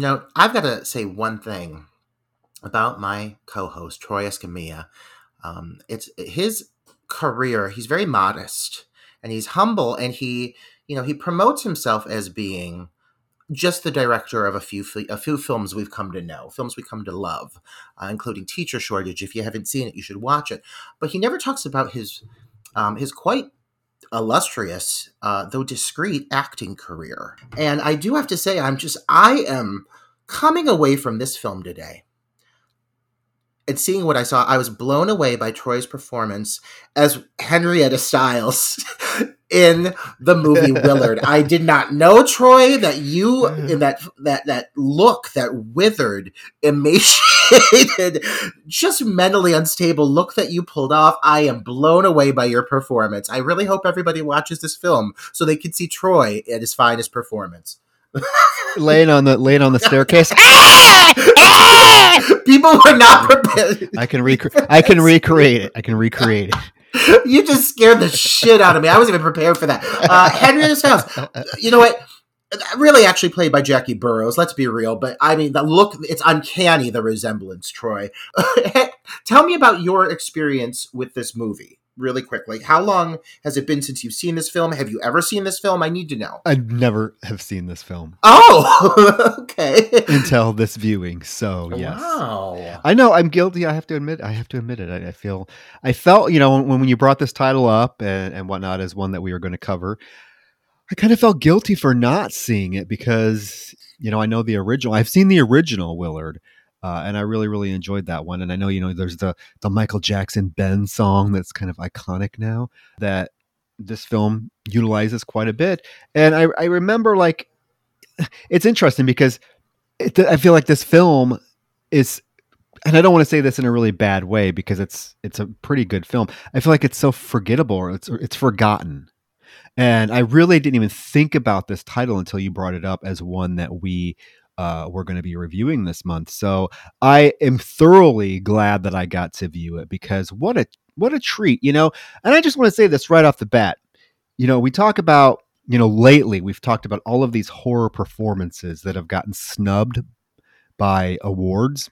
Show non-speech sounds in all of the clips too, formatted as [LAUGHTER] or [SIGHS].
You know, I've got to say one thing about my co-host Troy Escamilla. Um, it's his career. He's very modest and he's humble, and he, you know, he promotes himself as being just the director of a few a few films we've come to know, films we come to love, uh, including Teacher Shortage. If you haven't seen it, you should watch it. But he never talks about his um, his quite illustrious, uh, though discreet, acting career. And I do have to say, I'm just I am coming away from this film today and seeing what I saw, I was blown away by Troy's performance as Henrietta Stiles [LAUGHS] in the movie [LAUGHS] Willard. I did not know Troy that you in that that that look, that withered, emaciated, [LAUGHS] just mentally unstable look that you pulled off. I am blown away by your performance. I really hope everybody watches this film so they can see Troy at his finest performance. Laying on the laying on the staircase. [LAUGHS] People were not prepared. I can recreate. I can recreate it. I can recreate it. You just scared the shit out of me. I wasn't even prepared for that. Uh, Henrietta Stiles. You know what? Really, actually played by Jackie Burroughs. Let's be real, but I mean, the look—it's uncanny the resemblance. Troy, [LAUGHS] tell me about your experience with this movie really quickly. How long has it been since you've seen this film? Have you ever seen this film? I need to know. I never have seen this film. Oh, [LAUGHS] okay. Until this viewing. So yes. Wow. I know I'm guilty. I have to admit. I have to admit it. I, I feel. I felt. You know, when, when you brought this title up and, and whatnot as one that we were going to cover, I kind of felt guilty for not seeing it because you know I know the original. I've seen the original Willard. Uh, and I really, really enjoyed that one. And I know, you know, there's the the Michael Jackson Ben song that's kind of iconic now that this film utilizes quite a bit. And I, I remember like [SIGHS] it's interesting because it, I feel like this film is, and I don't want to say this in a really bad way because it's it's a pretty good film. I feel like it's so forgettable or it's it's forgotten. And I really didn't even think about this title until you brought it up as one that we uh, we're going to be reviewing this month. So I am thoroughly glad that I got to view it because what a what a treat, you know. And I just want to say this right off the bat. You know, we talk about you know lately we've talked about all of these horror performances that have gotten snubbed by awards,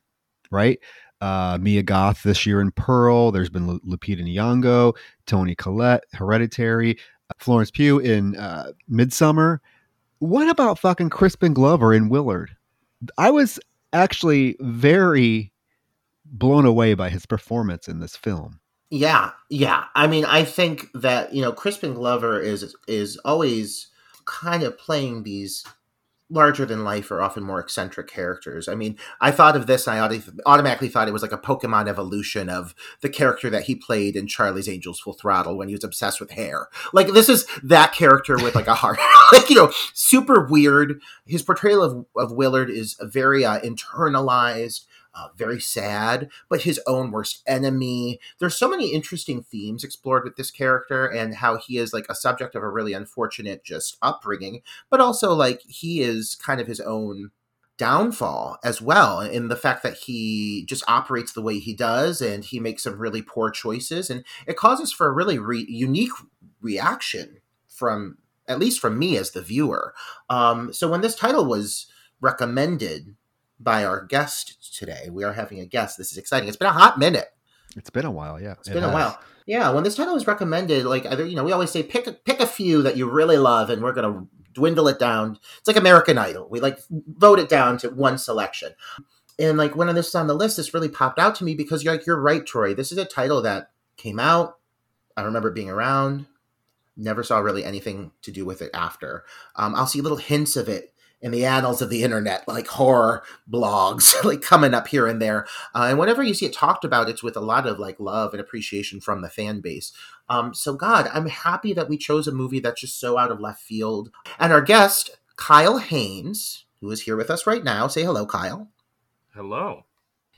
right? Uh, Mia Goth this year in Pearl. There's been L- Lupita Nyong'o, Toni Collette, Hereditary, Florence Pugh in uh, Midsommar. What about fucking Crispin Glover in Willard? I was actually very blown away by his performance in this film. Yeah, yeah. I mean, I think that you know Crispin Glover is is always kind of playing these larger than life or often more eccentric characters. I mean, I thought of this I automatically thought it was like a Pokemon evolution of the character that he played in Charlie's Angels Full Throttle when he was obsessed with hair. Like this is that character with like a heart. [LAUGHS] like, you know, super weird. His portrayal of, of Willard is very uh, internalized uh, very sad, but his own worst enemy. There's so many interesting themes explored with this character and how he is like a subject of a really unfortunate just upbringing, but also like he is kind of his own downfall as well in the fact that he just operates the way he does and he makes some really poor choices and it causes for a really re- unique reaction from at least from me as the viewer um, so when this title was recommended by our guest today. We are having a guest. This is exciting. It's been a hot minute. It's been a while, yeah. It's it been has. a while. Yeah, when this title was recommended, like either you know, we always say pick a, pick a few that you really love, and we're gonna dwindle it down. It's like American Idol. We like vote it down to one selection. And like when this is on the list, this really popped out to me because you're like you're right, Troy. This is a title that came out. I remember being around. Never saw really anything to do with it after. Um, I'll see little hints of it in the annals of the internet, like horror blogs, [LAUGHS] like coming up here and there. Uh, and whenever you see it talked about, it's with a lot of like love and appreciation from the fan base. Um, so, God, I'm happy that we chose a movie that's just so out of left field. And our guest, Kyle Haynes, who is here with us right now, say hello, Kyle. Hello.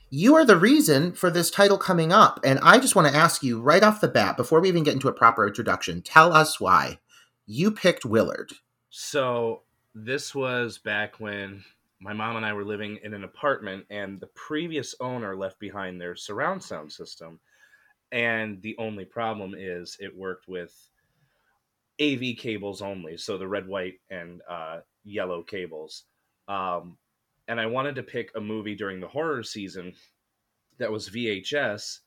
You are the reason for this title coming up. And I just want to ask you right off the bat, before we even get into a proper introduction, tell us why you picked Willard. So, this was back when my mom and I were living in an apartment, and the previous owner left behind their surround sound system. And the only problem is it worked with AV cables only, so the red, white, and uh, yellow cables. Um, and I wanted to pick a movie during the horror season that was VHS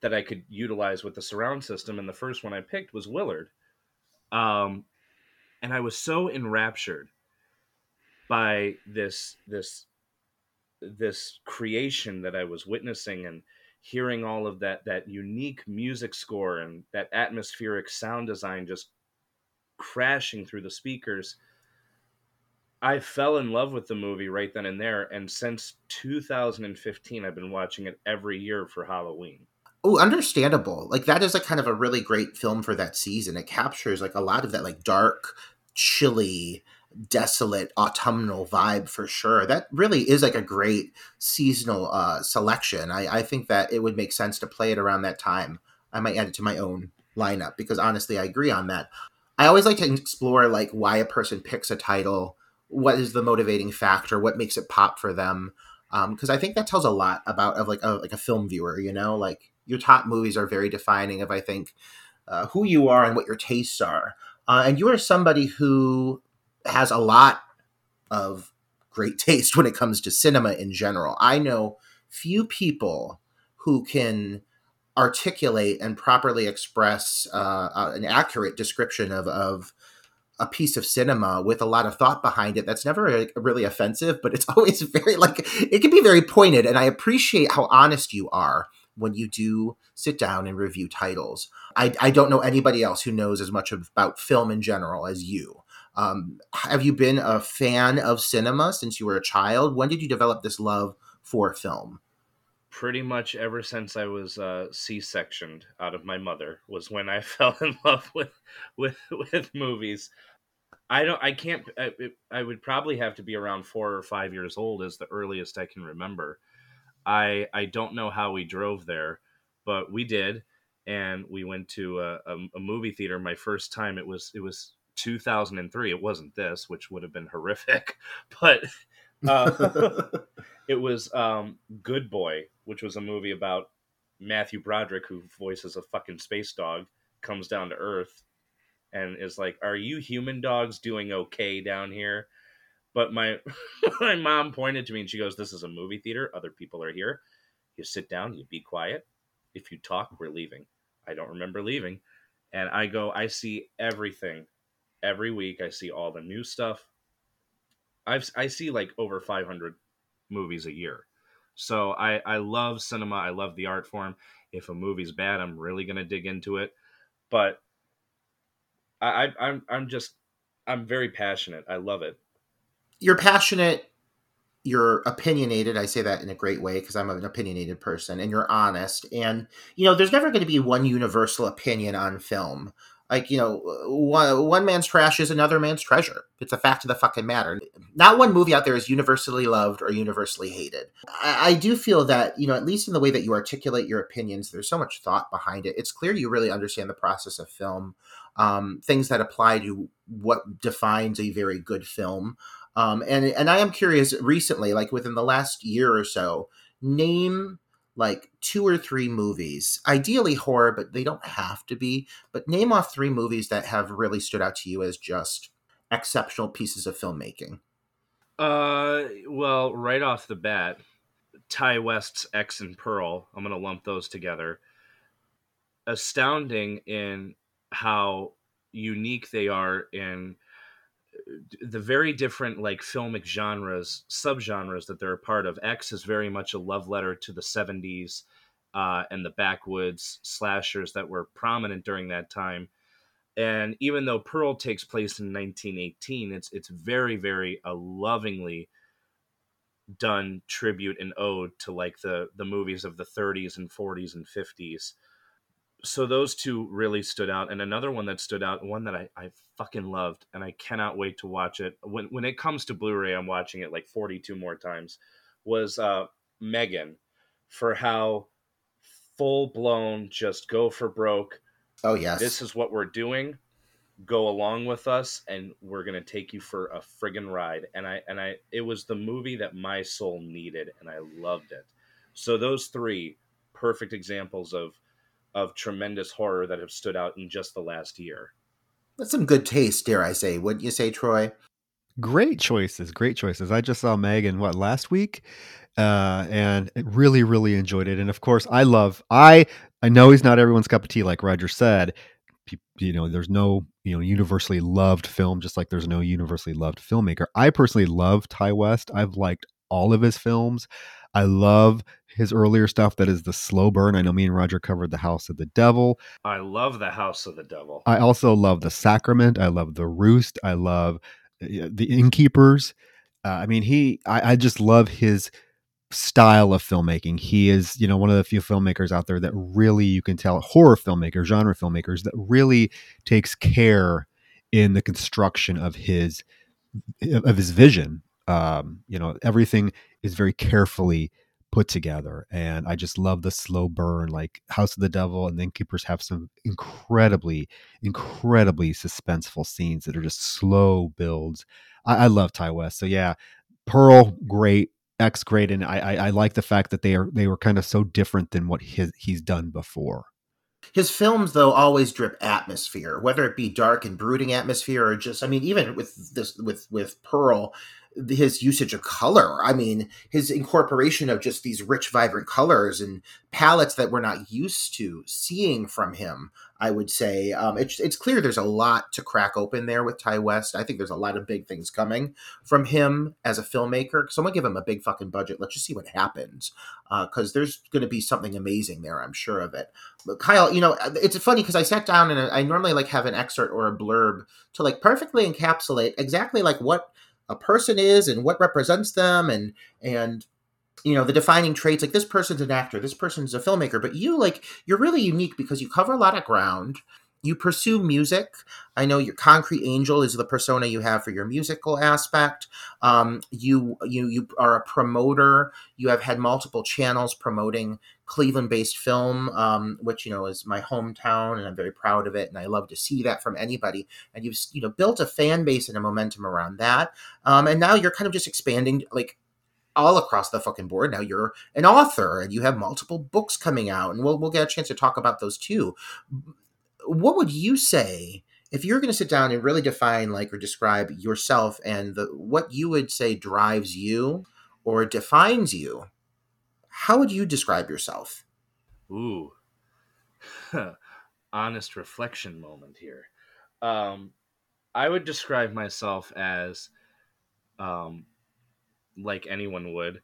that I could utilize with the surround system. And the first one I picked was Willard. Um, and I was so enraptured by this this this creation that I was witnessing and hearing all of that that unique music score and that atmospheric sound design just crashing through the speakers I fell in love with the movie right then and there and since 2015 I've been watching it every year for Halloween. Oh, understandable. Like that is like kind of a really great film for that season. It captures like a lot of that like dark, chilly, desolate autumnal vibe for sure. That really is like a great seasonal uh, selection. I, I think that it would make sense to play it around that time. I might add it to my own lineup because honestly, I agree on that. I always like to explore like why a person picks a title, what is the motivating factor, what makes it pop for them, because um, I think that tells a lot about of like a, like a film viewer. You know, like your top movies are very defining of I think uh, who you are and what your tastes are. Uh, and you are somebody who has a lot of great [LAUGHS] taste when it comes to cinema in general. I know few people who can articulate and properly express uh, uh, an accurate description of, of a piece of cinema with a lot of thought behind it. That's never really offensive but it's [LAUGHS] always very like it can be very pointed and i appreciate how honest you are when you do sit down and review titles. I, I don't know anybody else who knows as much about film in general as you um, have you been a fan of cinema since you were a child? When did you develop this love for film? Pretty much ever since I was uh, C-sectioned out of my mother was when I [LAUGHS] fell in love with with with movies. I don't. I can't. I, I would probably have to be around four or five years old as the earliest I can remember. I I don't know how we drove there, but we did, and we went to a, a, a movie theater. My first time, it was it was 2003. It wasn't this, which would have been horrific, [LAUGHS] but uh, [LAUGHS] it was um, Good Boy, which was a movie about Matthew Broderick, who voices a fucking space dog, comes down to Earth and is like, "Are you human dogs doing okay down here?" But my [LAUGHS] my mom pointed to me and she goes, "This is a movie theater. Other people are here. You sit down. You be quiet. If you talk, we're leaving." I don't remember leaving, and I go, I see everything every week. I see all the new stuff. I've I see like over 500 movies a year. So I I love cinema. I love the art form. If a movie's bad, I'm really gonna dig into it. But I, I I'm I'm just I'm very passionate. I love it. You're passionate. You're opinionated. I say that in a great way because I'm an opinionated person, and you're honest. And you know, there's never going to be one universal opinion on film like you know one, one man's trash is another man's treasure. It's a fact of the fucking matter. Not one movie out there is universally loved or universally hated. I, I, do feel that you know at least in the way that you articulate your opinions there's so much thought behind it. It's clear you really understand the process of film um, things that apply to what defines a very good film. Um, and and i am curious recently like within the last year or so name like two or three movies, ideally horror, but they don't have to be. But name off three movies that have really stood out to you as just exceptional pieces of filmmaking. Uh, well, right off the bat, Ti West's X and Pearl. I'm going to lump those together. Astounding in how unique they are in the very different like filmic genres, subgenres that they're a part of. X is very much a love letter to the 70s uh, and the backwoods slashers that were prominent during that time. And even though Pearl takes place in 1918, it's it's very very a lovingly done tribute and ode to like the the movies of the 30s and 40s and 50s so those two really stood out and another one that stood out one that I, I fucking loved and i cannot wait to watch it. When when it comes to blu-ray i'm watching it like 42 more times was uh megan for how full blown just go for broke. Oh yes. this is what we're doing. Go along with us and we're going to take you for a friggin' ride. And i and i it was the movie that my soul needed and i loved it. So those three perfect examples of of tremendous horror that have stood out in just the last year That's some good taste, dare I say? Wouldn't you say, Troy? Great choices, great choices. I just saw Megan what last week, uh, and really, really enjoyed it. And of course, I love. I I know he's not everyone's cup of tea, like Roger said. You know, there's no you know universally loved film, just like there's no universally loved filmmaker. I personally love Ti West. I've liked all of his films. I love his earlier stuff that is the slow burn. I know me and Roger covered The House of the Devil. i love the house of the devil I also love The Sacrament. I love The Roost. I love uh, The Innkeepers. Uh, I mean, he, I, I just love his style of filmmaking. He is, you know, one of the few filmmakers out there that really you can tell, horror filmmakers, genre filmmakers, that really takes care in the construction of his of his vision. Um, you know, everything is very carefully put together, and I just love the slow burn. Like House of the Devil and The Innkeepers have some incredibly, incredibly suspenseful scenes that are just slow builds. I, I love Ti West. So yeah, Pearl, great. X great, and I, I I like the fact that they are they were kind of so different than what his he's done before. His films, though, always drip atmosphere, whether it be dark and brooding atmosphere, or just, I mean, even with this, with with Pearl, his usage of color. I mean, his incorporation of just these rich, vibrant colors and palettes that we're not used to seeing from him. I would say um, it's it's clear there's a lot to crack open there with Ti West. I think there's a lot of big things coming from him as a filmmaker. Someone give him a big fucking budget. Let's just see what happens, because there's going to be something amazing there. I'm sure of it. But Kyle, you know, it's funny because I sat down and I normally like have an excerpt or a blurb to like perfectly encapsulate exactly like what a person is and what represents them and and you know the defining traits like this person's an actor this person's a filmmaker but you like you're really unique because you cover a lot of ground. You pursue music. I know your concrete angel is the persona you have for your musical aspect. Um, you you you are a promoter. You have had multiple channels promoting cleveland based film um, which you know is my hometown and i'm very proud of it and i love to see that from anybody and you've you know built a fan base and a momentum around that um, and now you're kind of just expanding like all across the fucking board. Now you're an author and you have multiple books coming out, and we'll we'll get a chance to talk about those too. What would you say if you're going to sit down and really define like or describe yourself and the what you would say drives you or defines you? How would you describe yourself? Ooh. [LAUGHS] Honest reflection moment here. Um, I would describe myself as, um, like anyone would,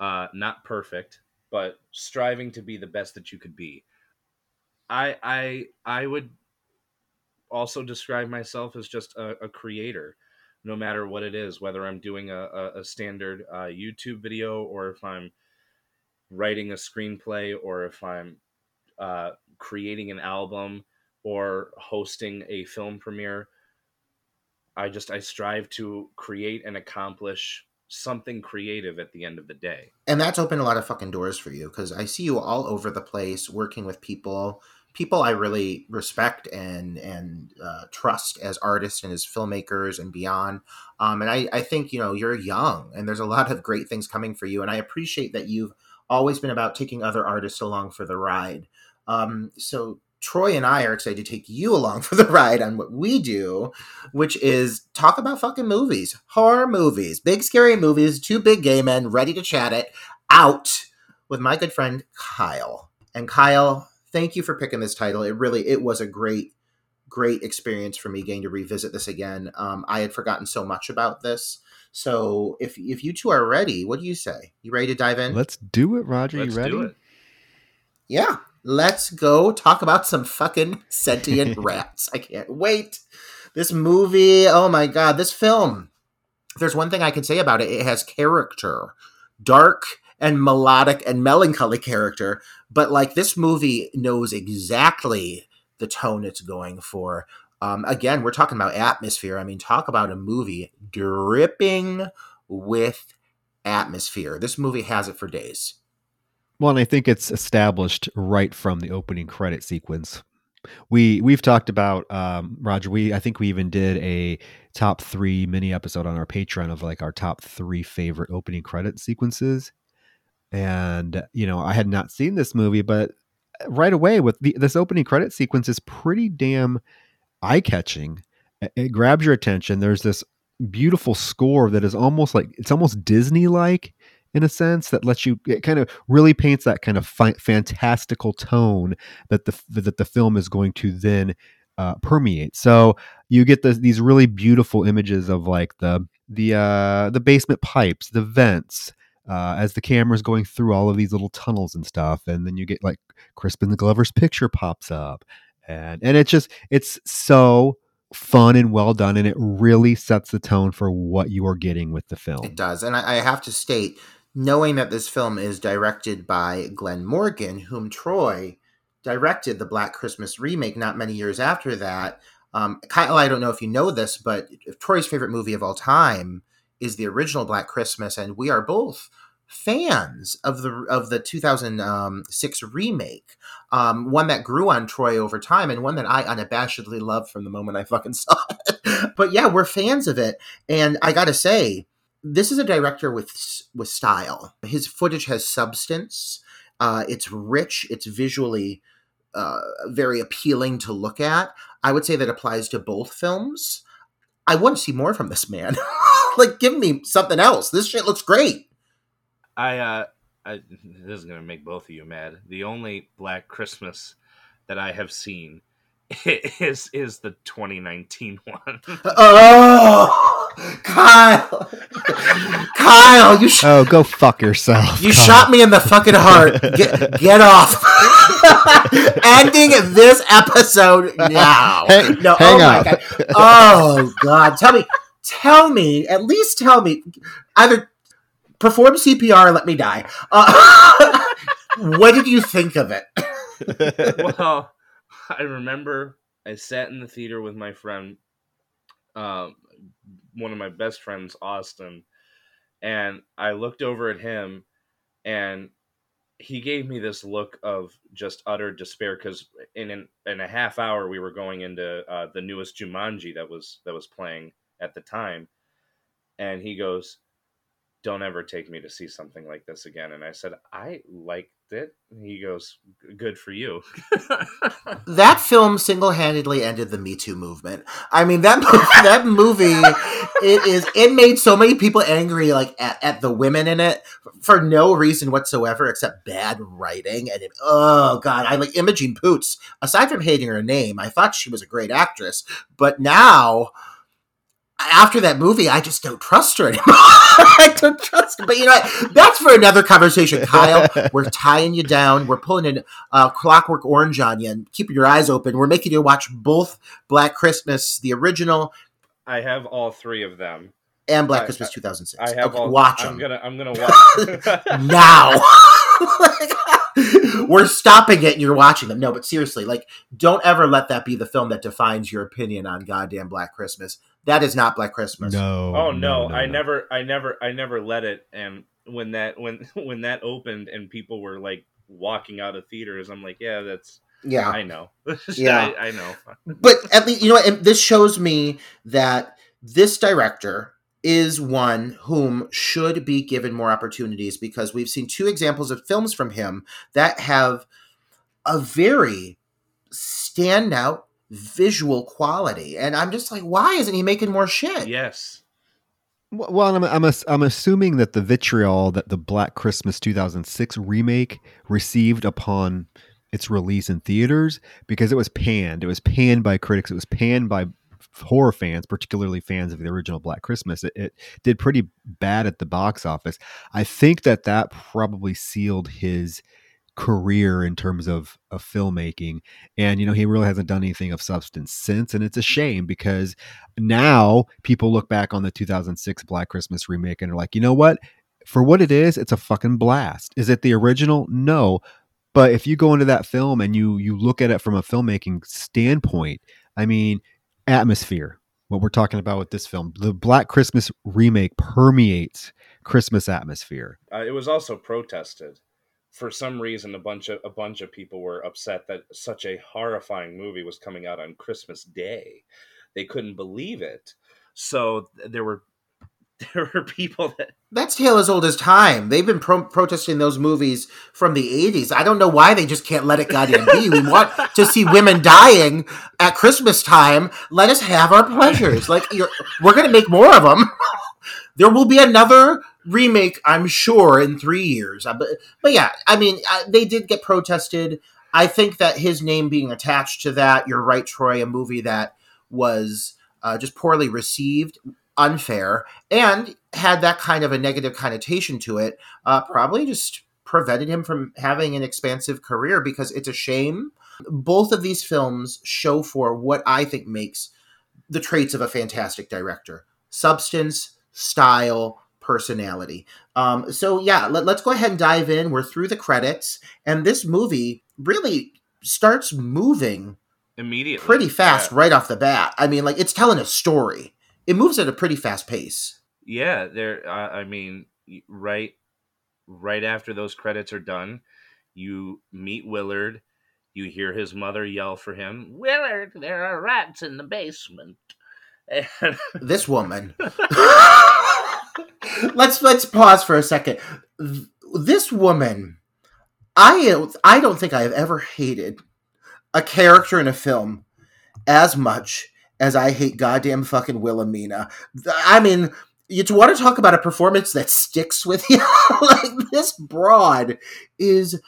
uh, not perfect, but striving to be the best that you could be. I I I would also describe myself as just a, a creator, no matter what it is, whether I'm doing a, a, a standard uh, YouTube video or if I'm writing a screenplay or if I'm uh, creating an album or hosting a film premiere. I just I strive to create and accomplish something creative at the end of the day. And that's opened a lot of fucking doors for you because I see you all over the place working with people, people I really respect and and uh, trust as artists and as filmmakers and beyond. Um, and I, I think you know you're young and there's a lot of great things coming for you. And I appreciate that you've always been about taking other artists along for the ride. Um, so Troy and I are excited to take you along [LAUGHS] for the ride on what we do, which is talk about fucking movies, horror movies, big scary movies, two big gay men ready to chat it out with my good friend Kyle. And Kyle, thank you for picking this title. It really it was a great great experience for me getting to revisit this again. Um, I had forgotten so much about this. So if if you two are ready, what do you say? You ready to dive in? Let's do it, Roger. Let's you ready? do it. Yeah. let's go talk about some fucking sentient [LAUGHS] rats. I can't wait. This movie, oh my god, this film. If there's one thing I can say about it, it has character. Dark and melodic and melancholy character, but like this movie knows exactly the tone it's going for. Um, again, we're talking about atmosphere. I mean, talk about a movie dripping with atmosphere. This movie has it for days. Well, and I think it's established right from the opening credit sequence. We we've talked about um, Roger. We I think we even did a top three mini episode on our Patreon of like our top three favorite opening credit sequences. And you know, I had not seen this movie, but right away with the, this opening credit sequence is pretty damn eye catching. It, grabs your attention. There's this beautiful score that is almost like it's almost Disney like in a sense that lets you it kind of really paints that kind of fi- fantastical tone that the that the film is going to then uh, permeate. So you get the, these really beautiful images of like the the uh, the basement pipes, the vents, uh, as the camera's going through all of these little tunnels and stuff, and then you get like Crispin Glover's picture pops up, and and it's just it's so fun and well done, and it really sets the tone for what you are getting with the film. It does, and I, I have to state, knowing that this film is directed by Glen Morgan, whom Troy directed the Black Christmas remake not many years after that. Um, Kyle, I don't know if you know this, but Troy's favorite movie of all time is the original Black Christmas, and we are both fans of the of the 2006 remake. Um, one that grew on Troy over time, and one that I unabashedly loved from the moment I [LAUGHS] fucking saw it. but yeah, we're fans of it, and I gotta say, this is a director with with style. His footage has substance. Uh, it's rich. It's visually uh, very appealing to look at. I would say that applies to both films. I want to see more from this man. [LAUGHS] like, give me something else. This shit looks great. I, uh, I, [LAUGHS] this is gonna make both of you mad. The only Black Christmas that I have seen [LAUGHS] is is the 2019 [LAUGHS] one. oh, Kyle, Kyle, you sh- oh go fuck yourself. You Kyle. shot me in the fucking heart. Get get off. Ending this episode now. Hang, no, hang oh out. my god. Oh god. Tell me, tell me, at least tell me, either perform CPR or let me die. Uh, [LAUGHS] what did you think of it? [LAUGHS] well, I remember I sat in the theater with my friend, um, one of my best friends, Austin, and I looked over at him, and he gave me this look of just utter despair because in an, in a half hour we were going into uh, the newest Jumanji that was that was playing at the time, and he goes, "Don't ever take me to see something like this again." And I said, "I liked it." And he goes, "Good for you." [LAUGHS] that film single-handedly ended the Me Too movement. I mean that [LAUGHS] that movie it is it made so many people angry like at, at the women in it for no reason whatsoever except bad writing and it, oh god I like Imogen Poots aside from hating her name I thought she was a great actress but now after that movie, I just don't trust her anymore. [LAUGHS] I don't trust her. But you know what? That's for another conversation, Kyle. [LAUGHS] We're tying you down. We're pulling in uh, Clockwork Orange on you and keeping your eyes open. We're making you watch both Black Christmas, the original, I have all three of them. and Black I- Christmas 2006. I have Okay, all. watch I'm them gonna. I'm gonna [LAUGHS] watch. now. We're stopping it and you're watching them. No, but seriously, like, don't ever let that be the film that defines your opinion on goddamn Black Christmas. That is not Black Christmas. No. oh no, I no. never. I never. I never let it. And when that when [LAUGHS] when that opened and people were like walking out of theaters, I'm like, yeah, that's. Yeah. I know. [LAUGHS] Yeah. I, I know. but at least you know and this shows me that this director is one whom should be given more opportunities because we've seen two examples of films from him that have a very standout visual quality and i'm just like why isn't he making more shit Yes. Well, well, I'm I'm, I'm assuming that the vitriol that the Black Christmas 2006 remake received upon its release in theaters because it was panned. It was panned by critics. It was panned by horror fans, particularly fans of the original Black Christmas. It, it did pretty bad at the box office. I think that that probably sealed his career in terms of of filmmaking and you know he really hasn't done anything of substance since and it's a shame because now people look back on the 2006 black christmas remake and are like you know what? For what it is it's a fucking blast. Is it the original? No but if you go into that film and you you look at it from a filmmaking standpoint i mean atmosphere what we're talking about with this film the black christmas remake permeates christmas atmosphere. Uh, it was also protested. For some reason, a bunch of a bunch of people were upset that such a horrifying movie was coming out on Christmas Day. They couldn't believe it. So there were [LAUGHS] there were people that That's tale as old as time. They've been pro- protesting those movies from the 80s. I don't know why they just can't let it goddamn be. We want to see women dying at Christmas time. Let us have our pleasures. Like, we're going to make more of them. [LAUGHS] there will be another remake, I'm sure, in three years. But, but yeah, I mean, they did get protested. I think that his name being attached to that, you're right, Troy, a movie that was uh, just poorly received, unfair, and had that kind of a negative connotation to it, uh, probably just prevented him from having an expansive career because it's a shame. Both of these films show for what I think makes the traits of a fantastic director substance, style, personality. Um, so, yeah, let, let's go ahead and dive in. We're through the credits, and this movie really starts moving immediately pretty fast Yeah. right off the bat. I mean, like, it's telling a story. It moves at a pretty fast pace. Yeah, there. Uh, I mean, right, right after those credits are done, you meet Willard. You hear his mother yell for him, Willard. There are rats in the basement. [LAUGHS] And this woman. [LAUGHS] let's let's pause for a second. This woman, I I don't think I have ever hated a character in a film as much as I hate goddamn fucking Wilhelmina. I mean, you want to talk about a performance that sticks with [LAUGHS] you? like this broad is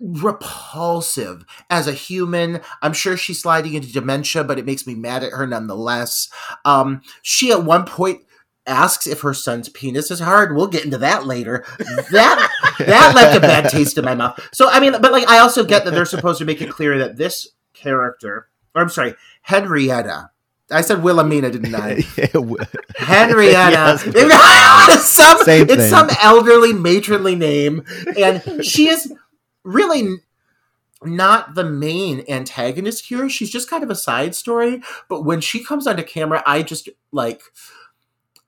repulsive as a human. I'm sure she's sliding into dementia, but it makes me mad at her nonetheless. Um, she at one point asks if her son's penis is hard. We'll get into that later. That that left a bad taste in my mouth. So I mean, but like I also get that they're supposed to make it clear that this character, or I'm sorry, Henrietta. I said Wilhelmina, didn't I? [LAUGHS] Henrietta. [LAUGHS] Yes. [LAUGHS] it's some, it's some elderly matronly name, and she is really not the main antagonist here. She's just kind of a side story. But when she comes onto camera, I just like.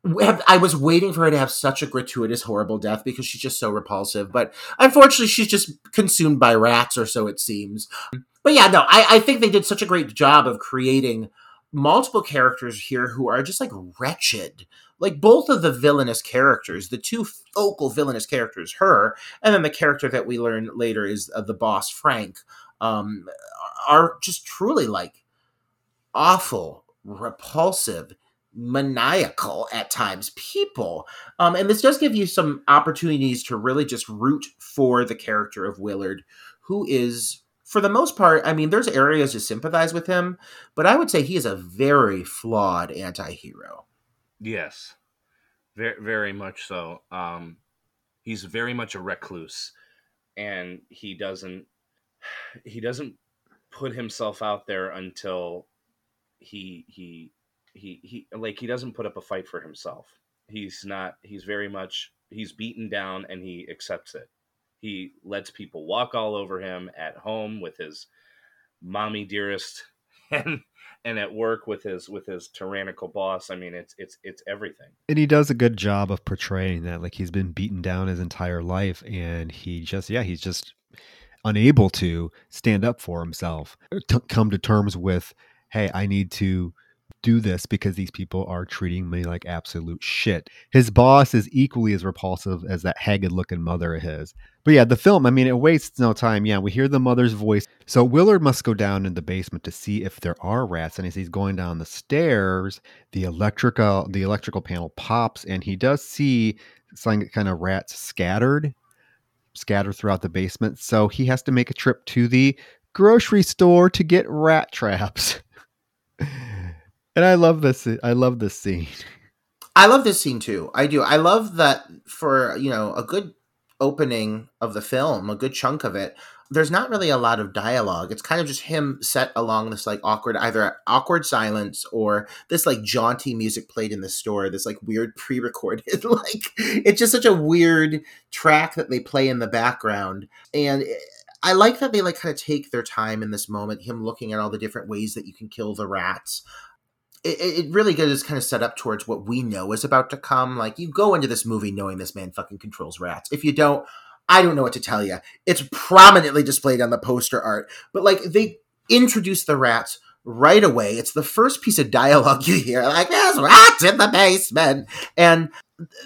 I was waiting for her to have such a gratuitous, horrible death because she's just so repulsive. But unfortunately, she's just consumed by rats, or so it seems. But yeah, no, I, I think they did such a great job of creating multiple characters here who are just like wretched. Like both of the villainous characters, the two focal villainous characters, her, and then the character that we learn later is uh, the boss, Frank, um, are just truly like awful, repulsive, maniacal at times people. Um, and this does give you some opportunities to really just root for the character of Willard, who is, for the most part, I mean, there's areas to sympathize with him, but I would say he is a very flawed anti hero. yes, very very much so. Um, he's very much a recluse, and he doesn't he doesn't put himself out there until he he he he like he doesn't put up a fight for himself. He's not. He's very much. He's beaten down and he accepts it. He lets people walk all over him at home with his mommy dearest [LAUGHS] and and at work with his with his tyrannical boss. I mean, it's it's it's everything. and he does a good job of portraying that like he's been beaten down his entire life and he just yeah he's just unable to stand up for himself to come to terms with hey i need to do this because these people are treating me like absolute shit. His boss is equally as repulsive as that haggard looking mother of his. But yeah the film i mean it wastes no time. Yeah we hear the mother's voice. So willard must go down in the basement to see if there are rats and as he's going down the stairs the electrical the electrical panel pops and he does see some kind of rats scattered scattered throughout the basement. So he has to make a trip to the grocery store to get rat traps [LAUGHS] and i love this i love this scene I love this scene too. I do. I love that for, you know, a good opening of the film, a good chunk of it, there's not really a lot of dialogue. It's kind of just him set along this like awkward, either awkward silence or this like jaunty music played in the store. This like weird pre-recorded, [LAUGHS] like it's just such a weird track that they play in the background. And I like that they like kind of take their time in this moment. Him looking at all the different ways that you can kill the rats. It, it really is kind of set up towards what we know is about to come. Like you go into this movie knowing this man fucking controls rats. If you don't, I don't know what to tell you. It's prominently displayed on the poster art, but like they introduce the rats right away. It's the first piece of dialogue [LAUGHS] you hear, like there's rats in the basement, and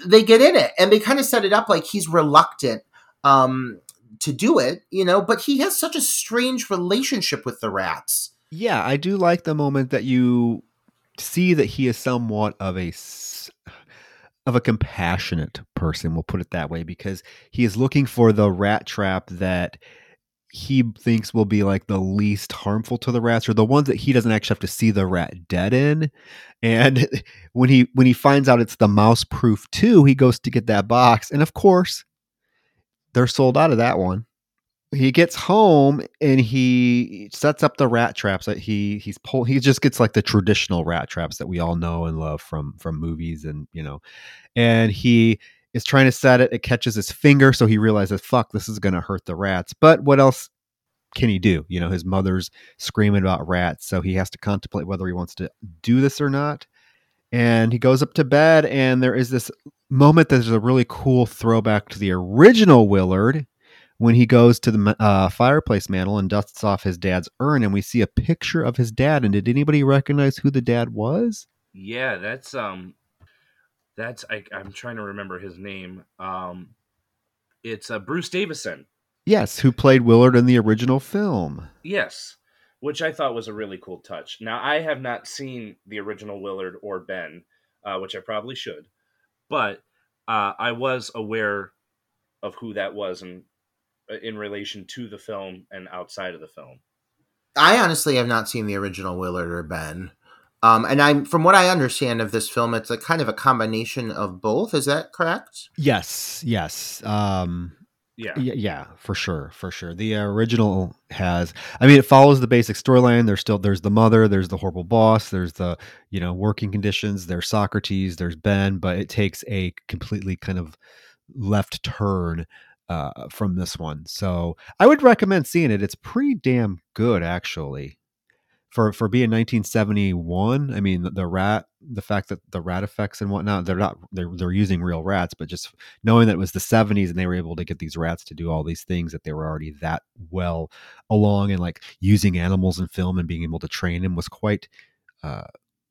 they get in it, and they kind of set it up like he's reluctant um, to do it, you know, but he has such a strange relationship with the rats. Yeah, I do like the moment that you see that he is somewhat of a of a compassionate person, we'll put it that way, because he is looking for the rat trap that he thinks will be like the least harmful to the rats or the ones that he doesn't actually have to see the rat dead in. And [LAUGHS] when he when he finds out it's the mouse proof too he goes to get that box. And of course they're sold out of that one he gets home and he sets up the rat traps that he he's pull he just gets like the traditional rat traps that we all know and love from from movies and you know and he is trying to set it it catches his finger so he realizes fuck this is going to hurt the rats. But what else can he do? You know his mother's screaming about rats so he has to contemplate whether he wants to do this or not. And he goes up to bed and there is this moment that is a really cool throwback to the original willard when he goes to the uh, fireplace mantle and dusts off his dad's urn, and we see a picture of his dad. And did anybody recognize who the dad was? Yeah, that's um, that's I, I'm trying to remember his name. Um, it's uh, Bruce Davison. Yes, who played Willard in the original film. Yes, which I thought was a really cool touch. Now I have not seen the original Willard or Ben, uh, which I probably should, but uh, I was aware of who that was and in relation to the film and outside of the film. I honestly have not seen the original Willard or Ben. Um, and I'm from what I understand of this film, it's a kind of a combination of both. Is that correct? Yes, yes. Um, yeah. yeah, yeah, for sure, for sure. The original has, I mean, it follows the basic storyline. There's still there's the mother, there's the horrible boss, there's the you know working conditions, there's Socrates, there's Ben, but it takes a completely kind of left turn uh, from this one. So I would recommend seeing it. It's pretty damn good, actually. For, for being 1971, I mean the, the, rat, the fact that the rat effects and whatnot, they're not they're they're using real rats, but just knowing that it was the 70s and they were able to get these rats to do all these things that they were already that well along and like using animals in film and being able to train them was quite uh,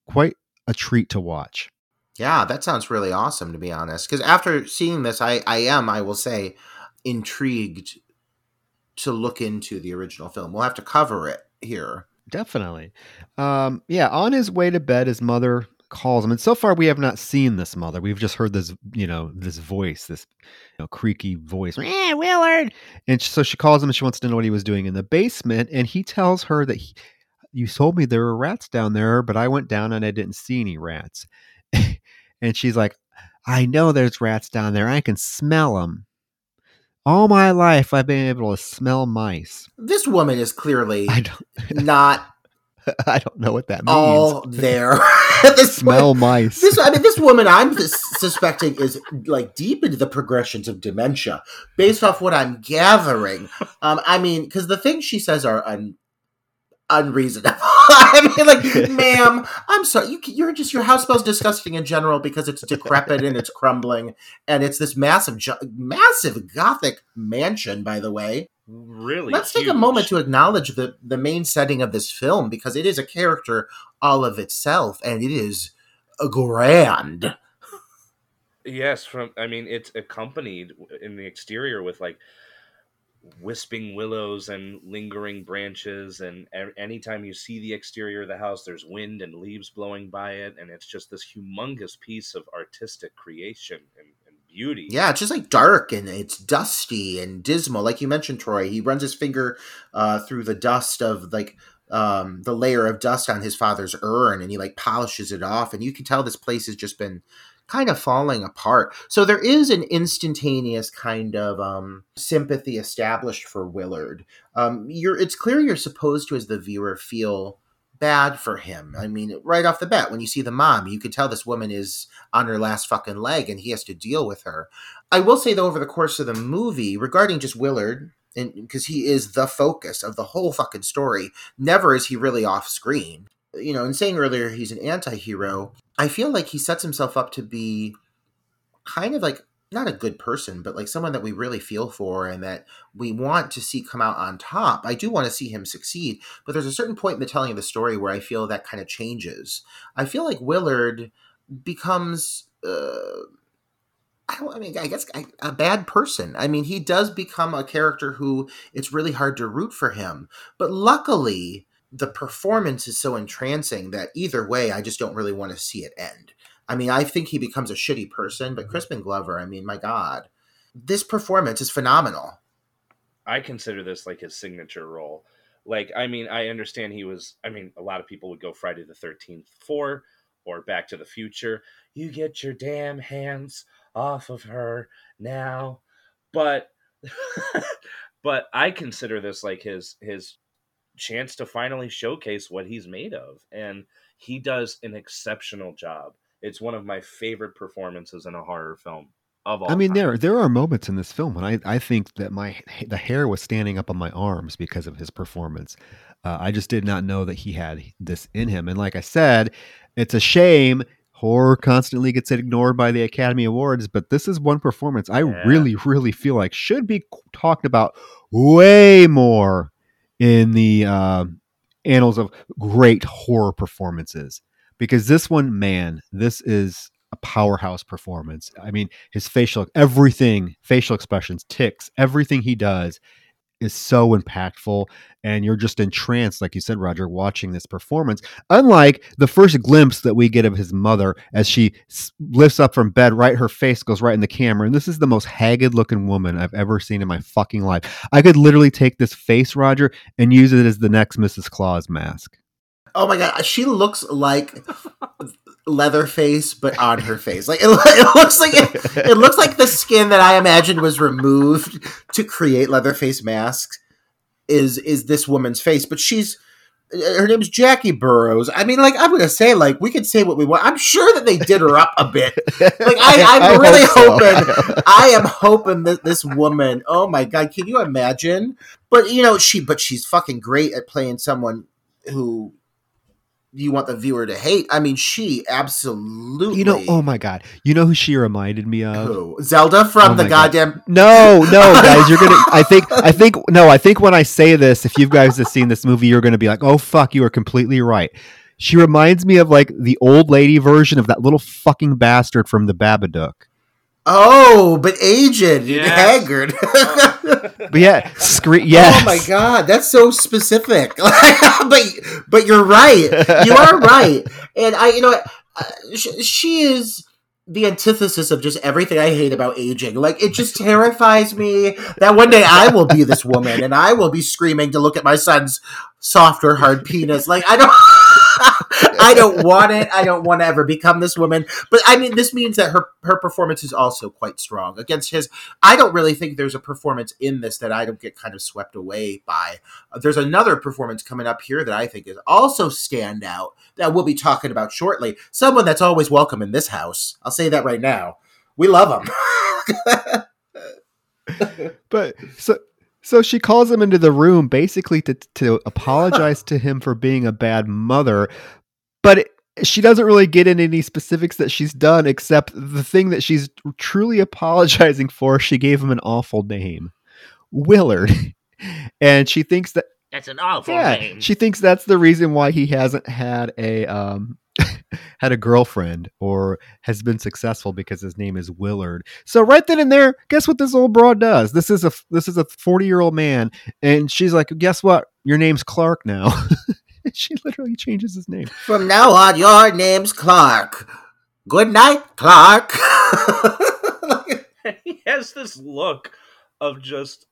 quite a treat to watch. Yeah, that sounds really awesome to be honest. Because after seeing this, I I am I will say intrigued to look into the original film. We'll have to cover it here. Definitely. Um, yeah, on his way to bed, his mother calls him. And so far, we have not seen this mother. We've just heard this, you know, this voice, this you know, creaky voice. Eh, Willard. And so she calls him and she wants to know what he was doing in the basement. And he tells her that he, you told me there were rats down there, but I went down and I didn't see any rats. [LAUGHS] and she's like, I know there's rats down there. I can smell them. All my life, I've been able to smell mice. This woman is clearly I don't, [LAUGHS] not I don't know what that means. all there. [LAUGHS] this smell woman, mice. This, I mean, this woman I'm suspecting is like deep into the progressions of dementia, based off what I'm gathering. Um, I mean, because the things she says are un, unreasonable. [LAUGHS] I mean, like, [LAUGHS] ma'am, I'm sorry. You, you're just your house smells disgusting in general because it's decrepit and it's crumbling, and it's this massive, massive Gothic mansion. By the way, really. Let's huge. take a moment to acknowledge the the main setting of this film because it is a character all of itself, and it is grand. Yes, from I mean, it's accompanied in the exterior with like wisping willows and lingering branches and anytime you see the exterior of the house there's wind and leaves blowing by it and it's just this humongous piece of artistic creation and, and beauty Yeah, it's just like dark and it's dusty and dismal. Like you mentioned, Troy, he runs his finger uh, through the dust of like um, the layer of dust on his father's urn, and he like polishes it off, and you can tell this place has just been kind of falling apart. So there is an instantaneous kind of um, sympathy established for Willard. Um, you're, it's clear you're supposed to, as the viewer, feel bad for him. I mean, right off the bat, when you see the mom, you can tell this woman is on her last fucking leg and he has to deal with her. I will say, though, over the course of the movie, regarding just Willard, and because he is the focus of the whole fucking story, never is he really off screen. You know, in saying earlier he's an anti hero, I feel like he sets himself up to be kind of like not a good person, but like someone that we really feel for and that we want to see come out on top. I do want to see him succeed, but there's a certain point in the telling of the story where I feel that kind of changes. I feel like Willard becomes. Uh, I. I mean, I guess a bad person. I mean, he does become a character who it's really hard to root for him. But luckily, the performance is so entrancing that either way, I just don't really want to see it end. I mean, I think he becomes a shitty person, but mm-hmm. Crispin Glover, I mean, my God, this performance is phenomenal. I consider this like his signature role. Like, I mean, I understand he was, I mean, a lot of people would go Friday the 13th 4 or Back to the Future. You get your damn hands off of her now. But, [LAUGHS] but I consider this like his, his chance to finally showcase what he's made of. And he does an exceptional job it's one of my favorite performances in a horror film of all. I mean, time. there there are moments in this film when I, I think that my the hair was standing up on my arms because of his performance. Uh, I just did not know that he had this in him, and like I said, it's a shame horror constantly gets ignored by the Academy Awards, but this is one performance I Yeah. really, really feel like should be talked about way more in the uh, annals of great horror performances. Because this one, man, this is a powerhouse performance. I mean, his facial, everything, facial expressions, ticks, everything he does is so impactful and you're just entranced like you said roger watching this performance unlike the first glimpse that we get of his mother as she lifts up from bed right her face goes right in the camera and this is the most haggard looking woman i've ever seen in my fucking life. I could literally take this face roger and use it as the next mrs claus mask. Oh my god, she looks like [LAUGHS] Leatherface, but on her face. Like it, [LAUGHS] it looks like it, it looks like the skin that I imagined was removed to create Leatherface masks is is this woman's face, but she's her name's Jackie Burroughs. I mean, like I'm gonna say, like we could say what we want. I'm sure that they did her up a bit. Like I, I'm really hope so. hoping. [LAUGHS] I am hoping that this woman. Oh my god, can you imagine? But you know, she but she's fucking great at playing someone who you want the viewer to hate. I mean, she absolutely. you know oh my god you know who she reminded me of who Zelda from Oh the my God. goddamn. No, no, [LAUGHS] guys, you're gonna. I think, I think, no, I think when I say this, if you guys have seen this movie, you're gonna be like, "Oh fuck, you are completely right." She reminds me of like the old lady version of that little fucking bastard from the Babadook. Oh, but aged and Yes. haggard. [LAUGHS] But yeah, screen. [LAUGHS] Yes. Oh my god, that's so specific. [LAUGHS] but but you're right. You are right. And I, you know, what, uh, sh- she is the antithesis of just everything I hate about aging. Like it just terrifies me that one day I will be this woman and I will be screaming to look at my son's softer hard penis. Like I don't. I don't want it. I don't want to ever become this woman. But I mean, this means that her her performance is also quite strong against his. I don't really think there's a performance in this that I don't get kind of swept away by. Uh, There's another performance coming up here that I think is also standout that we'll be talking about shortly. Someone that's always welcome in this house. I'll say that right now. We love him. [LAUGHS] But so so she calls him into the room basically to to apologize [LAUGHS] to him for being a bad mother, but it, she doesn't really get into any specifics that she's done except the thing that she's truly apologizing for. She gave him an awful name, Willard, [LAUGHS] and she thinks that That's an awful yeah, name. she thinks that's the reason why he hasn't had a um [LAUGHS] had a girlfriend or has been successful because his name is Willard. So right then and there, guess what this old broad does? This is a this is a 40-year-old man and she's like, "Guess what? Your name's Clark now." [LAUGHS] [LAUGHS] she literally changes his name. From now on, your name's Clark. Good night, Clark. [LAUGHS] he has this look of just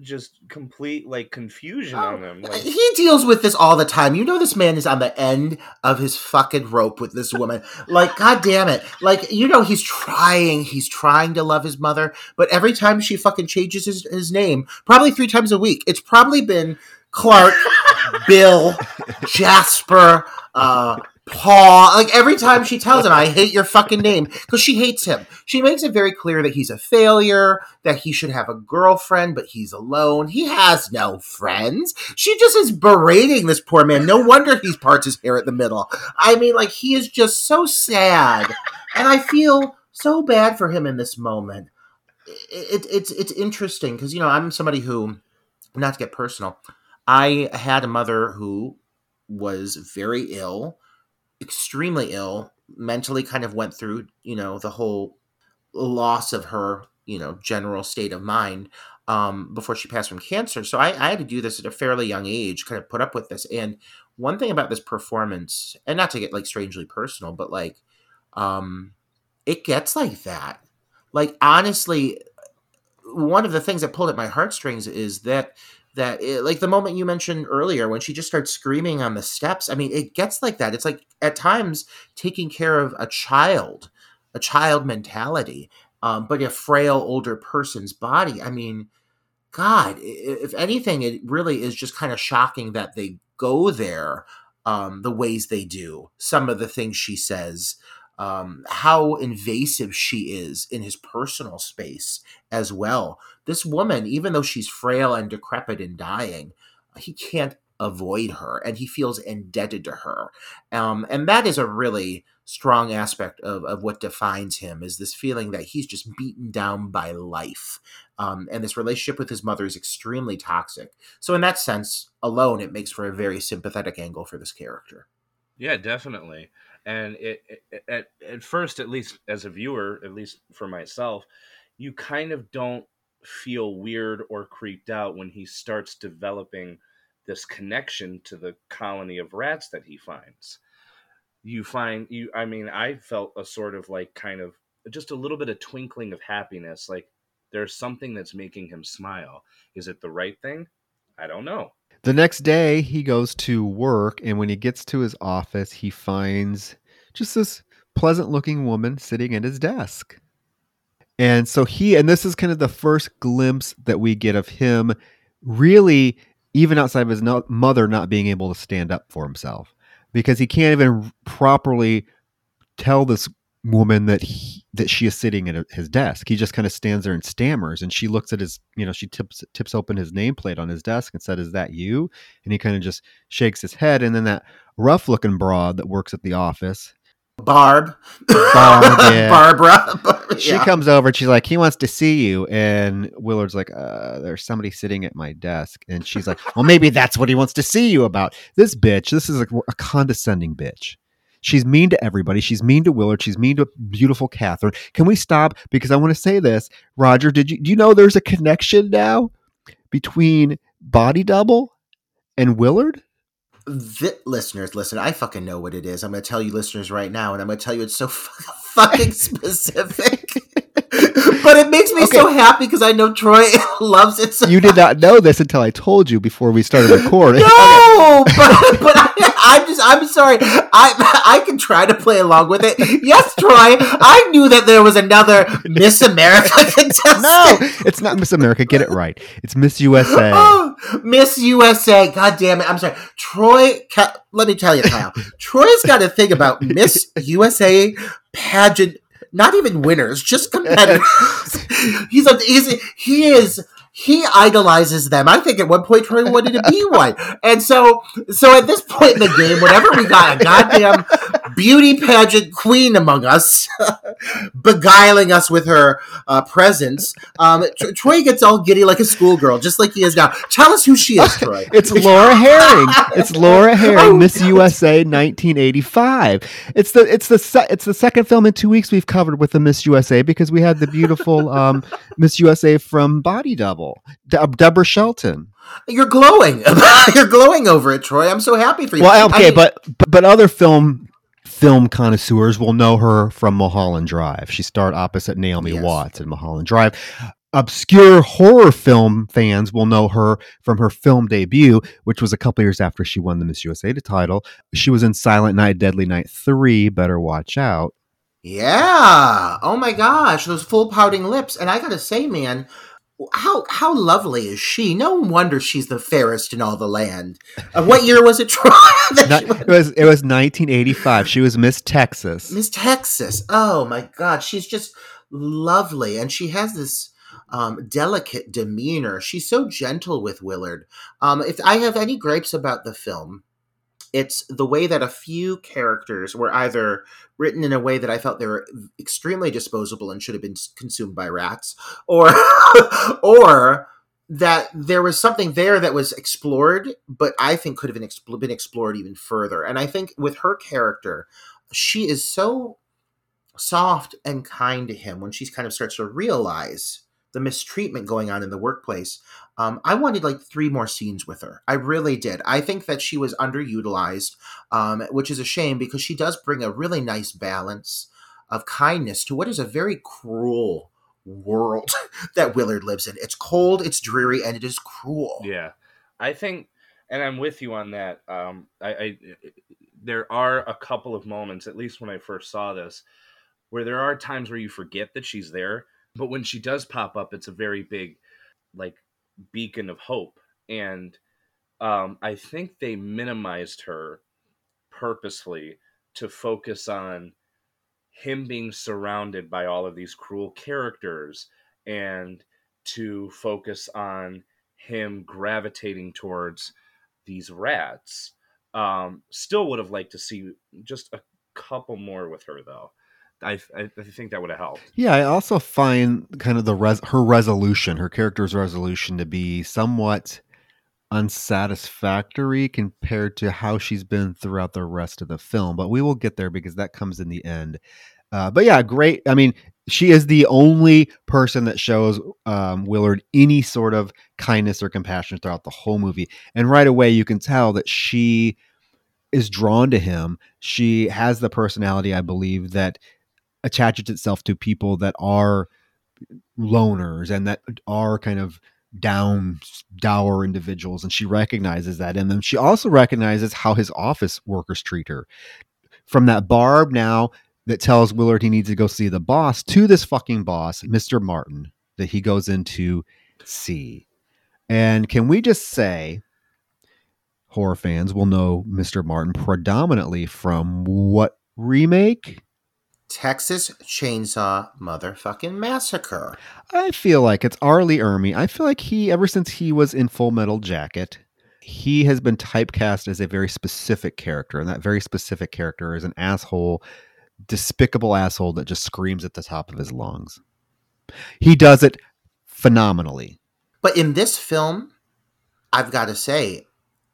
just complete like confusion on him. Oh, like, he deals with this all the time. You know, this man is on the end of his fucking rope with this woman. Like, god damn it! Like, you know, he's trying. He's trying to love his mother, but every time she fucking changes his, his name, probably three times a week, it's probably been Clark, [LAUGHS] Bill, Jasper, uh, Paul. Like every time she tells him, I hate your fucking name, because she hates him. She makes it very clear that he's a failure, that he should have a girlfriend, but he's alone. He has no friends. She just is berating this poor man. No wonder he parts his hair at the middle. I mean, like, he is just so sad. And I feel so bad for him in this moment. It, it, it's it's interesting because you know I'm somebody who, not to get personal, I had a mother who was very ill extremely ill, mentally kind of went through, you know, the whole loss of her, you know, general state of mind um, before she passed from cancer. So I, I had to do this at a fairly young age, kind of put up with this. And one thing about this performance, and not to get like strangely personal, but like, um, it gets like that. Like honestly, one of the things that pulled at my heartstrings is that that it, like the moment you mentioned earlier when she just starts screaming on the steps i mean it gets like that it's like at times taking care of a child a child mentality um, but a frail older person's body i mean god if anything it really is just kind of shocking that they go there um, the ways they do some of the things she says um, how invasive she is in his personal space as well. This woman, even though she's frail and decrepit and dying, he can't avoid her and he feels indebted to her. Um, and that is a really strong aspect of, of what defines him is this feeling that he's just beaten down by life. Um, and this relationship with his mother is extremely toxic. So in that sense alone, it makes for a very sympathetic angle for this character. Yeah, definitely and it, it, at, at first at least as a viewer at least for myself you kind of don't feel weird or creeped out when he starts developing this connection to the colony of rats that he finds. You find you i mean i felt a sort of like kind of just a little bit of twinkling of happiness like there's something that's making him smile. Is it the right thing? I don't know. The next day, he goes to work, and when he gets to his office, he finds just this pleasant looking woman sitting at his desk. And so he, and this is kind of the first glimpse that we get of him really, even outside of his no- mother, not being able to stand up for himself because he can't even properly tell this woman that he, that she is sitting at his desk. He just kind of stands there and stammers, and she looks at his, you know, she tips tips open his nameplate on his desk and said, "Is that you?" And he kind of just shakes his head, and then that rough looking broad that works at the office. Barb, Barb yeah. [LAUGHS] Barbara. [LAUGHS] She comes over and she's like, he wants to see you. And Willard's like, uh, there's somebody sitting at my desk. And she's like, well, maybe that's what he wants to see you about. This bitch, this is a, a condescending bitch. She's mean to everybody. She's mean to Willard. She's mean to beautiful Catherine. Can we stop? Because I want to say this. Roger, did you do you know there's a connection now between Body Double and Willard? The, listeners, listen, I fucking know what it is. I'm going to tell you, listeners, right now, and I'm going to tell you it's so [LAUGHS] fucking [LAUGHS] specific. [LAUGHS] but it makes me okay. so happy because I know Troy loves it. So you did not know this until I told you before we started recording. no, okay. but, but I, am just I'm sorry. I [LAUGHS] I can try to play along with it. Yes, Troy. I knew that there was another Miss America [LAUGHS] contestant. No, it's not Miss America. Get it right. It's Miss USA. [GASPS] Oh, Miss USA. God damn it. I'm sorry, Troy. let me tell you, Kyle. [LAUGHS] Troy's got a thing about Miss USA pageant not even winners, just competitors. he's a he's, he is he idolizes them. I think at one point Troy wanted to be one. And so so at this point in the game, whenever we got a goddamn beauty pageant queen among us, [LAUGHS] beguiling us with her uh, presence, um, Troy gets all giddy like a schoolgirl, just like he is now. Tell us who she is, Troy. [LAUGHS] it's Laura Harring. It's [LAUGHS] Laura Harring, oh, Miss USA 1985. It's the it's the se- it's the second film in two weeks we've covered with the Miss USA because we had the beautiful um, Miss USA from Body Double. De- Deborah Shelton. You're glowing. You're glowing over it, Troy. I'm so happy for you. Well, okay, I mean, but but other film film connoisseurs will know her from Mulholland Drive. She starred opposite Naomi yes. Watts in Mulholland Drive. obscure horror film fans will know her from her film debut, which was a couple years after she won the Miss USA title. She was in Silent Night, Deadly Night 3, Better Watch Out. Yeah. Oh my gosh, those full pouting lips. And I gotta say, man, how how lovely is she? No wonder she's the fairest in all the land. Uh, what year was it? Troy? [LAUGHS] Not- it was it was 1985. She was Miss Texas. Miss Texas. Oh my God, she's just lovely, and she has this um, delicate demeanor. She's so gentle with Willard. Um, if I have any gripes about the film, it's the way that a few characters were either written in a way that I felt they were extremely disposable and should have been consumed by rats, or [LAUGHS] or that there was something there that was explored, but I think could have been, expl- been explored even further. And I think with her character, she is so soft and kind to him when she kind of starts to realize the mistreatment going on in the workplace. Um, I wanted like three more scenes with her. I really did. I think that she was underutilized, um, which is a shame because she does bring a really nice balance of kindness to what is a very cruel world [LAUGHS] that Willard lives in. It's cold, it's dreary, and it is cruel. Yeah, I think, and I'm with you on that. Um, I, I there are a couple of moments, at least when I first saw this, where there are times where you forget that she's there, but when she does pop up, it's a very big, like, beacon of hope. And um, I think they minimized her purposely to focus on him being surrounded by all of these cruel characters and to focus on him gravitating towards these rats. Um, still would have liked to see just a couple more with her though. I, I, think that would have helped. Yeah, I also find kind of the res- her resolution, her character's resolution, to be somewhat unsatisfactory compared to how she's been throughout the rest of the film. But we will get there because that comes in the end. Uh, but yeah, great. I mean, she is the only person that shows um, Willard any sort of kindness or compassion throughout the whole movie, and right away you can tell that she is drawn to him. She has the personality, I believe, that attaches itself to people that are loners and that are kind of down dour individuals and she recognizes that. In them she also recognizes how his office workers treat her. From that barb now that tells willard he needs to go see the boss to this fucking boss mr martin that he goes into see. And can we just say horror fans will know mr martin predominantly from what remake Texas Chainsaw Motherfucking Massacre. I feel like it's R. Lee Ermey. I feel like he, ever since he was in Full Metal Jacket, he has been typecast as a very specific character, and that very specific character is an asshole, despicable asshole that just screams at the top of his lungs. He does it phenomenally. But in this film, I've got to say,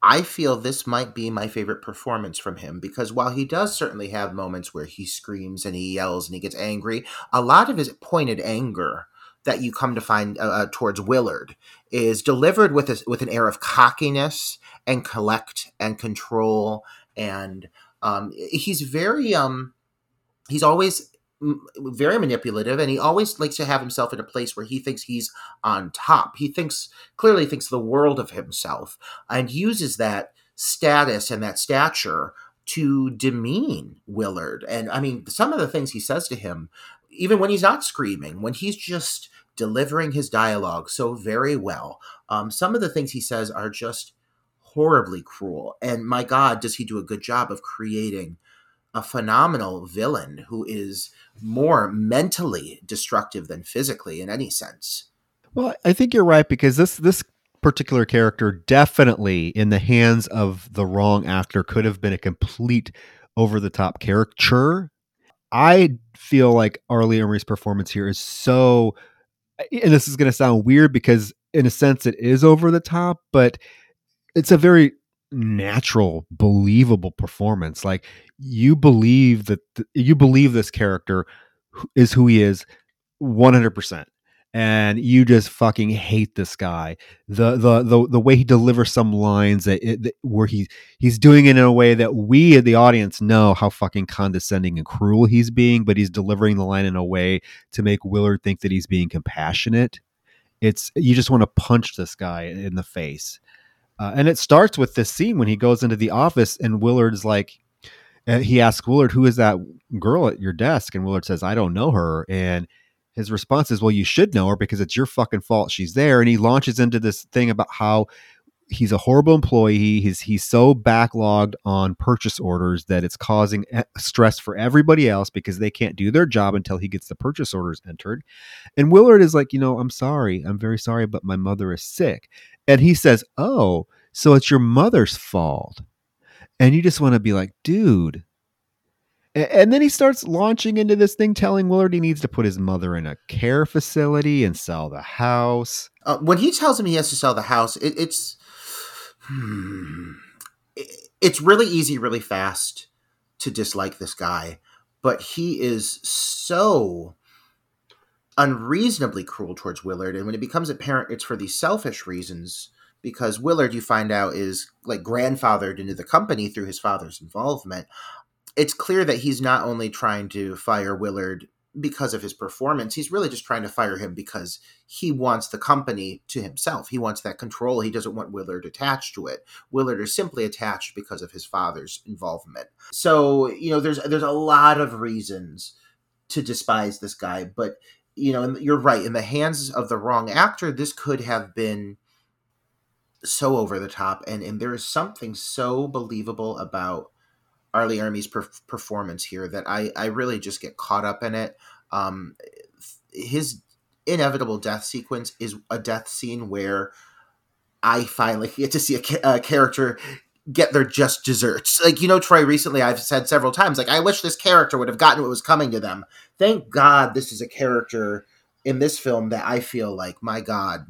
I feel this might be my favorite performance from him because while he does certainly have moments where he screams and he yells and he gets angry, a lot of his pointed anger that you come to find uh, uh, towards Willard is delivered with a, with an air of cockiness and collect and control and um, he's very um he's always very manipulative and he always likes to have himself in a place where he thinks he's on top. He thinks clearly thinks the world of himself and uses that status and that stature to demean willard. And i mean some of the things he says to him even when he's not screaming when he's just delivering his dialogue so very well um, some of the things he says are just horribly cruel. And my god does he do a good job of creating a phenomenal villain who is more mentally destructive than physically in any sense. Well, I think you're right because this this particular character definitely in the hands of the wrong actor could have been a complete over the top caricature. I feel like R. Lee Ermey's performance here is so and this is going to sound weird because in a sense it is over the top, but it's a very natural, believable performance. Like you believe that th- you believe this character is who he is 100% and you just fucking hate this guy the the the, the way he delivers some lines that, it, that where he he's doing it in a way that we the audience know how fucking condescending and cruel he's being but he's delivering the line in a way to make willard think that he's being compassionate it's you just want to punch this guy in the face. Uh, and it starts with this scene when he goes into the office and Willard's like, he asks Willard, "Who is that girl at your desk?" And Willard says, "I don't know her." And his response is, "Well, you should know her because it's your fucking fault she's there." And he launches into this thing about how he's a horrible employee. He's he's so backlogged on purchase orders that it's causing stress for everybody else because they can't do their job until he gets the purchase orders entered. And Willard is like, you know, I'm sorry, I'm very sorry, but my mother is sick. And he says, "Oh, so it's your mother's fault." And you just want to be like, dude. And then he starts launching into this thing, telling Willard he needs to put his mother in a care facility and sell the house. Uh, when he tells him he has to sell the house, it, it's [SIGHS] it's really easy, really fast to dislike this guy, but he is so unreasonably cruel towards Willard. And when it becomes apparent it's for these selfish reasons, because Willard, you find out, is like grandfathered into the company through his father's involvement. It's clear that he's not only trying to fire Willard because of his performance. He's really just trying to fire him because he wants the company to himself. He wants that control. He doesn't want Willard attached to it. Willard is simply attached because of his father's involvement. So, you know, there's there's a lot of reasons to despise this guy, but you know, you're right. In the hands of the wrong actor, this could have been so over the top and and there is something so believable about R. Lee Ermey's per- performance here that I, I really just get caught up in it. Um, his inevitable death sequence is a death scene where I finally [LAUGHS] get to see a, a character get their just desserts. Like, you know, Troy, recently I've said several times, like, I wish this character would have gotten what was coming to them. Thank God this is a character in this film that I feel like, my God,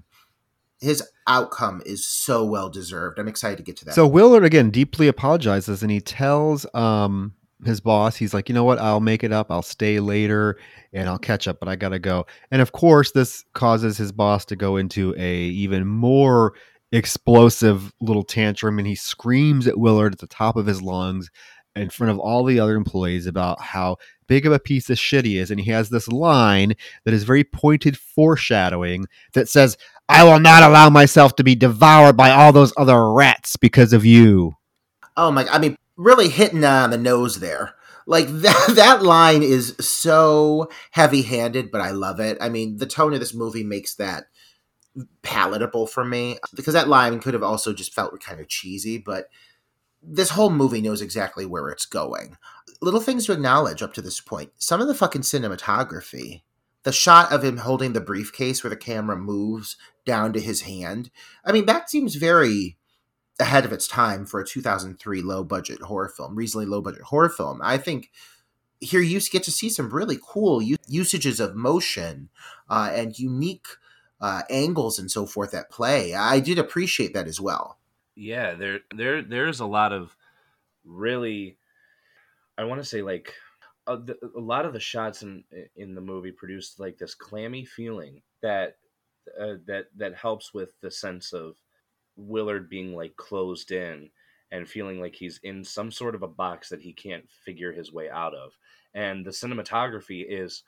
his outcome is so well deserved. I'm excited to get to that. So Willard again deeply apologizes and he tells um his boss, he's like, you know what, I'll make it up. I'll stay later and I'll catch up, but I gotta go. And of course, this causes his boss to go into a even more explosive little tantrum and he screams at Willard at the top of his lungs in front of all the other employees about how big of a piece of shit he is. And he has this line that is very pointed foreshadowing that says, I will not allow myself to be devoured by all those other rats because of you. Oh my! I mean, really hitting on the nose there. Like [LAUGHS] that, that line is so heavy-handed, but I love it. I mean, the tone of this movie makes that palatable for me because that line could have also just felt kind of cheesy, but this whole movie knows exactly where it's going. Little things to acknowledge up to this point. Some of the fucking cinematography the shot of him holding the briefcase where the camera moves down to his hand. I mean, that seems very ahead of its time for a 2003 low budget horror film, reasonably low budget horror film. I think here you get to see some really cool usages of motion uh, and unique uh, angles and so forth at play. I did appreciate that as well. Yeah, there there there's a lot of really I want to say like a, uh, a lot of the shots in in the movie produced like this clammy feeling that uh, that that helps with the sense of Willard being like closed in and feeling like he's in some sort of a box that he can't figure his way out of. And the cinematography is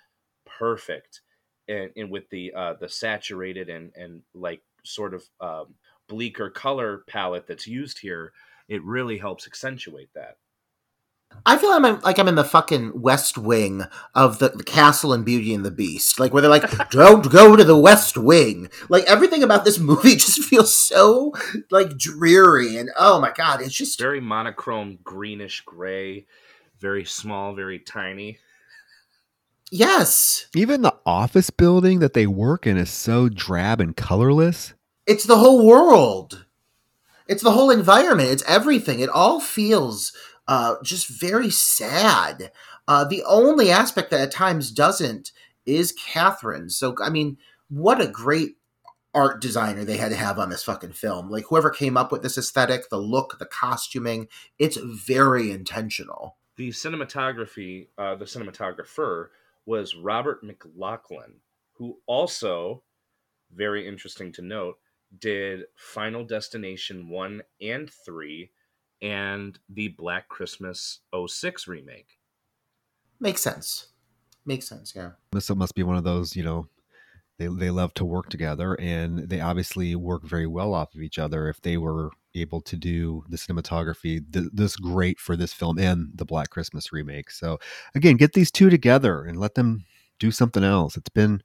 perfect, and, and with the uh, the saturated and and like sort of um, bleaker color palette that's used here, it really helps accentuate that. I feel I'm like I'm in the fucking West Wing of the, the Castle and Beauty and the Beast, like where they're like, [LAUGHS] "Don't go to the West Wing." Like everything about this [LAUGHS] movie just feels so like dreary, and oh my god, it's just very monochrome, greenish gray, very small, very tiny. Yes, even the office building that they work in is so drab and colorless. It's the whole world. It's the whole environment. It's everything. It all feels uh, just very sad. Uh, the only aspect that at times doesn't is Catherine. So, I mean, what a great art designer they had to have on this fucking film. Like, whoever came up with this aesthetic, the look, the costuming, it's very intentional. The cinematography, uh, the cinematographer was Robert McLachlan, who also, very interesting to note, did Final Destination 1 and 3 and the Black Christmas 06 remake. Makes sense. Makes sense, yeah. This must be one of those, you know, They they love to work together, and they obviously work very well off of each other. If they were able to do the cinematography th- this great for this film and the Black Christmas remake, so again, get these two together and let them do something else. It's been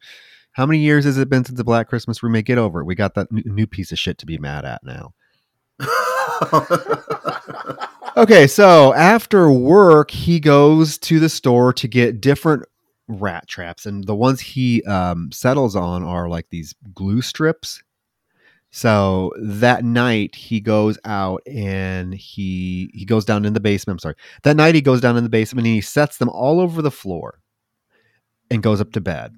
how many years has it been since the Black Christmas remake? Get over it. We got that n- new piece of shit to be mad at now. [LAUGHS] [LAUGHS] Okay, so after work, he goes to the store to get different rat traps, and the ones he um, settles on are like these glue strips. So that night he goes out and he he goes down in the basement. I'm sorry. That night he goes down in the basement and he sets them all over the floor and goes up to bed.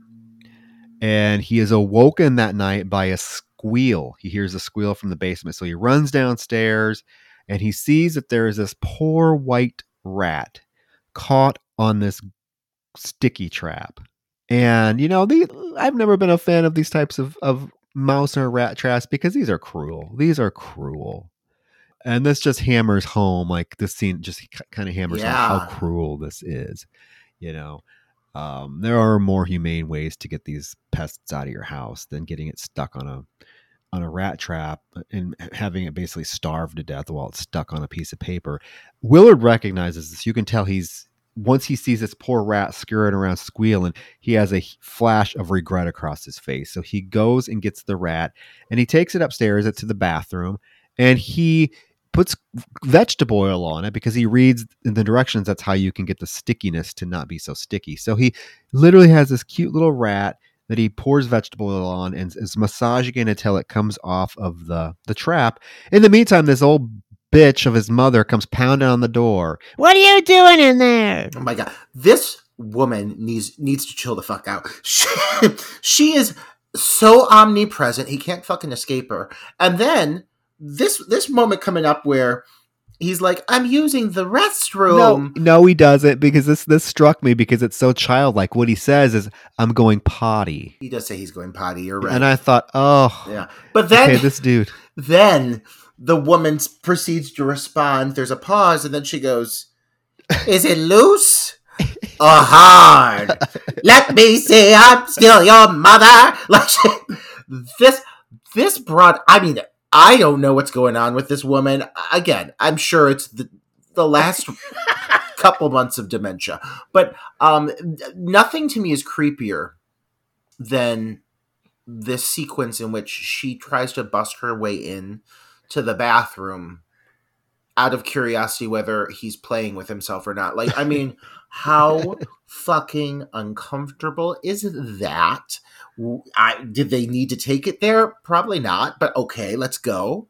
And he is awoken that night by a squeal. He hears a squeal from the basement. So he runs downstairs and he sees that there is this poor white rat caught on this sticky trap. And you know, the I've never been a fan of these types of of mouse or rat traps because these are cruel. These are cruel. And this just hammers home like this scene just kind of hammers home how cruel this is. You know, um, there are more humane ways to get these pests out of your house than getting it stuck on a on a rat trap and having it basically starve to death while it's stuck on a piece of paper. Willard recognizes this. You can tell he's once he sees this poor rat scurrying around squealing, he has a flash of regret across his face. So he goes and gets the rat and he takes it upstairs to the bathroom and he puts vegetable oil on it because he reads in the directions that's how you can get the stickiness to not be so sticky. So he literally has this cute little rat that he pours vegetable oil on and is massaging it until it comes off of the the trap. In the meantime, this old bitch of his mother comes pounding on the door. What are you doing in there? Oh my god, this woman needs needs to chill the fuck out. [LAUGHS] She, she is so omnipresent, he can't fucking escape her. And then this this moment coming up where he's like, "I'm using the restroom." no, he doesn't because this this struck me because it's so childlike. What he says is, "I'm going potty," He does say he's going potty. You're right. and I thought, "Oh, yeah, but then okay, this dude." [LAUGHS] then the woman proceeds to respond. There's a pause, and then she goes, [LAUGHS] "Is it loose?" or hard. Let me see, I'm still your mother. [LAUGHS] Like this, this brought. I mean, I don't know what's going on with this woman. Again, I'm sure it's the the last [LAUGHS] couple months of dementia, but um, nothing to me is creepier than this sequence in which she tries to bust her way in to the bathroom out of curiosity whether he's playing with himself or not. Like, I mean, [LAUGHS] how fucking uncomfortable is that? I, did they need to take it there? Probably not, but okay, let's go.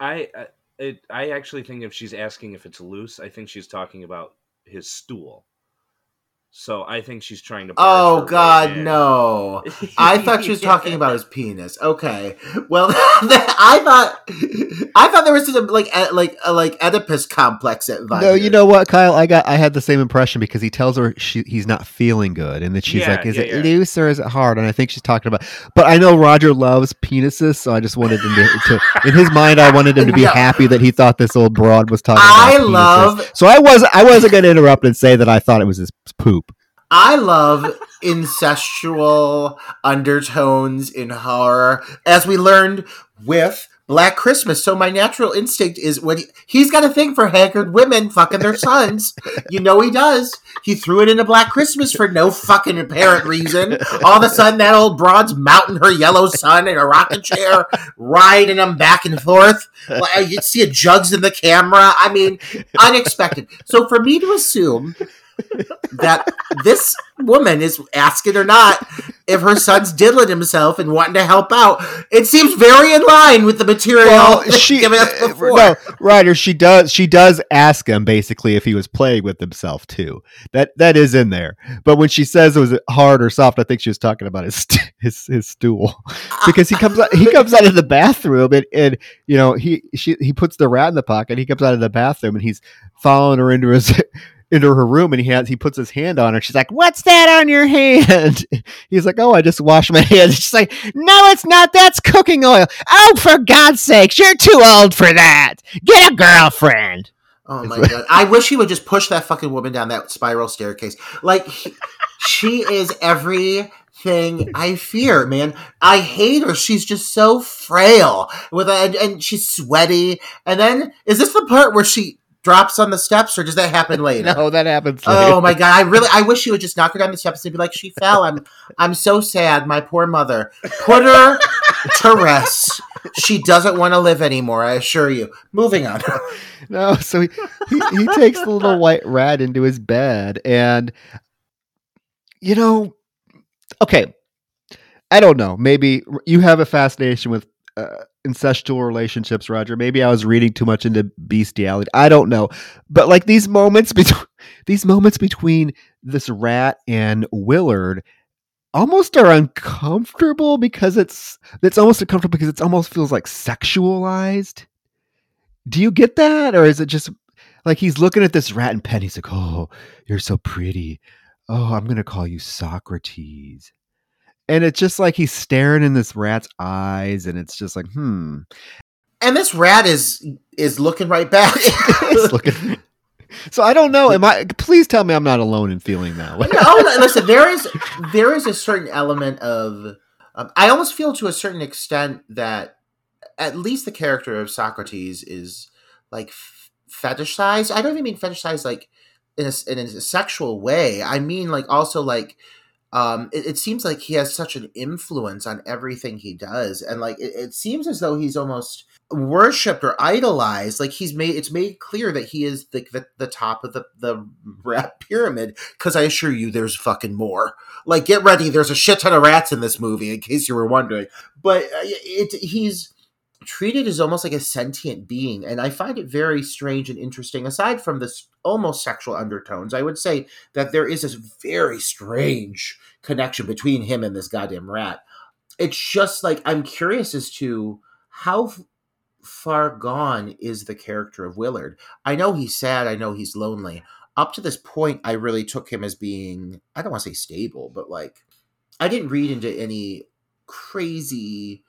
I I- it, I actually think if she's asking if it's loose, I think she's talking about his stool. So I think she's trying to. Oh God, in. no! I thought she was [LAUGHS] talking about his penis. Okay, well, [LAUGHS] I thought I thought there was some like like uh, like Oedipus complex at vibe. No, you know what, Kyle? I got I had the same impression because he tells her she, he's not feeling good, and then she's Yeah, like, "Is yeah, it yeah. loose or is it hard?" And I think she's talking about. But I know Roger loves penises, so I just wanted him to. to in his mind, I wanted him to be Yeah. happy that he thought this old broad was talking. I about penises. love- So I was I wasn't going to interrupt and say that I thought it was his poop. I love [LAUGHS] incestual undertones in horror, as we learned with Black Christmas. So my natural instinct is when he, he's got a thing for haggard women fucking their sons. You know he does. He threw it into Black Christmas for no fucking apparent reason. All of a sudden, that old broad's mounting her yellow son in a rocking chair, riding him back and forth. You see a jugs in the camera. I mean, unexpected. So for me to assume that this woman is asking or not if her son's diddling himself and wanting to help out. It seems very in line with the material Well, she given us uh, before. no, Ryder. She does she does ask him basically if he was playing with himself too. That that is in there. But when she says it was hard or soft, I think she was talking about his his his stool [LAUGHS] because he comes out he comes out of the bathroom and, and you know he she he puts the rat in the pocket. He comes out of the bathroom and he's following her into his. Into her room and he has he puts his hand on her. She's like, "What's that on your hand?" [LAUGHS] He's like, "Oh, I just washed my [LAUGHS] hands." She's like, "No, it's not. That's cooking oil." Oh, for God's sakes, you're too old for that. Get a girlfriend. Oh my god! I wish he would just push that fucking woman down that spiral staircase. Like he- she is thing I fear, man. I hate her. She's just so frail with and, and she's sweaty. And then is this the part where she drops on the steps, or does that happen [LAUGHS] later? no, that happens. Oh my god! I [LAUGHS] really, I wish you would just knock her down the steps and be like, "She fell." I'm, I'm so sad. My poor mother. Put her [LAUGHS] to rest. She doesn't want to live anymore. I assure you. Moving on. no, so he, he he takes the little white rat into his bed, and you know, okay, I don't know. Maybe you have a fascination with uh, incestual relationships, Roger. Maybe I was reading too much into bestiality. I don't know, but like these moments between [LAUGHS] these moments between this rat and Willard almost are uncomfortable because it's it's almost uncomfortable because it almost feels like sexualized. Do you get that, or is it just like he's looking at this rat and Penny's like, "Oh, you're so pretty. Oh, I'm gonna call you Socrates." And it's just like he's staring in this rat's eyes and it's just like hmm. And this rat is is looking right back. [LAUGHS] Looking [LAUGHS] so i don't know am i please tell me i'm not alone in feeling that way. No listen there is there is a certain element of um, i almost feel to a certain extent that at least the character of socrates is like fetishized. I don't even mean fetishized like in a, in a sexual way. I mean like also like um, it, it, seems like he has such an influence on everything he does, and like it, it seems as though he's almost worshipped or idolized. Like he's made it's made clear that he is the the, the top of the the rat [LAUGHS] pyramid. Because I assure you, there's fucking more. Like get ready, there's a shit ton of rats in this movie, in case you were wondering. But uh, it, he's treated as almost like a sentient being and i find it very strange and interesting aside from this almost sexual undertones i would say that there is this very strange connection between him and this goddamn rat. It's just like i'm curious as to how far gone is the character of willard. I know he's sad i know he's lonely. Up to this point i really took him as being i don't want to say stable but like i didn't read into any crazy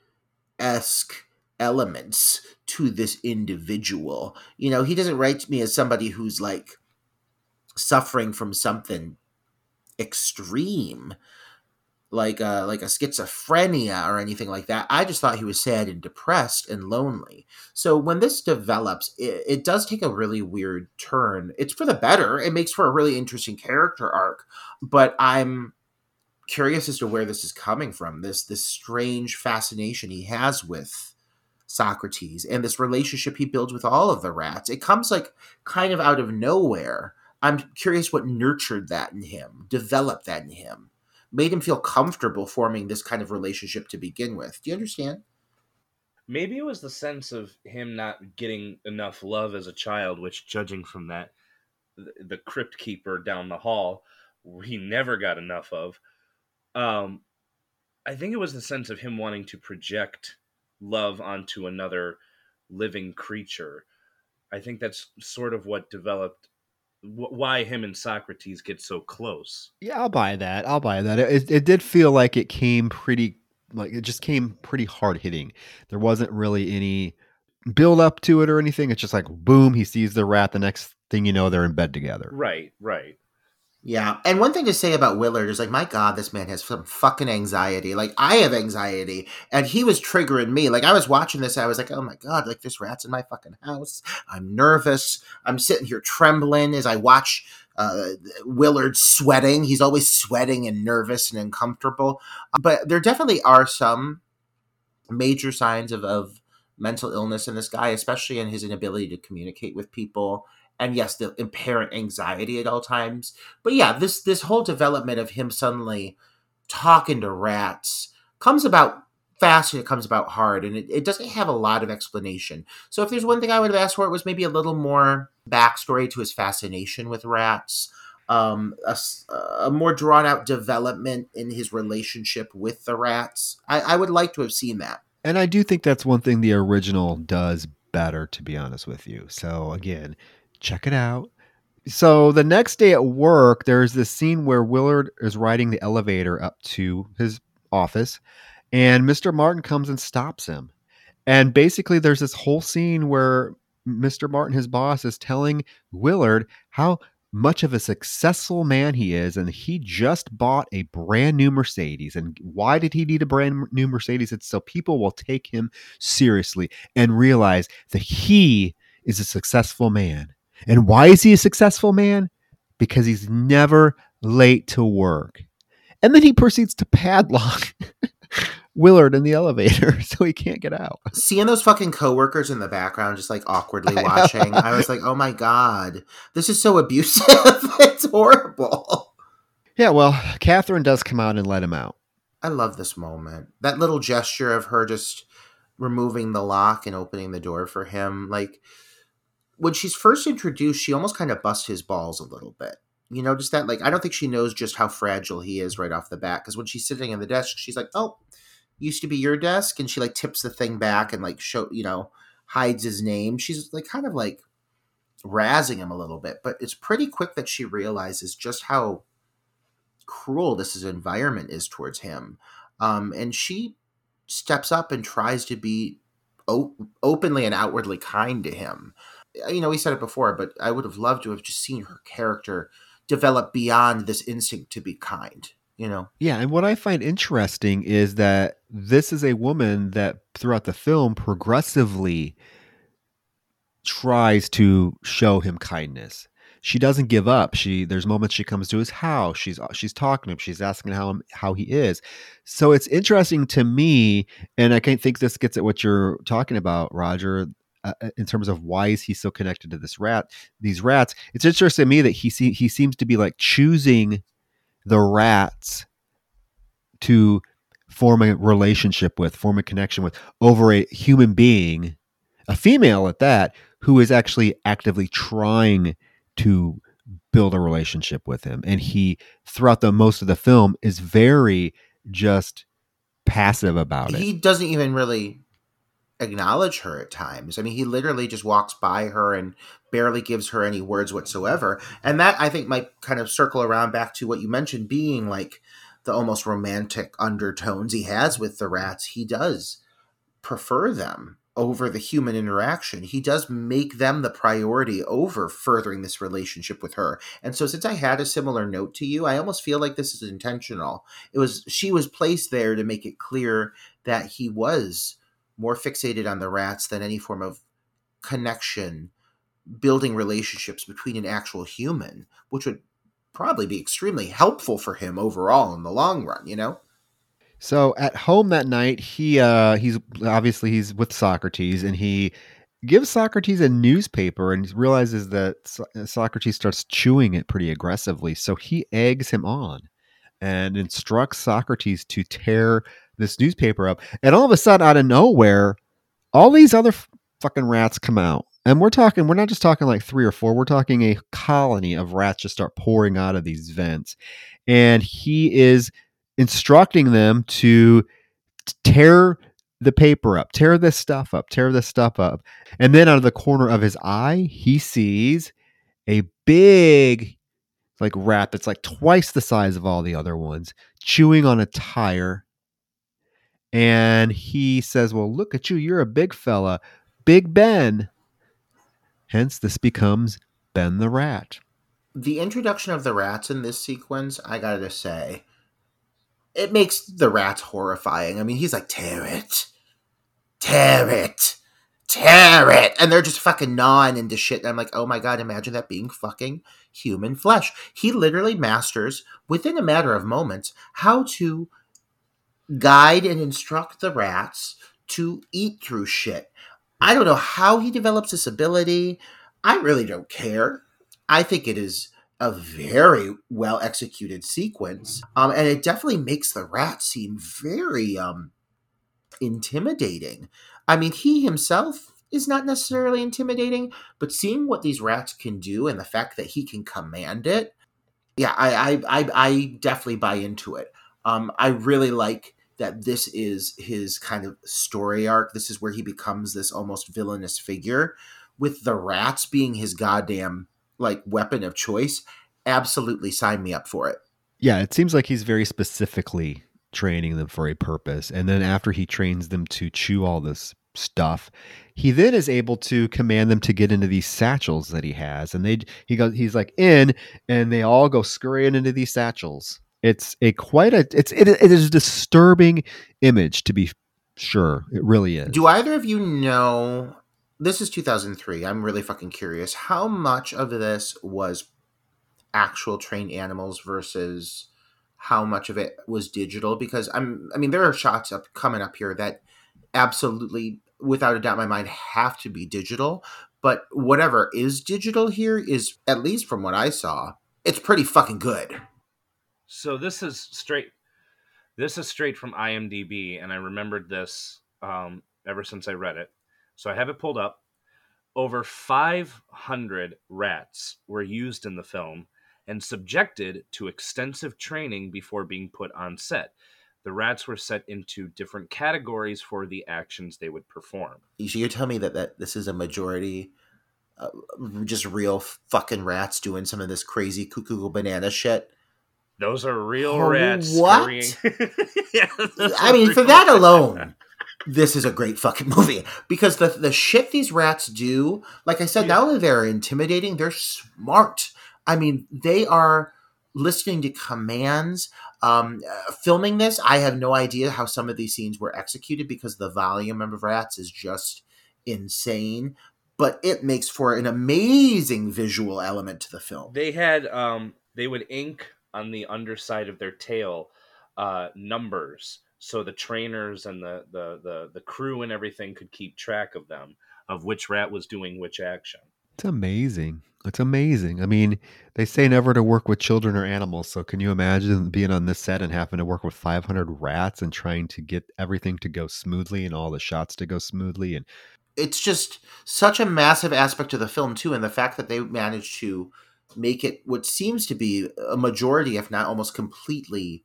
esque elements to this individual. You know, he doesn't write to me as somebody who's like suffering from something extreme like a like a schizophrenia or anything like that. I just thought he was sad and depressed and lonely. So when this develops, it, it, does take a really weird turn. It's for the better. It makes for a really interesting character arc, but I'm curious as to where this is coming from. This this strange fascination he has with Socrates and this relationship he builds with all of the rats. It comes like kind of out of nowhere. I'm curious what nurtured that in him, developed that in him, made him feel comfortable forming this kind of relationship to begin with. Do you understand? Maybe it was the sense of him not getting enough love as a child, which, judging from that, the crypt keeper down the hall, he never got enough of. Um, I think it was the sense of him wanting to project love onto another living creature. I think that's sort of what developed why him and Socrates get so close. Yeah, I'll buy that. I'll buy that. It, it did feel like it came pretty, like it just came pretty hard hitting. There wasn't really any build up to it or anything. It's just like boom, he sees the rat. The next thing you know, they're in bed together. Right, right. Yeah. And one thing to say about Willard is like, my God, this man has some fucking anxiety. Like, I have anxiety. And he was triggering me. Like, I was watching this, I was like, oh my God, like, there's rats in my fucking house. I'm nervous. I'm sitting here trembling as I watch uh, Willard sweating. He's always sweating and nervous and uncomfortable. But there definitely are some major signs of, of mental illness in this guy, especially in his inability to communicate with people and yes, the apparent anxiety at all times. But yeah, this this whole development of him suddenly talking to rats comes about fast and it comes about hard and it, it doesn't have a lot of explanation. So if there's one thing I would have asked for, it was maybe a little more backstory to his fascination with rats. Um, a, a more drawn out development in his relationship with the rats. I, I would like to have seen that. And I do think that's one thing the original does better, to be honest with you. So again, check it out. So the next day at work, there's this scene where Willard is riding the elevator up to his office, and Mr. Martin comes and stops him. And basically, there's this whole scene where Mr. Martin, his boss, is telling Willard how much of a successful man he is, and he just bought a brand new Mercedes. And why did he need a brand new Mercedes? It's so people will take him seriously and realize that he is a successful man. And why is he a successful man? Because he's never late to work. And then he proceeds to padlock [LAUGHS] Willard in the elevator [LAUGHS] so he can't get out. Seeing those fucking coworkers in the background just like awkwardly [LAUGHS] watching, I was like, oh my God, this is so abusive. it's horrible. Yeah, well, Catherine does come out and let him out. I love this moment. That little gesture of her just removing the lock and opening the door for him. Like when she's first introduced, she almost kind of busts his balls a little bit. You notice that, like, I don't think she knows just how fragile he is right off the bat. Because when she's sitting in the desk, she's like, oh, used to be your desk and she like tips the thing back and like show you know hides his name she's like kind of like razzing him a little bit but it's pretty quick that she realizes just how cruel this environment is towards him um, and she steps up and tries to be op- openly and outwardly kind to him you know we said it before but i would have loved to have just seen her character develop beyond this instinct to be kind you know? Yeah and what i find interesting is that this is a woman that throughout the film progressively tries to show him kindness. She doesn't give up. She there's moments she comes to his house she's she's talking to him she's asking how how he is. So it's interesting to me and i can't think this gets at what you're talking about roger uh, uh, in terms of why is he so connected to this rat these rats it's interesting to me that he he seems to be like choosing the rats to form a relationship with, form a connection with over a human being, a female at that, who is actually actively trying to build a relationship with him. And he, throughout the most of the film, is very just passive about it. He doesn't even really acknowledge her at times. I mean, he literally just walks by her and barely gives her any words whatsoever. And that I think might kind of circle around back to what you mentioned being like the almost romantic undertones he has with the rats. He does prefer them over the human interaction. He does make them the priority over furthering this relationship with her. And so since I had a similar note to you, I almost feel like this is intentional. It was she was placed there to make it clear that he was more fixated on the rats than any form of connection, building relationships between an actual human, which would probably be extremely helpful for him overall in the long run, you know? So at home that night, he uh he's obviously he's with Socrates and he gives Socrates a newspaper and realizes that uh, Socrates starts chewing it pretty aggressively. So he eggs him on and instructs Socrates to tear this newspaper up. And all of a sudden, out of nowhere, all these other f- fucking rats come out. And we're talking, we're not just talking like three or four, we're talking a colony of rats just start pouring out of these vents. And he is instructing them to tear the paper up, tear this stuff up, tear this stuff up. And then out of the corner of his eye, he sees a big like rat that's like twice the size of all the other ones, chewing on a tire and he says, Well, look at you. You're a big fella. Big Ben. Hence, this becomes Ben the Rat. The introduction of the rats in this sequence, I gotta say, it makes the rats horrifying. I mean, he's like, tear it, tear it, tear it. And they're just fucking gnawing into shit. And I'm like, oh my God, imagine that being fucking human flesh. He literally masters, within a matter of moments, how to guide and instruct the rats to eat through shit. I don't know how he develops this ability. I really don't care. I think it is a very well executed sequence. Um, and it definitely makes the rat seem very um, intimidating. I mean, he himself is not necessarily intimidating, but seeing what these rats can do and the fact that he can command it, yeah, I I I, I definitely buy into it. Um, I really like that this is his kind of story arc. This is where he becomes this almost villainous figure, with the rats being his goddamn like weapon of choice. Absolutely sign me up for it. Yeah, it seems like he's very specifically training them for a purpose. And then after he trains them to chew all this stuff. He then is able to command them to get into these satchels that he has, and they he goes he's like in, and they all go scurrying into these satchels. It's a quite a it's it, it is a disturbing image to be sure. It really is. Do either of you know? This is 2003. I'm really fucking curious. How much of this was actual trained animals versus how much of it was digital? Because I'm, I mean, there are shots up coming up here that absolutely, without a doubt, in my mind, have to be digital. But whatever is digital here is, at least from what I saw, it's pretty fucking good. So this is straight. This is straight from IMDb, and I remembered this um, ever since I read it. So I have it pulled up. Over 500 rats were used in the film and subjected to extensive training before being put on set. The rats were set into different categories for the actions they would perform. So you're telling me that, that this is a majority, uh, just real fucking rats doing some of this crazy cuckoo banana shit? Those are real Oh, rats. what? [LAUGHS] yeah, I mean, for that alone, this is a great fucking movie because the the shit these rats do, like I said, not only they're intimidating, they're smart. I mean, they are listening to commands. Um, uh, filming this, I have no idea how some of these scenes were executed because the volume of rats is just insane. But it makes for an amazing visual element to the film. They had um they would ink on the underside of their tail uh numbers so the trainers and the the the, the crew and everything could keep track of them of which rat was doing which action. It's amazing. It's amazing. I mean, they say never to work with children or animals. So, can you imagine being on this set and having to work with 500 rats and trying to get everything to go smoothly and all the shots to go smoothly? And it's just such a massive aspect of the film too and the fact that they managed to make it what seems to be a majority if not almost completely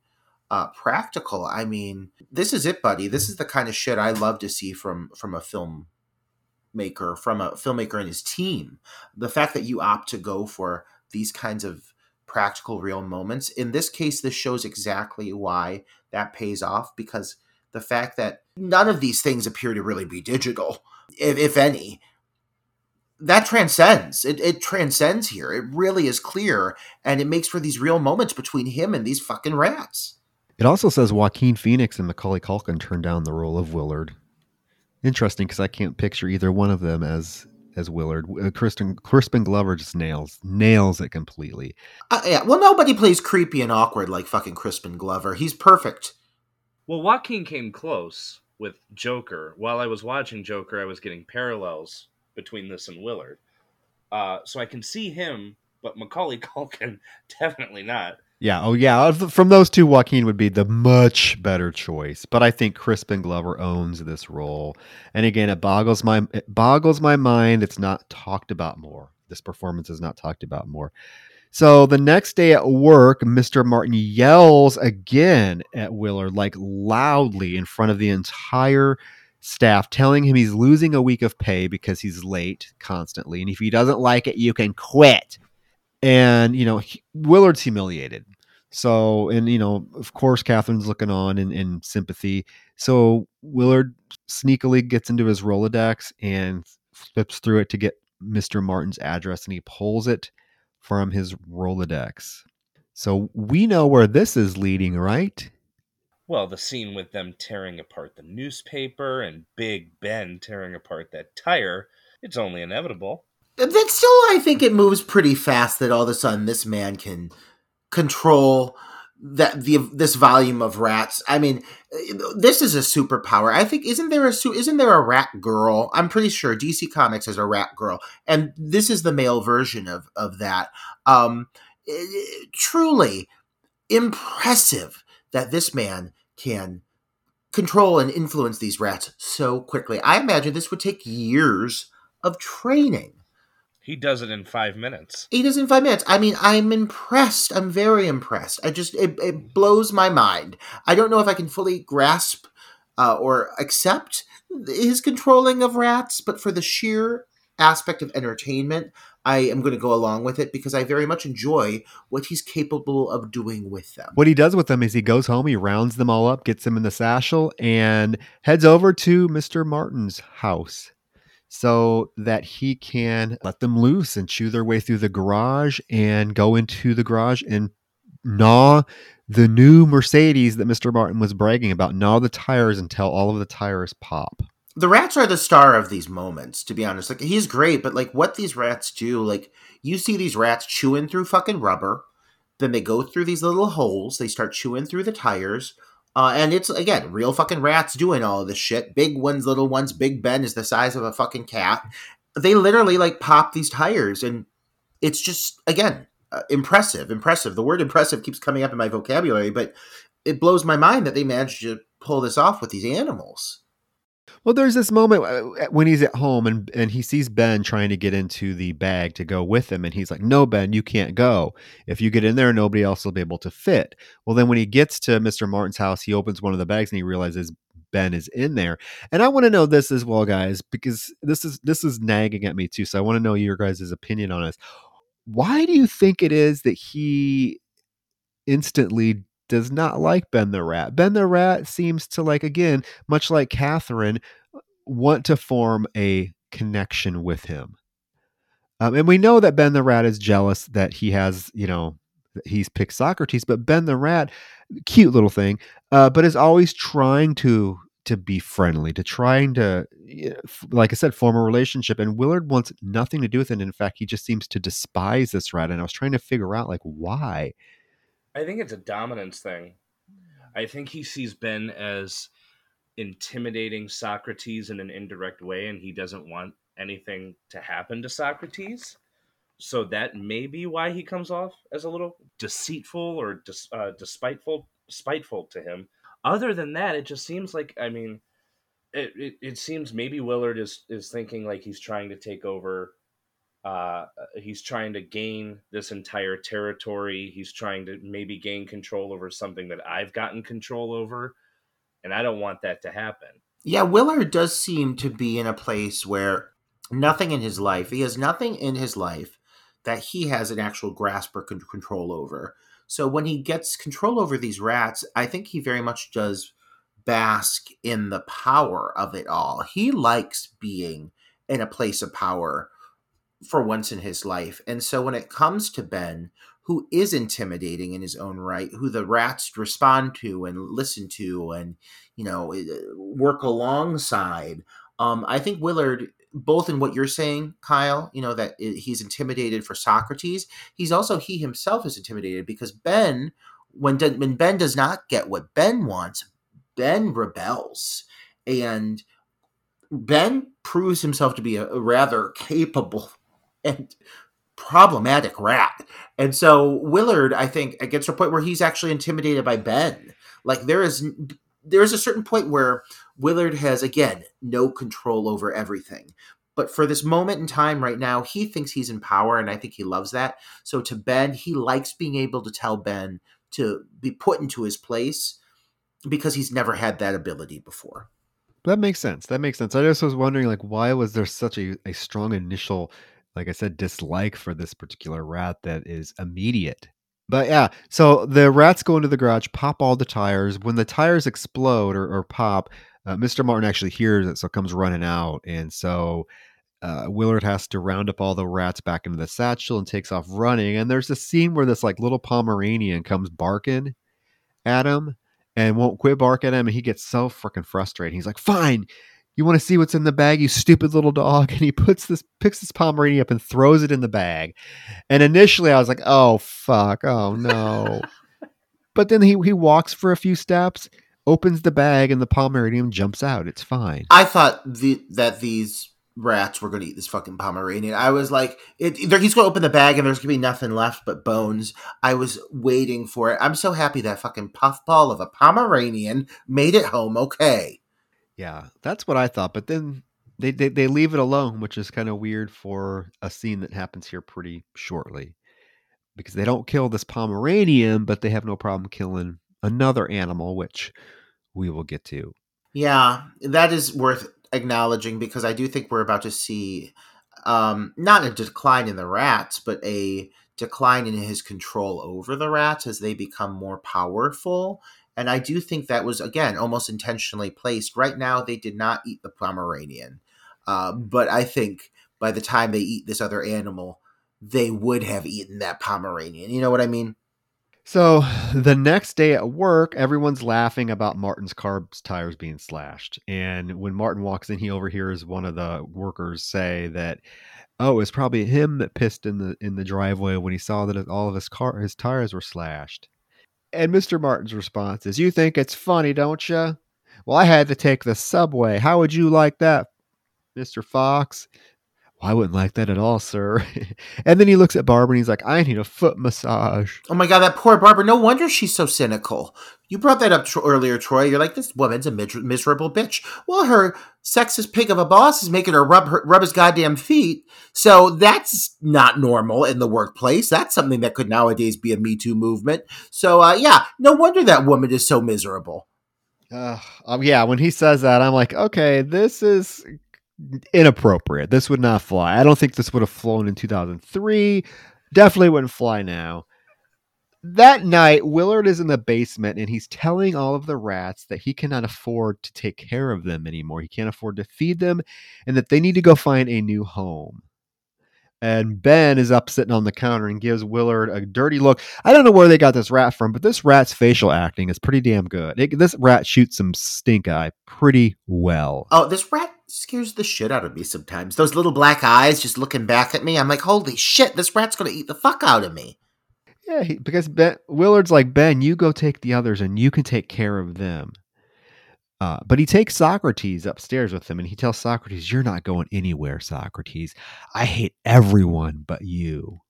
uh, practical. I mean this is it buddy. This is the kind of shit i love to see from from a film maker from a filmmaker and his team. The fact that you opt to go for these kinds of practical real moments in this case this shows exactly why that pays off because the fact that none of these things appear to really be digital if, if any that transcends it, it transcends here it really is clear and it makes for these real moments between him and these fucking rats it also says Joaquin Phoenix and Macaulay Culkin turned down the role of Willard. Interesting because I can't picture either one of them as as Willard. Uh, Kristen Crispin Glover just nails nails it completely. uh, yeah well nobody plays creepy and awkward like fucking crispin glover he's perfect Well, Joaquin came close with Joker. While I was watching Joker, I was getting parallels between this and Willard. Uh, so I can see him, but Macaulay [LAUGHS] Culkin definitely not. Yeah. Oh, yeah. From those two, Joaquin would be the much better choice. But I think Crispin Glover owns this role. And again, it boggles my it boggles my mind. It's not talked about more. This performance is not talked about more. So the next day at work, Mr. Martin yells again at Willard, like loudly in front of the entire staff, telling him he's losing a week of pay because he's late constantly. And if he doesn't like it, you can quit and you know he- Willard's humiliated. So and you know of course Catherine's looking on in, in sympathy. So Willard sneakily gets into his Rolodex and flips through it to get Mr. Martin's address, and he pulls it from his Rolodex. So we know where this is leading, right? Well, the scene with them tearing apart the newspaper and Big Ben tearing apart that tire, it's only inevitable. then still i think it moves pretty fast that all of a sudden this man can control that the this volume of rats. I mean this is a superpower. I think isn't there a isn't there a rat girl? I'm pretty sure dc comics has a rat girl and this is the male version of of that. Um eh, truly impressive that this man can control and influence these rats so quickly i imagine this would take years of training He does it in five minutes. he does in five minutes. I mean, I'm impressed. I'm very impressed. I just it, it blows my mind. I don't know if I can fully grasp uh, or accept his controlling of rats, but for the sheer aspect of entertainment, I am going to go along with it because I very much enjoy what he's capable of doing with them. What he does with them is he goes home, he rounds them all up, gets them in the satchel, and heads over to Mr. Martin's house so that he can let them loose and chew their way through the garage and go into the garage and gnaw the new Mercedes that Mr. Martin was bragging about, gnaw the tires until all of the tires pop. The rats are the star of these moments, to be honest. Like he's great, but like what these rats do, like you see these rats chewing through fucking rubber, then they go through these little holes, they start chewing through the tires. Uh, and it's again real fucking rats doing all of this shit. Big ones, little ones. Big Ben is the size of a fucking cat. They literally like pop these tires, and it's just again uh, impressive. Impressive. The word impressive keeps coming up in my vocabulary, but it blows my mind that they managed to pull this off with these animals. Well, there's this moment uh, when he's at home and, and he sees Ben trying to get into the bag to go with him. And he's like, No, Ben, you can't go. If you get in there, nobody else will be able to fit. Well, then when he gets to Mr. Martin's house, he opens one of the bags and he realizes Ben is in there. And I want to know this as well, guys, because this is this is nagging at me too. So I want to know your guys' opinion on this. Why do you think it is that he instantly does not like Ben the Rat? Ben the Rat seems to like, again, much like Catherine, want to form a connection with him. Um, and we know that Ben the Rat is jealous that he has, you know, he's picked Socrates, but Ben the Rat, cute little thing, uh, but is always trying to to be friendly, to trying to, like I said, form a relationship. And Willard wants nothing to do with it. In fact, he just seems to despise this rat. And I was trying to figure out, like, why. I think it's a dominance thing. I think he sees Ben as intimidating Socrates in an indirect way, and he doesn't want anything to happen to Socrates. So that may be why he comes off as a little deceitful or dis, uh, despiteful, spiteful to him other than that, it just seems like I mean, it, it, it seems maybe Willard is is thinking like he's trying to take over. Uh, he's trying to gain this entire territory. He's trying to maybe gain control over something that I've gotten control over, and I don't want that to happen. Yeah, Willard does seem to be in a place where nothing in his life, he has nothing in his life that he has an actual grasp or control over. So when he gets control over these rats, I think he very much does bask in the power of it all. He likes being in a place of power for once in his life. And so when it comes to Ben, who is intimidating in his own right, who the rats respond to and listen to and, you know, eh, work alongside, um, I think Willard both in what you're saying, Kyle, you know, that he's intimidated for Socrates. He's also, he himself is intimidated because Ben, when, when Ben does not get what Ben wants, Ben rebels. And Ben proves himself to be a, a rather [LAUGHS] capable and problematic rat. And so Willard, I think, gets to a point where he's actually intimidated by Ben. Like there is there's a certain point where Willard has again no control over everything. But for this moment in time right now, he thinks he's in power, and I think he loves that. So to Ben, he likes being able to tell Ben to be put into his place because he's never had that ability before. That makes sense. That makes sense. I just was wondering, like, why was there such a, a strong initial, like I said, dislike for this particular rat that is immediate? But yeah, so the rats go into the garage, pop all the tires. When the tires explode or, or pop, uh, Mr. Martin actually hears it, so comes running out. And so uh, Willard has to round up all the rats back into the satchel and takes off running. And there's a scene where this like little Pomeranian comes barking at him and won't quit barking at him. And he gets so freaking frustrated. He's like, fine, you want to see what's in the bag, you stupid little dog? [LAUGHS] And he puts this, picks this Pomeranian up and throws it in the bag. And initially I was like, oh, fuck. Oh, no. [LAUGHS] but then he, he walks for a few steps, opens the bag, and the Pomeranian jumps out. It's fine. I thought the, that these rats were going to eat this fucking Pomeranian. I was like, it, he's going to open the bag and there's going to be nothing left but bones. I was waiting for it. I'm so happy that fucking puffball of a Pomeranian made it home okay. Yeah, that's what I thought. But then they, they, they leave it alone, which is kind of weird for a scene that happens here pretty shortly. Because they don't kill this Pomeranian, but they have no problem killing another animal, which we will get to. Yeah, that is worth acknowledging because I do think we're about to see um, not a decline in the rats, but a decline in his control over the rats as they become more powerful. And I do think that was, again, almost intentionally placed. Right now, they did not eat the Pomeranian. Uh, but I think by the time they eat this other animal, they would have eaten that Pomeranian. You know what I mean? So [SIGHS] the next day at work, everyone's laughing about Martin's car tires being slashed. And when Martin walks in, he overhears one of the workers say that, "Oh, it's probably him that pissed in the in the driveway when he saw that all of his car his tires were slashed." And Mr. Martin's response is, "You think it's funny, don't you? Well, I had to take the subway. How would you like that, Mr. Fox?" I wouldn't like that at all, sir. [LAUGHS] and then he looks at Barbara and he's like, I need a foot massage. Oh my God, that poor Barbara. No wonder she's so cynical. You brought that up earlier, Troy. You're like, this woman's a mis- miserable bitch. Well, her sexist pig of a boss is making her rub, her rub his goddamn feet. So that's not normal in the workplace. That's something that could nowadays be a Me Too movement. So, uh, yeah, no wonder that woman is so miserable. Uh, um, yeah, when he says that, I'm like, okay, this is inappropriate. This would not fly. I don't think this would have flown in 2003. Definitely wouldn't fly now. That night, Willard is in the basement and he's telling all of the rats that he cannot afford to take care of them anymore. He can't afford to feed them and that they need to go find a new home. And Ben is up sitting on the counter and gives Willard a dirty look. I don't know where they got this rat from, but this rat's facial acting is pretty damn good. It, this rat shoots some stink eye pretty well. Oh, this rat scares the shit out of me sometimes. Those little black eyes just looking back at me. I'm like, holy shit, this rat's to eat the fuck out of me. Yeah, he, because Ben, Willard's like, Ben, you go take the others and you can take care of them. Uh, but he takes Socrates upstairs with him and he tells Socrates, You're not going anywhere, Socrates. I hate everyone but you.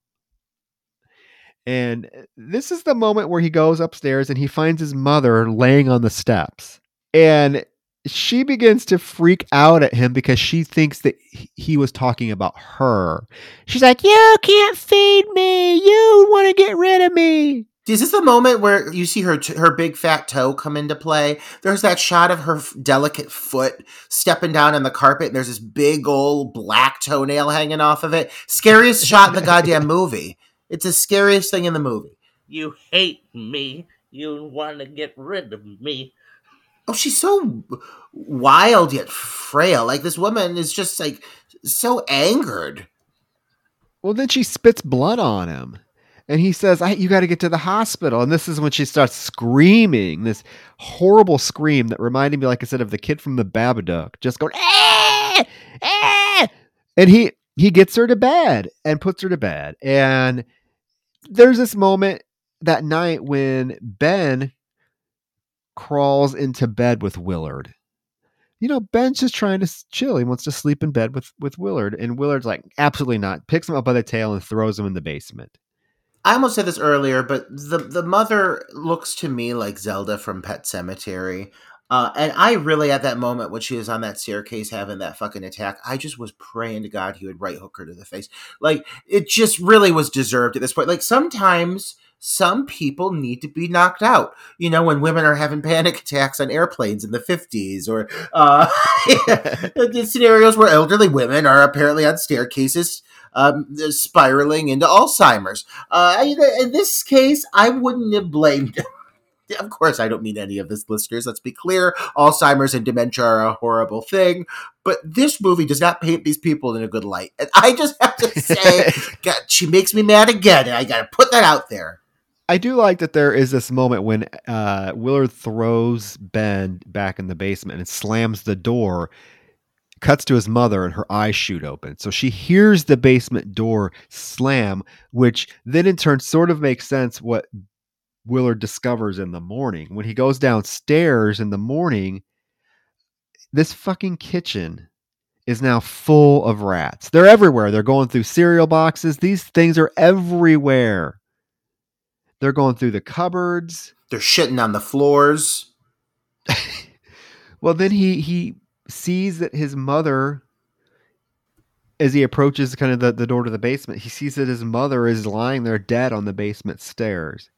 And uh, this is the moment where he goes upstairs and he finds his mother laying on the steps. And she begins to freak out at him because she thinks that he was talking about her. She's like, You can't feed me. You want to get rid of me. Is this the moment where you see her her big fat toe come into play? There's that shot of her delicate foot stepping down on the carpet, and there's this big old black toenail hanging off of it. Scariest shot in the goddamn movie. It's the scariest thing in the movie. You hate me. You want to get rid of me. Oh, she's so wild yet frail. Like this woman is just like so angered. Well, then she spits blood on him and he says, "You got to get to the hospital." And this is when she starts screaming, this horrible scream that reminded me, like I said, of the kid from the Babadook, just going, ah! Ah! and he he gets her to bed and puts her to bed. And there's this moment that night when Ben crawls into bed with Willard. You know, Ben's just trying to chill. He wants to sleep in bed with with Willard, and Willard's like, absolutely not. Picks him up by the tail and throws him in the basement. I almost said this earlier, but the the mother looks to me like Zelda from Pet Sematary. Uh, and I really, at that moment when she was on that staircase having that fucking attack, I just was praying to God he would right hook her to the face. Like, it just really was deserved at this point. Like, sometimes some people need to be knocked out. You know, when women are having [LAUGHS] panic attacks on airplanes in the 50s, or uh, [LAUGHS] [LAUGHS] scenarios where elderly women are apparently on staircases um, spiraling into Alzheimer's. Uh, in this case, I wouldn't have blamed. [LAUGHS] of course, I don't mean any of this, listeners. Let's be clear. Alzheimer's and dementia are a horrible thing, but this movie does not paint these people in a good light. And [LAUGHS] I just have to say, [LAUGHS] God, she makes me mad again, and I got to put that out there. I do like that there is this moment when uh, Willard throws Ben back in the basement and slams the door, cuts to his mother and her eyes shoot open. So she hears the basement door slam, which then in turn sort of makes sense what Willard discovers in the morning. When he goes downstairs in the morning, this fucking kitchen is now full of rats. They're everywhere. They're going through cereal boxes. These things are everywhere. They're going through the cupboards. They're shitting on the floors. [LAUGHS] well, then he he sees that his mother, as he approaches kind of the, the door to the basement, he sees that his mother is lying there dead on the basement stairs.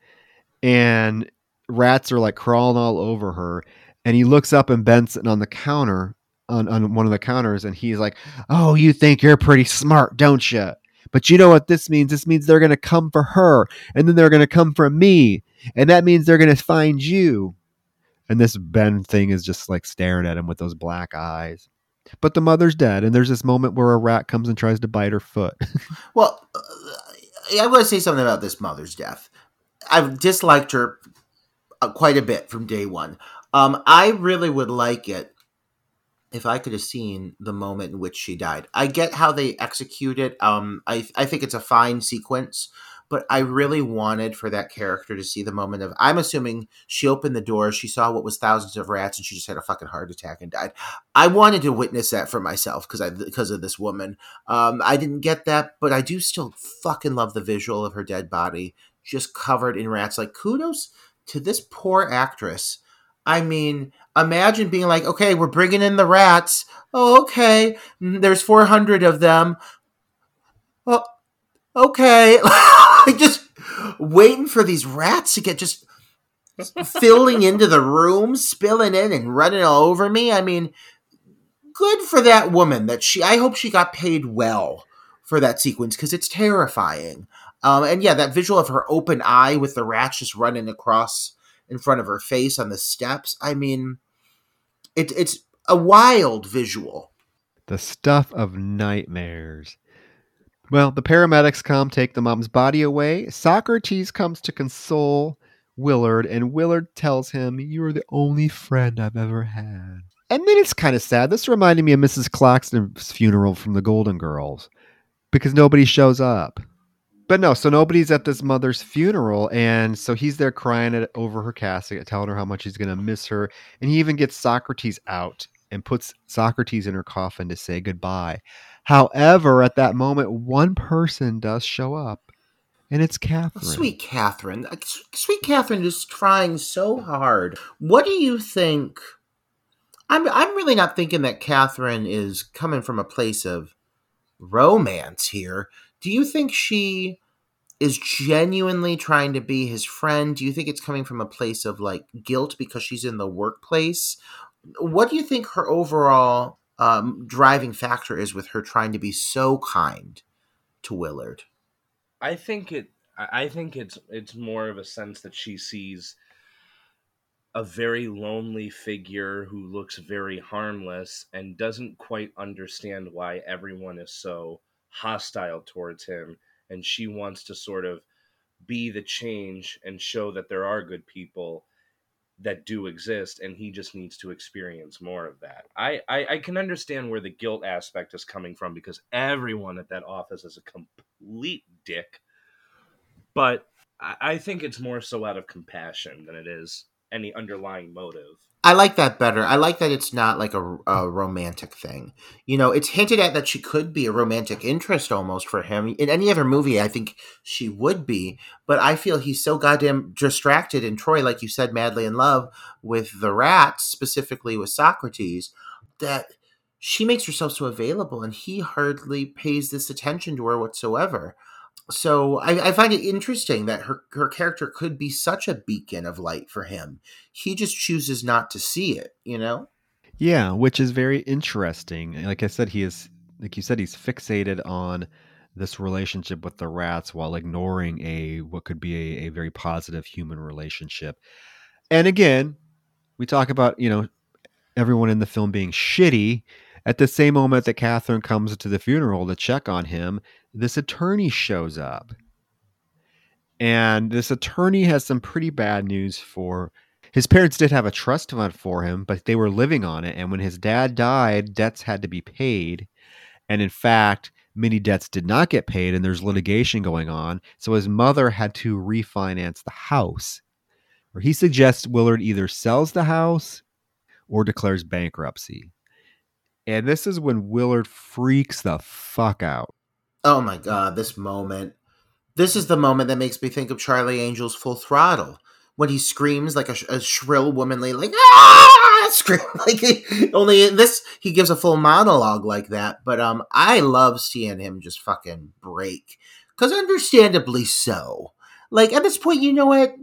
And rats are like crawling all over her. And he looks up and Ben's sitting on the counter on, on one of the counters and he's like, Oh, you think you're pretty smart, don't you? But you know what this means? This means they're going to come for her and then they're going to come for me. And that means they're going to find you. And this Ben thing is just like staring at him with those black eyes. But the mother's dead, and there's this moment where a rat comes and tries to bite her foot. [LAUGHS] Well, uh, I'm going to say something about this mother's death. I've disliked her uh, quite a bit from day one. Um, I really would like it if I could have seen the moment in which she died. I get how they execute it. Um, I I think it's a fine sequence, but I really wanted for that character to see the moment of. I'm assuming she opened the door, she saw what was thousands of rats, and she just had a fucking heart attack and died. I wanted to witness that for myself because I because of this woman. Um, I didn't get that, but I do still fucking love the visual of her dead body just covered in rats. Like kudos to this poor actress. I mean, imagine being like, okay, we're bringing in the rats. Oh, okay. Mm, There's 400 of them. Oh, okay. [LAUGHS] [LAUGHS] just waiting for these rats to get just filling into the room, spilling in and running all over me. I mean, good for that woman that she, I hope she got paid well for that sequence because it's terrifying. Um, and yeah, that visual of her open eye with the rats just running across in front of her face on the steps. I mean, it, it's a wild visual. the stuff of nightmares. Well, the paramedics come, take the mom's body away. Socrates comes to console Willard, and Willard tells him, You're the only friend I've ever had. And then it's kind of sad. This reminded me of Mrs. Claxton's funeral from the Golden Girls because nobody shows up. But no, so nobody's at this mother's funeral, and so he's there crying at, over her casket, telling her how much he's going to miss her. And he even gets Socrates out and puts Socrates in her coffin to say goodbye. However, at that moment, one person does show up, and it's Catherine. Sweet Catherine. Uh, sweet Catherine is trying so hard. What do you think? I'm I'm really not thinking that Catherine is coming from a place of romance here. Do you think she is genuinely trying to be his friend? Do you think it's coming from a place of like guilt because she's in the workplace? What do you think her overall um, driving factor is with her trying to be so kind to Willard? I think it. I think it's it's more of a sense that she sees a very lonely figure who looks very harmless and doesn't quite understand why everyone is so hostile towards him, and she wants to sort of be the change and show that there are good people that do exist and he just needs to experience more of that. I, I i can understand where the guilt aspect is coming from because everyone at that office is a complete dick. But I, I think it's more so out of compassion than it is any underlying motive I like that better. I like that it's not like a, a romantic thing. You know, it's hinted at that she could be a romantic interest almost for him. In any other movie, I think she would be. But I feel he's so goddamn distracted in Troy, like you said, madly in love with the rats, specifically with Socrates, that she makes herself so available and he hardly pays this attention to her whatsoever. So I, I find it interesting that her, her character could be such a beacon of light for him. He just chooses not to see it, you know? Yeah, which is very interesting. Like I said, he is, like you said, he's fixated on this relationship with the rats while ignoring a what could be a, a very positive human relationship. And again, we talk about you know everyone in the film being shitty. At the same moment that Catherine comes to the funeral to check on him, this attorney shows up. And this attorney has some pretty bad news for his parents did have a trust fund for him, but they were living on it. And when his dad died, debts had to be paid. And in fact, many debts did not get paid, and there's litigation going on. So his mother had to refinance the house. Or he suggests Willard either sells the house or declares bankruptcy. And this is when Willard freaks the fuck out. Oh my god, this moment. This is the moment that makes me think of Charlie Angel's Full Throttle. When he screams like a, sh- a shrill womanly, like, ah! [LAUGHS] Scream. [LAUGHS] Like, he- only this, he gives a full monologue like that. But um, I love seeing him just fucking break. Because understandably so. Like, at this point, you know what?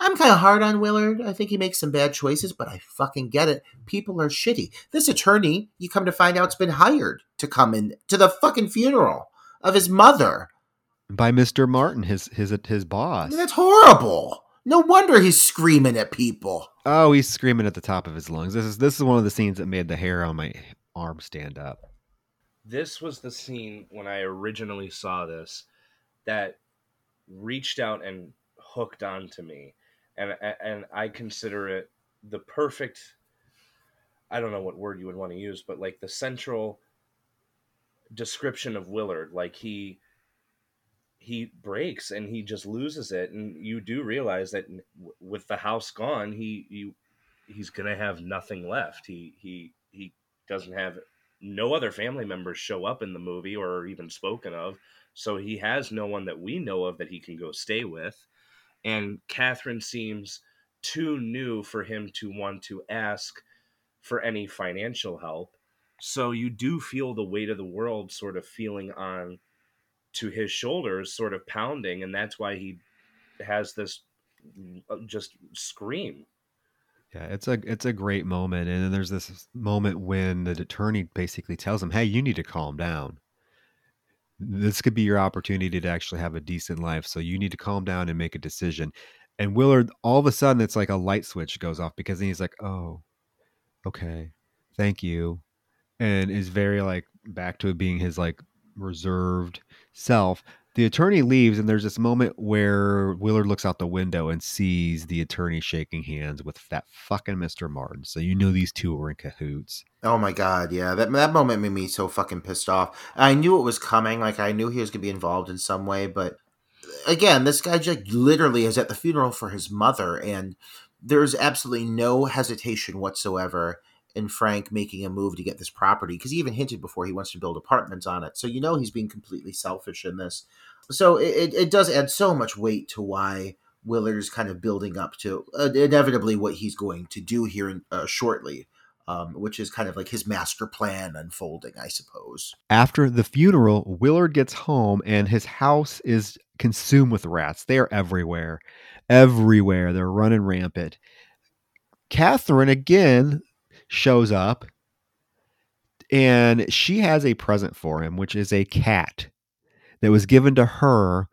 I'm kind of hard on Willard. I think he makes some bad choices, but I fucking get it. People are shitty. This attorney, you come to find out, has been hired to come in to the fucking funeral of his mother. By Mr. Martin, his his his boss. That's horrible. No wonder he's screaming at people. Oh, he's screaming at the top of his lungs. This is this is one of the scenes that made the hair on my arm stand up. This was the scene when I originally saw this that reached out and hooked onto me and and I consider it the perfect. I don't know what word you would want to use, but like the central description of Willard, like he he breaks and he just loses it, and you do realize that with the house gone, he you he's gonna have nothing left. He he he doesn't have no other family members show up in the movie or even spoken of, so he has no one that we know of that he can go stay with and Catherine seems too new for him to want to ask for any financial help. So you do feel the weight of the world sort of feeling on to his shoulders, sort of pounding, and that's why he has this uh, just scream. Yeah, it's a it's a great moment, and then there's this moment when the attorney basically tells him, "Hey, you need to calm down." this could be your opportunity to actually have a decent life. So you need to calm down and make a decision. And Willard, all of a sudden, it's like a light switch goes off because he's like, oh, okay, thank you. And is very like back to being his like reserved self. The attorney leaves, and there's this moment where Willard looks out the window and sees the attorney shaking hands with that fucking Mr. Martin. So you know these two were in cahoots. Oh my god, yeah. That that moment made me so fucking pissed off. I knew it was coming, like I knew he was gonna be involved in some way, but again, this guy just literally is at the funeral for his mother, and there's absolutely no hesitation whatsoever in Frank making a move to get this property because he even hinted before he wants to build apartments on it. So you know he's being completely selfish in this. So it, it does add so much weight to why Willard is kind of building up to uh, inevitably what he's going to do here in, uh, shortly. Um, which is kind of like his master plan unfolding, I suppose. After the funeral, Willard gets home and his house is consumed with rats. They are everywhere, everywhere. They're running rampant. Catherine, again, shows up and she has a present for him, which is a cat that was given to her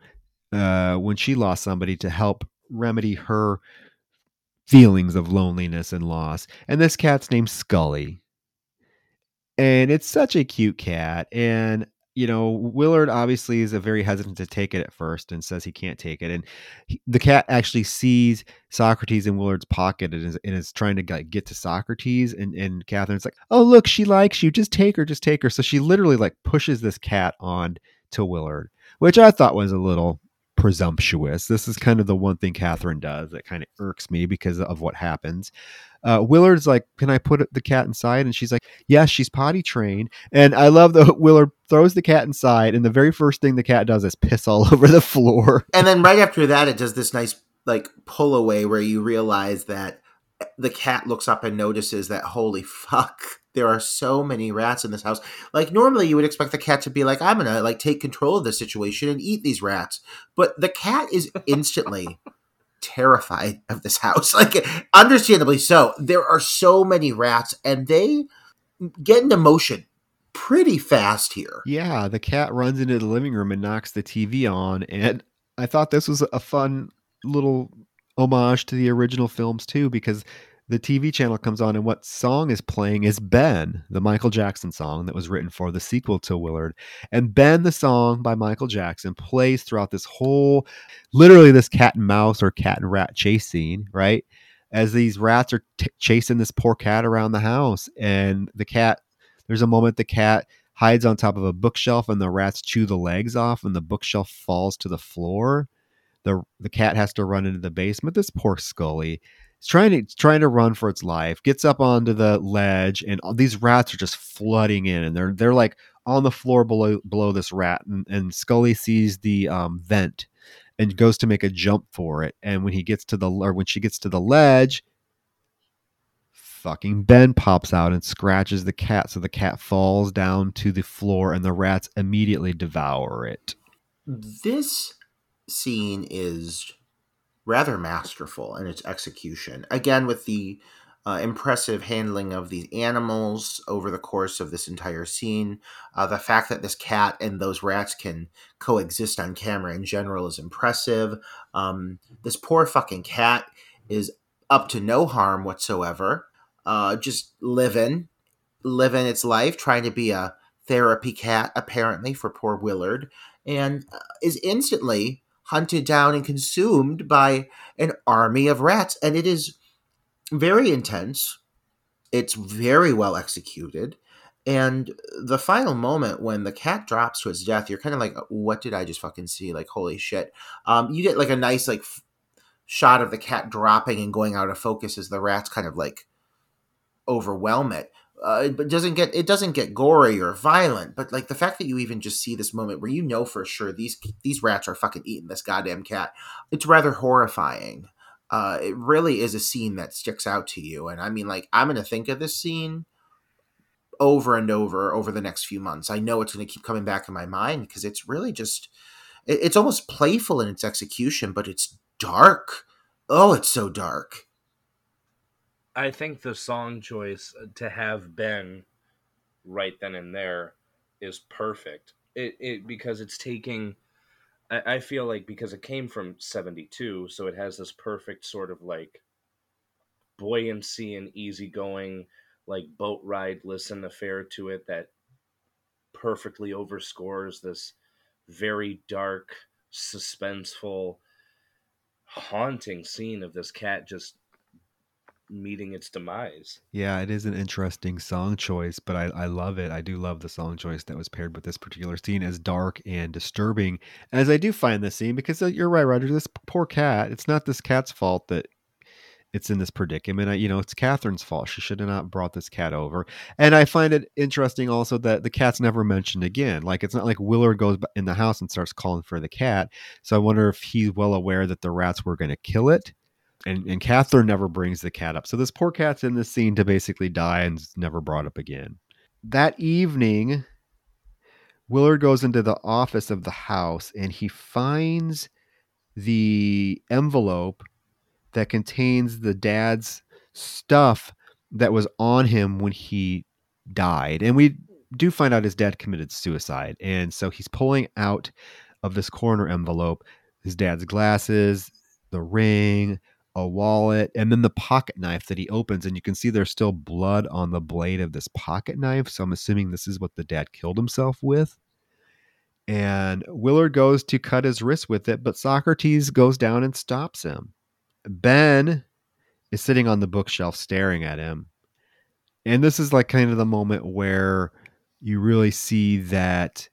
uh, when she lost somebody to help remedy her feelings of loneliness and loss. And this cat's named Scully. And it's such a cute cat. And you know, Willard obviously is a very hesitant to take it at first and says he can't take it. And he, the cat actually sees Socrates in Willard's pocket and is, and is trying to get to Socrates. And, and Catherine's like, oh, look, she likes you. Just take her, just take her. So she literally like pushes this cat on to Willard, which I thought was a little presumptuous. This is kind of the one thing Catherine does that kind of irks me because of what happens uh, Willard's like, "Can I put the cat inside?" And she's like, "Yes, yeah, she's potty trained." And I love that [LAUGHS] Willard throws the cat inside, and the very first thing the cat does is piss all [LAUGHS] over the floor. And then right after that, it does this nice like pull away where you realize that the cat looks up and notices that holy fuck there are so many rats in this house like normally you would expect the cat to be like i'm gonna like take control of the situation and eat these rats but the cat is [LAUGHS] instantly terrified of this house. [LAUGHS] Like, understandably so. There are so many rats, and they get into motion pretty fast here. Yeah, the cat runs into the living room and knocks the TV on, and I thought this was a fun little homage to the original films too, because the TV channel comes on and what song is playing is Ben, the Michael Jackson song that was written for the sequel to Willard. And Ben, the song by Michael Jackson, plays throughout this whole, literally, this cat and mouse or cat and rat chase scene, right? As these rats are t- chasing this poor cat around the house. And the cat, there's a moment the cat hides on top of a bookshelf and the rats chew the legs off and the bookshelf falls to the floor. The, the cat has to run into the basement. This poor Scully it's trying to trying to run for its life, gets up onto the ledge, and these rats are just flooding in, and they're they're like on the floor below below this rat, and, and Scully sees the um, vent and goes to make a jump for it, and when he gets to the or when she gets to the ledge, fucking Ben pops out and scratches the cat, so the cat falls down to the floor, and the rats immediately devour it. This scene is rather masterful in its execution. Again, with the uh, impressive handling of these animals over the course of this entire scene. Uh, the fact that this cat and those rats can coexist on camera in general is impressive. Um, this poor fucking cat is up to no harm whatsoever, uh, just living, living its life, trying to be a therapy cat, apparently, for poor Willard, and uh, is instantly hunted down and consumed by an army of rats. And it is very intense. It's very well executed. And the final moment when the cat drops to its death, you're kind of like, what did I just fucking see? Like, holy shit. Um, you get like a nice, like, f- shot of the cat dropping and going out of focus as the rats kind of like overwhelm it. Uh, but doesn't get it doesn't get gory or violent. But like the fact that you even just see this moment where you know for sure these these rats are fucking eating this goddamn cat, it's rather horrifying uh, it really is a scene that sticks out to you. And I mean, like, I'm to think of this scene over and over over the next few months. I know it's to keep coming back in my mind because it's really just, it, it's almost playful in its execution, but it's dark. Oh, it's so dark. I think the song choice to have Ben right then and there is perfect. It, it because it's taking I, I feel like because it came from 72 so it has this perfect sort of like buoyancy and easygoing like boat ride listen affair to it that perfectly overscores this very dark suspenseful haunting scene of this cat just meeting its demise. Yeah, it is an interesting song choice, but I, I love it. I do love the song choice that was paired with this particular scene as dark and disturbing as I do find this scene because uh, you're right, Roger. This poor cat, it's not this cat's fault that it's in this predicament. I, you know, it's Catherine's fault. She should have not brought this cat over. And I find it interesting also that the cat's never mentioned again. Like it's not like Willard goes in the house and starts calling for the cat. So I wonder if he's well aware that the rats were going to kill it and and Catherine never brings the cat up. So this poor cat's in this scene to basically die and never brought up again. That evening, Willard goes into the office of the house and he finds the envelope that contains the dad's stuff that was on him when he died. And we do find out his dad committed suicide. And so he's pulling out of this corner envelope his dad's glasses, the ring, a wallet, and then the pocket knife that he opens. And you can see there's still blood on the blade of this pocket knife. So I'm assuming this is what the dad killed himself with. And Willard goes to cut his wrist with it, but Socrates goes down and stops him. Ben is sitting on the bookshelf staring at him. And this is like kind of the moment where you really see that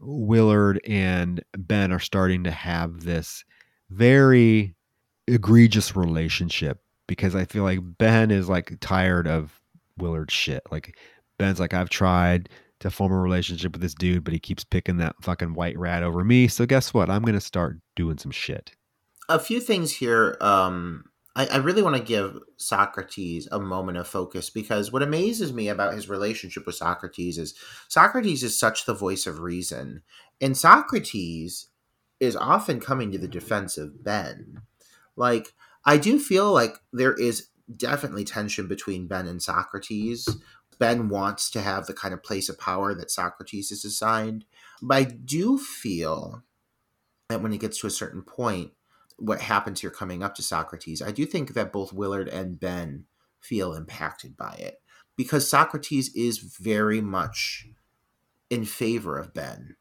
Willard and Ben are starting to have this very egregious relationship because I feel like Ben is like tired of Willard's shit. Like Ben's like, I've tried to form a relationship with this dude, but he keeps picking that fucking white rat over me. So guess what? I'm gonna start doing some shit. A few things here. Um, I, I really want to give Socrates a moment of focus because what amazes me about his relationship with Socrates is Socrates is such the voice of reason, and Socrates is often coming to the defense of Ben like, I do feel like there is definitely tension between Ben and Socrates. Ben wants to have the kind of place of power that Socrates is assigned. But I do feel that when it gets to a certain point, what happens here coming up to Socrates, I do think that both Willard and Ben feel impacted by it because Socrates is very much in favor of Ben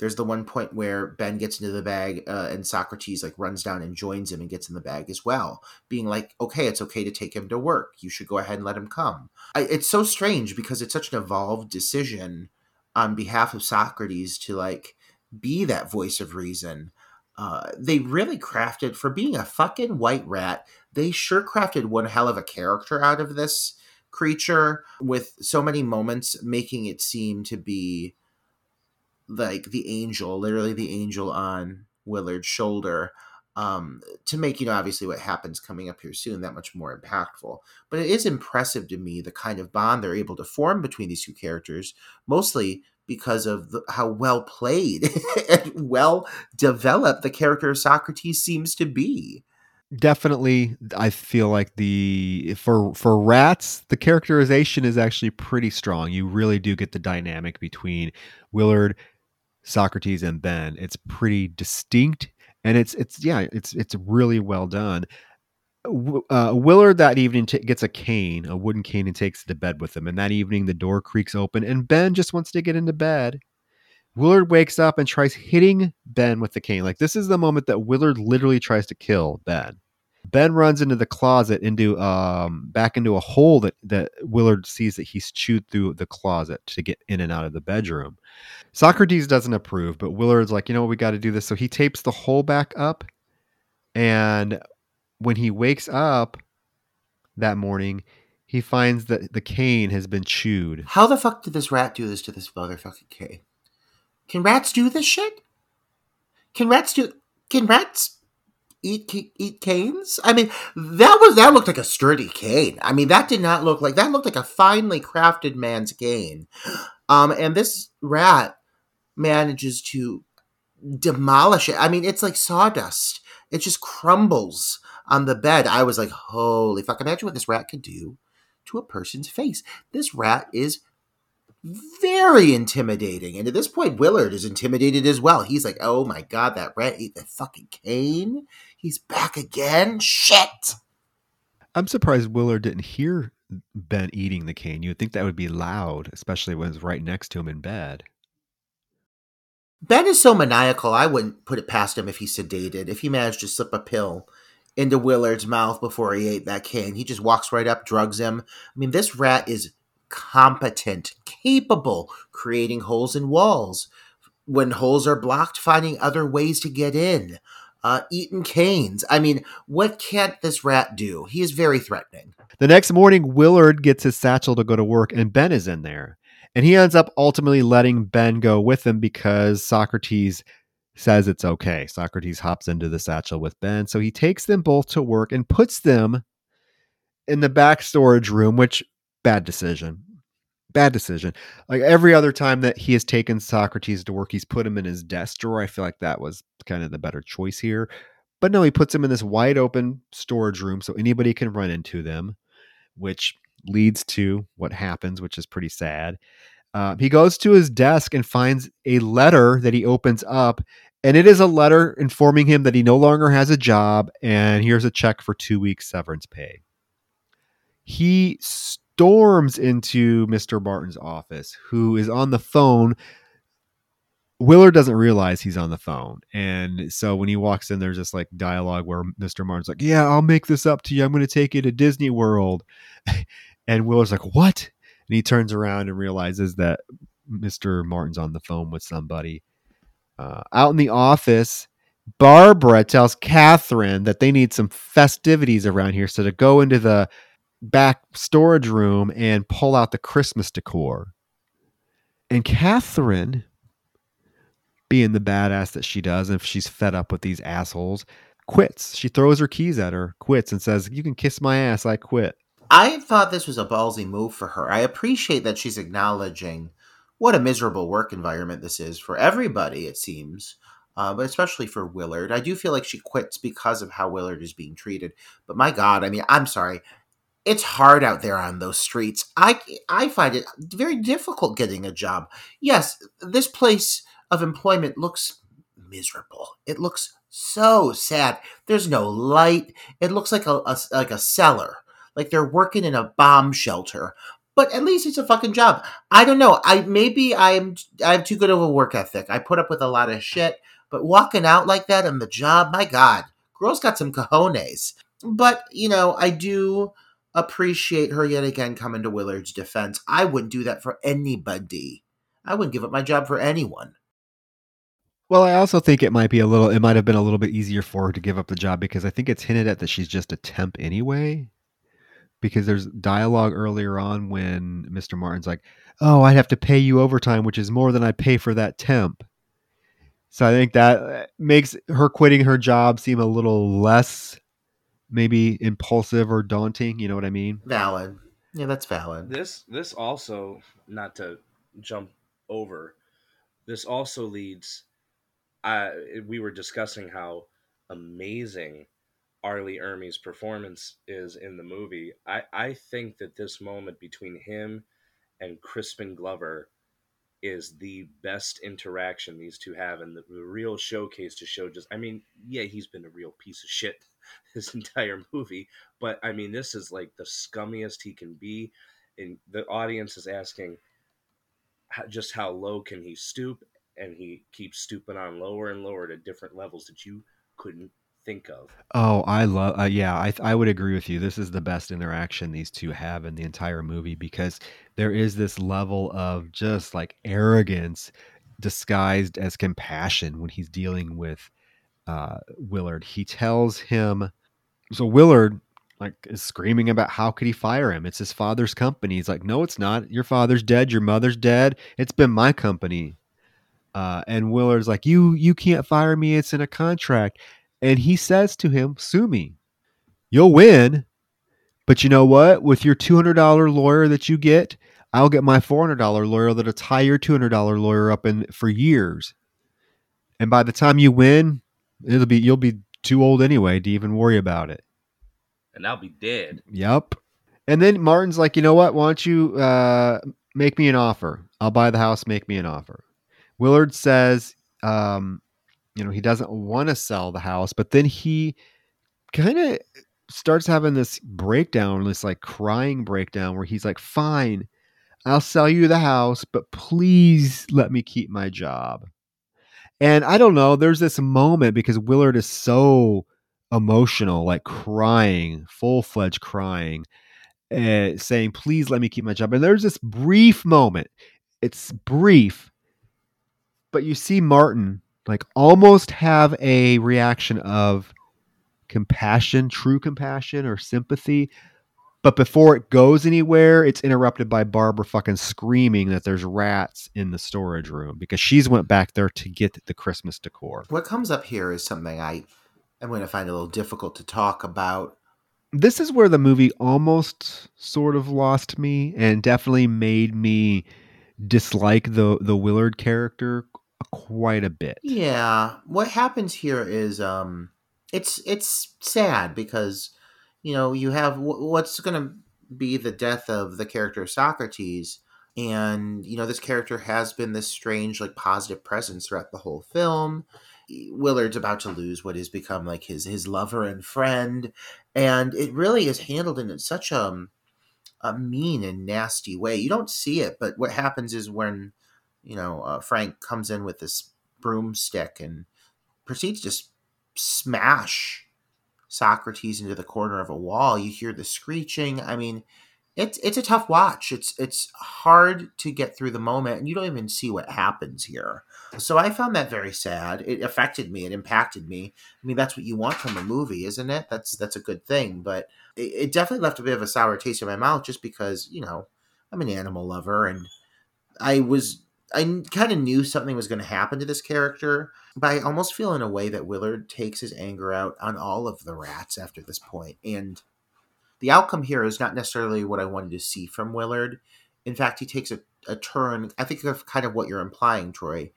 there's the one point where Ben gets into the bag uh, and Socrates like runs down and joins him and gets in the bag as well, being like, "Okay, it's okay to take him to work. You should go ahead and let him come." I, it's so strange because it's such an evolved decision on behalf of Socrates to like be that voice of reason. Uh, they really crafted for being a fucking white rat. They sure crafted one hell of a character out of this creature with so many moments making it seem to be like the angel, literally the angel on Willard's shoulder, um, to make you know obviously what happens coming up here soon that much more impactful. But it is impressive to me the kind of bond they're able to form between these two characters, mostly because of the, how well played [LAUGHS] and well developed the character of Socrates seems to be. definitely i feel like the for for rats the characterization is actually pretty strong you really do get the dynamic between willard socrates and ben it's pretty distinct and it's it's yeah it's it's really well done. Uh, willard that evening t- gets a cane a wooden cane and takes it to bed with him and that evening the door creaks open and ben just wants to get into bed. Willard wakes up and tries hitting ben with the cane like this is the moment that willard literally tries to kill ben Ben runs into the closet into um back into a hole that that Willard sees that he's chewed through the closet to get in and out of the bedroom. Socrates doesn't approve, but Willard's like, you know what, we got to do this. So he tapes the hole back up, and when he wakes up that morning, he finds that the cane has been chewed. How the fuck did this rat do this to this motherfucking cane? Can rats do this shit? Can rats do? Can rats eat eat canes? I mean, that was that looked like a sturdy cane. I mean, that did not look like that looked like a finely crafted man's cane. Um, and this rat manages to demolish it. I mean, it's like sawdust. It just crumbles on the bed. I was like, holy fuck! Imagine what this rat could do to a person's face. This rat is very intimidating. And at this point, Willard is intimidated as well. He's like, oh my god, that rat ate the fucking cane. He's back again. Shit. I'm surprised Willard didn't hear Ben eating the cane. You'd think that would be loud, especially when it's right next to him in bed. Ben is so maniacal, I wouldn't put it past him if he sedated. If he managed to slip a pill into Willard's mouth before he ate that cane, he just walks right up, drugs him. I mean, this rat is competent, capable, creating holes in walls. When holes are blocked, finding other ways to get in. Uh, eating canes. I mean, what can't this rat do? He is very threatening. The next morning, Willard gets his satchel to go to work, and Ben is in there. And he ends up ultimately letting Ben go with him because Socrates says it's okay. Socrates hops into the satchel with Ben. So he takes them both to work and puts them in the back storage room, which bad decision. Bad decision. Like every other time that he has taken Socrates to work, he's put him in his desk drawer. I feel like that was kind of the better choice here. But no, he puts him in this wide open storage room so anybody can run into them, which leads to what happens, which is pretty sad. Uh, he goes to his desk and finds a letter that he opens up, and it is a letter informing him that he no longer has a job and here's a check for two weeks severance pay. He storms into Mr. Martin's office, who is on the phone. Willard doesn't realize he's on the phone. And so when he walks in, there's this like dialogue where Mr. Martin's like, Yeah, I'll make this up to you. I'm going to take you to Disney World. [LAUGHS] and Willard's like, What? And he turns around and realizes that Mr. Martin's on the phone with somebody. Uh, out in the office, Barbara tells Catherine that they need some festivities around here. So to go into the back storage room and pull out the Christmas decor. And Catherine, being the badass that she does, and if she's fed up with these assholes, quits. She throws her keys at her, quits, and says, You can kiss my ass, I quit. I thought this was a ballsy move for her. I appreciate that she's acknowledging what a miserable work environment this is for everybody, it seems, uh, but especially for Willard. I do feel like she quits because of how Willard is being treated. But my God, I mean, I'm sorry it's hard out there on those streets. I I find it very difficult getting a job. Yes, this place of employment looks miserable. It looks so sad. There's no light. It looks like a, a like a cellar. Like they're working in a bomb shelter. But at least it's a fucking job. I don't know. I maybe I'm I have too good of a work ethic. I put up with a lot of shit. But walking out like that on the job, my God, girl's got some cojones. But you know, I do appreciate her yet again coming to Willard's defense. I wouldn't do that for anybody. I wouldn't give up my job for anyone. Well, I also think it might be a little, it might have been a little bit easier for her to give up the job because I think it's hinted at that she's just a temp anyway. Because there's dialogue earlier on when Mr. Martin's like, Oh, I'd have to pay you overtime, which is more than I pay for that temp. So I think that makes her quitting her job seem a little less maybe impulsive or daunting. You know what I mean? Valid. Yeah, that's valid. This this also not to jump over. This also leads. Uh, we were discussing how amazing R. Lee Ermey's performance is in the movie, I, I think that this moment between him and Crispin Glover is the best interaction these two have and the, the real showcase to show just I mean, yeah, he's been a real piece of shit [LAUGHS] this entire movie, but I mean this is like the scummiest he can be and the audience is asking how, just how low can he stoop and he keeps stooping on lower and lower to different levels that you couldn't think of. Oh, I love. Uh, yeah, I I would agree with you. This is the best interaction these two have in the entire movie because there is this level of just like arrogance disguised as compassion when he's dealing with uh, Willard. He tells him, so Willard like is screaming about how could he fire him? It's his father's company. He's like, no, it's not. Your father's dead. Your mother's dead. It's been my company. Uh, and Willard's like, you you can't fire me. It's in a contract. And he says to him, sue me. You'll win. But you know what? With your $200 lawyer that you get, I'll get my $400 lawyer that'll tie your $200 lawyer up in for years. And by the time you win, it'll be you'll be too old anyway to even worry about it. And I'll be dead. Yep. And then Martin's like, you know what? Why don't you uh, make me an offer? I'll buy the house. Make me an offer. Willard says, um, you know, he doesn't want to sell the house, but then he kind of starts having this breakdown, this like crying breakdown where he's like, fine, I'll sell you the house, but please let me keep my job. And I don't know, there's this moment because Willard is so emotional, like crying, full fledged crying, uh, saying, please let me keep my job. And there's this brief moment. It's brief, but you see Martin like almost have a reaction of compassion, true compassion or sympathy. But before it goes anywhere, it's interrupted by Barbara fucking screaming that there's rats in the storage room because she's went back there to get the Christmas decor. What comes up here is something I I'm going to find a little difficult to talk about. This is where the movie almost sort of lost me and definitely made me dislike the the Willard character quite a bit. Yeah, what happens here is um it's it's sad because you know, you have what's going to be the death of the character Socrates? And you know this character has been this strange like positive presence throughout the whole film. Willard's about to lose what has become like his his lover and friend and it really is handled in such a, um, a mean and nasty way. You don't see it but what happens is when you know, uh, Frank comes in with this broomstick and proceeds to smash Socrates into the corner of a wall. You hear the screeching. I mean, it's it's a tough watch. It's it's hard to get through the moment, and you don't even see what happens here. So I found that very sad. It affected me. It impacted me. I mean, that's what you want from a movie, isn't it? That's that's a good thing. But it, it definitely left a bit of a sour taste in my mouth, just because you know I'm an animal lover, and I was I kind of knew something was going to happen to this character, but I almost feel in a way that Willard takes his anger out on all of the rats after this point. And the outcome here is not necessarily what I wanted to see from Willard. In fact, he takes a, a turn. I think of kind of what you're implying, Troy.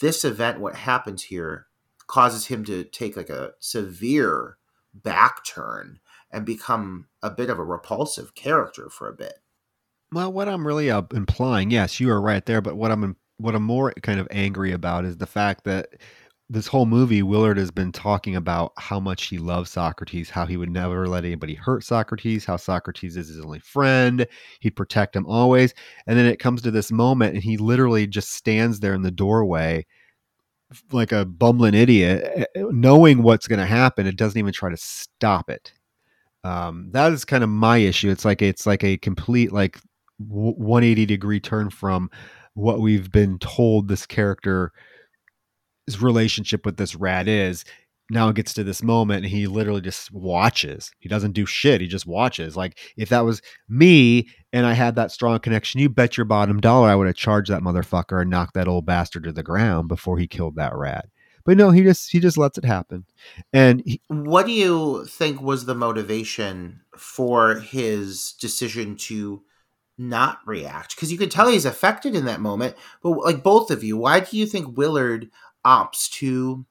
This event, what happens here, causes him to take like a severe back turn and become a bit of a repulsive character for a bit. Well, what I'm really uh, implying, yes, you are right there, but what I'm what I'm more kind of angry about is the fact that this whole movie, Willard has been talking about how much he loves Socrates, how he would never let anybody hurt Socrates, how Socrates is his only friend, he'd protect him always. And then it comes to this moment, and he literally just stands there in the doorway like a bumbling idiot, eh, eh, knowing what's going to happen. It doesn't even try to stop it. Um, that is kind of my issue. It's like it's like a complete like 180 degree turn from what we've been told this character's relationship with this rat is now it gets to this moment and he literally just watches. He doesn't do shit he just watches. Like if that was me and i had that strong connection you bet your bottom dollar i would have charged that motherfucker and knocked that old bastard to the ground before he killed that rat. But no he just he just lets it happen. And he, what do you think was the motivation for his decision to not react because you could tell he's affected in that moment. But like both of you, why do you think Willard opts to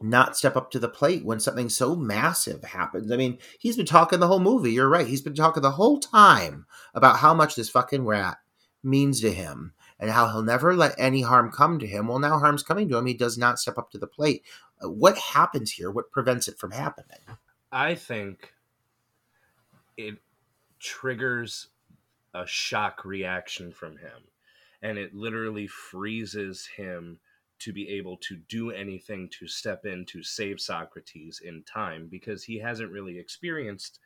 not step up to the plate when something so massive happens. I mean, he's been talking the whole movie. You're right. He's been talking the whole time about how much this fucking rat means to him and how he'll never let any harm come to him. Well, now harm's coming to him. He does not step up to the plate. What happens here? What prevents it from happening? I think it triggers a shock reaction from him and it literally freezes him to be able to do anything to step in to save Socrates in time because he hasn't really experienced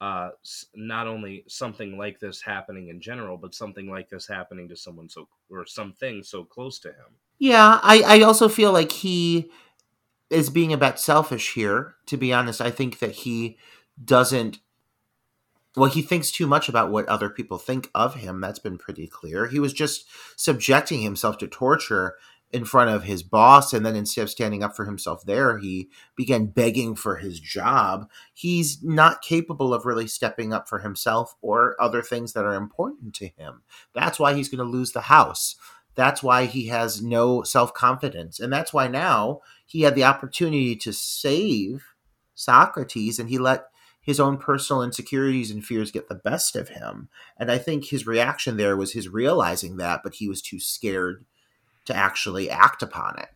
uh, not only something like this happening in general, but something like this happening to someone so or something so close to him. Yeah, I, I also feel like he is being a bit selfish here. To be honest, I think that he doesn't. Well, he thinks too much about what other people think of him. That's been pretty clear. He was just subjecting himself to torture in front of his boss, and then instead of standing up for himself there, he began begging for his job. He's not capable of really stepping up for himself or other things that are important to him. That's why he's going to lose the house. That's why he has no self confidence. And that's why now he had the opportunity to save Socrates and he let his own personal insecurities and fears get the best of him. And I think his reaction there was his realizing that, but he was too scared to actually act upon it.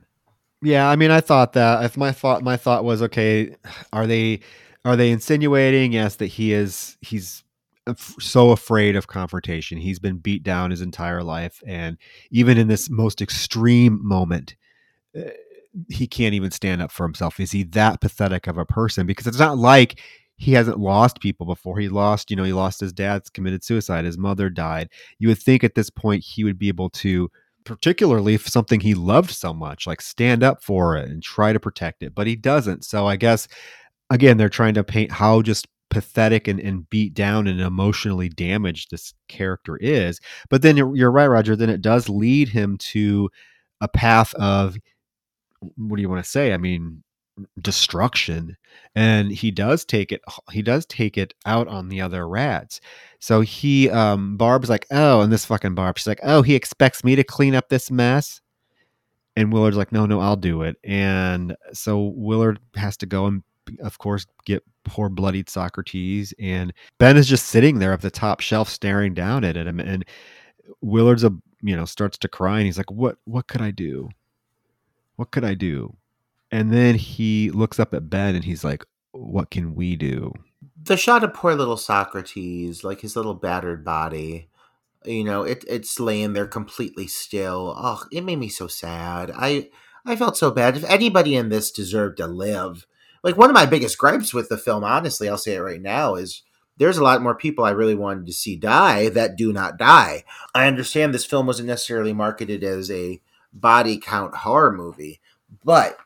Yeah, I mean, I thought that. If my thought, my thought was, okay, are they, are they insinuating yes that he is he's so afraid of confrontation. He's been beat down his entire life, and even in this most extreme moment, uh, he can't even stand up for himself. Is he that pathetic of a person? Because it's not like he hasn't lost people before. He lost, you know, he lost his dad, committed suicide. His mother died. You would think at this point he would be able to particularly if something he loved so much, like stand up for it and try to protect it, but he doesn't. So I guess again, they're trying to paint how just pathetic and, and beat down and emotionally damaged this character is. But then you're right, Roger. Then it does lead him to a path of what do you want to say? I mean, destruction and he does take it he does take it out on the other rats. So he um barb's like oh and this fucking barb she's like oh he expects me to clean up this mess? And willard's like no no i'll do it. And so willard has to go and of course get poor bloodied socrates and ben is just sitting there at the top shelf staring down at him and willard's a you know starts to cry and he's like what what could i do? What could i do and then he looks up at Ben and he's like, What can we do? The shot of poor little Socrates, like his little battered body, you know, it it's laying there completely still. Oh, it made me so sad. I I felt so bad. If anybody in this deserved to live, like one of my biggest gripes with the film, honestly, I'll say it right now, is there's a lot more people I really wanted to see die that do not die. I understand this film wasn't necessarily marketed as a body count horror movie, but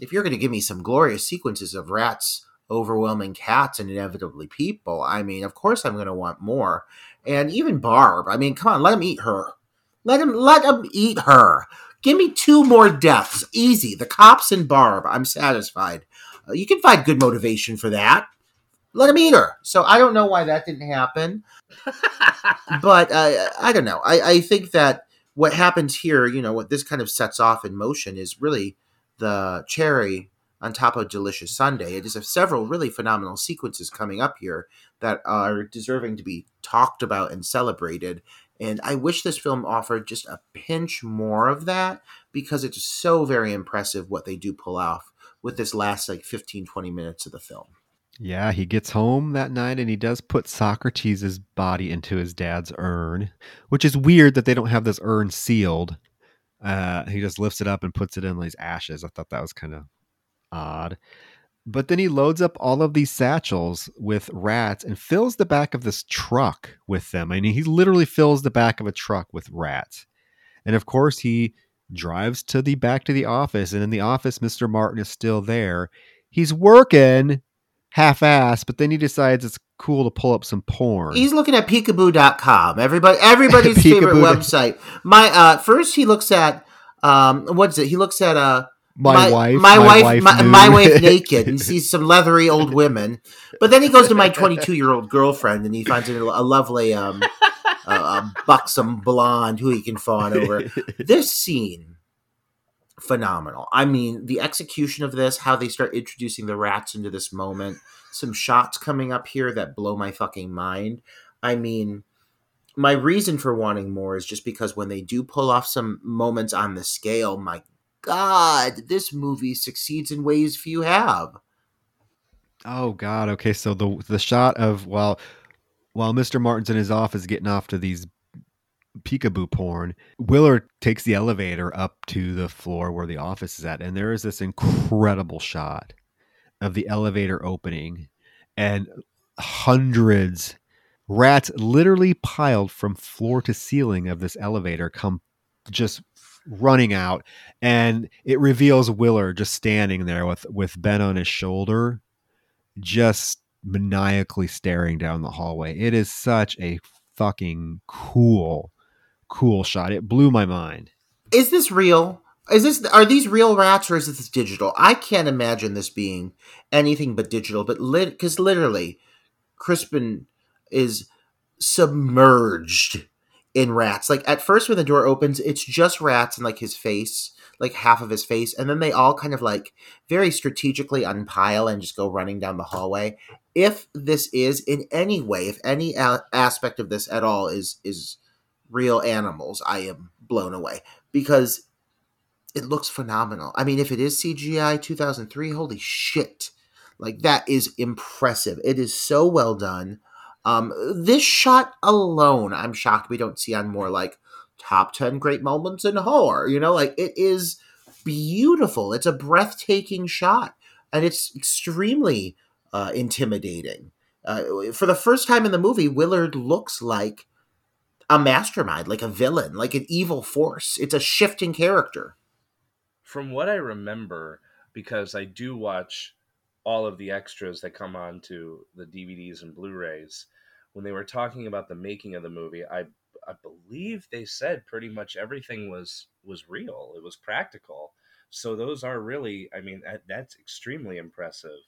if you're going to give me some glorious sequences of rats overwhelming cats and inevitably people, I mean, of course I'm going to want more. And even Barb, I mean, come on, let him eat her. Let him let him eat her. Give me two more deaths, easy. The cops and Barb. I'm satisfied. Uh, you can find good motivation for that. Let him eat her. So I don't know why that didn't happen, [LAUGHS] but uh, I don't know. I, I think that what happens here, you know, what this kind of sets off in motion is really the cherry on top of Delicious Sundae. It is several really phenomenal sequences coming up here that are deserving to be talked about and celebrated. And I wish this film offered just a pinch more of that because it's so very impressive what they do pull off with this last like 15, 20 minutes of the film. Yeah, he gets home that night and he does put Socrates' body into his dad's urn, which is weird that they don't have this urn sealed. Uh, he just lifts it up and puts it in these ashes. I thought that was kind of odd. But then he loads up all of these satchels with rats and fills the back of this truck with them. I mean, he literally fills the back of a truck with rats. And of course, he drives to the back to the office. And in the office, Mr. Martin is still there. He's working half ass, but then he decides it's cool to pull up some porn. He's looking at peekaboo.com. Everybody everybody's [LAUGHS] favorite website. My uh first he looks at um what's it? He looks at uh my, wife, my, wife, my, my wife [LAUGHS] naked and sees some leathery old women. But then he goes to my 22 year old girlfriend and he finds a, a lovely, um, a, a buxom blonde who he can fawn over. This scene phenomenal. I mean, the execution of this, how they start introducing the rats into this moment, some shots coming up here that blow my fucking mind. I mean, my reason for wanting more is just because when they do pull off some moments on the scale, my god, this movie succeeds in ways few have. Oh God. Okay, so the the shot of while while Mr. Martin's in his office getting off to these peekaboo porn, Willard takes the elevator up to the floor where the office is at, and there is this incredible shot of the elevator opening and hundreds rats literally piled from floor to ceiling of this elevator come just running out and it reveals Willard just standing there with with Ben on his shoulder just maniacally staring down the hallway. It is such a fucking cool cool shot. It blew my mind. Is this real? Is this are these real rats or is this digital? I can't imagine this being anything but digital. But lit because literally, Crispin is submerged in rats. Like at first, when the door opens, it's just rats and like his face, like half of his face, and then they all kind of like very strategically unpile and just go running down the hallway. If this is in any way, if any a- aspect of this at all is is real animals, I am blown away because it looks phenomenal. I mean, if it is CGI 2003, holy shit. Like that is impressive. It is so well done. Um, this shot alone, I'm shocked we don't see on more like top 10 great moments in horror. You know, like it is beautiful. It's a breathtaking shot and it's extremely uh, intimidating. Uh, for the first time in the movie, Willard looks like a mastermind, like a villain, like an evil force. It's a shifting character. From what I remember, because I do watch all of the extras that come on to the DVDs and Blu-rays, when they were talking about the making of the movie, I I believe they said pretty much everything was was real. It was practical. So those are really, I mean, that, that's extremely impressive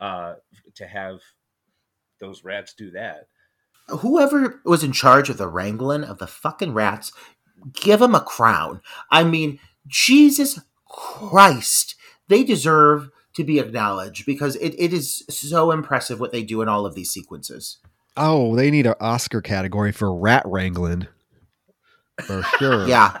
uh, to have those rats do that. Whoever was in charge of the wrangling of the fucking rats, give them a crown. I mean, Jesus Christ, they deserve to be acknowledged because it, it is so impressive what they do in all of these sequences. Oh, they need an Oscar category for rat wrangling. For sure. Yeah.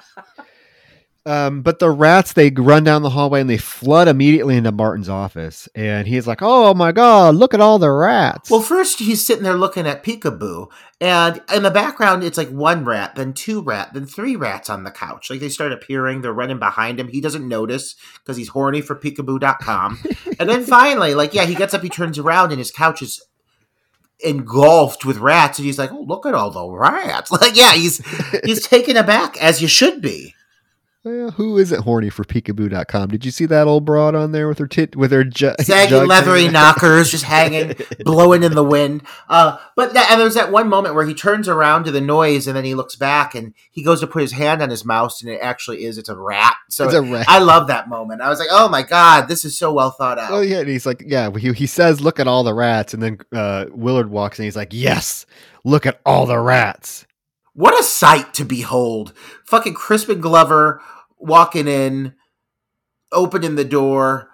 Um, but the rats, they run down the hallway and they flood immediately into Martin's office. And he's like, oh my God, look at all the rats. Well, first he's sitting there looking at Peekaboo, and in the background it's like one rat, then two rat, then three rats on the couch. Like they start appearing, they're running behind him. He doesn't notice because he's horny for Peekaboo.com. [LAUGHS] and then finally, like yeah, he gets up, he turns around, and his couch is engulfed with rats, and he's like, "Oh, look at all the rats!" [LAUGHS] Like yeah, he's he's taken aback as you should be. Well, who isn't horny for peekaboo.com? Did you see that old broad on there with her tit with her ju- [LAUGHS] saggy leathery [LAUGHS] knockers just hanging, blowing in the wind. Uh, but that, and there's that one moment where he turns around to the noise and then he looks back and he goes to put his hand on his mouse and it actually is it's a rat. So It's a rat. I love that moment. I was like, oh my god, this is so well thought out. Oh yeah, and he's like, yeah. He, he says, "Look at all the rats," and then uh, Willard walks in. He's like, "Yes, look at all the rats." What a sight to behold! Fucking Crispin Glover walking in, opening the door,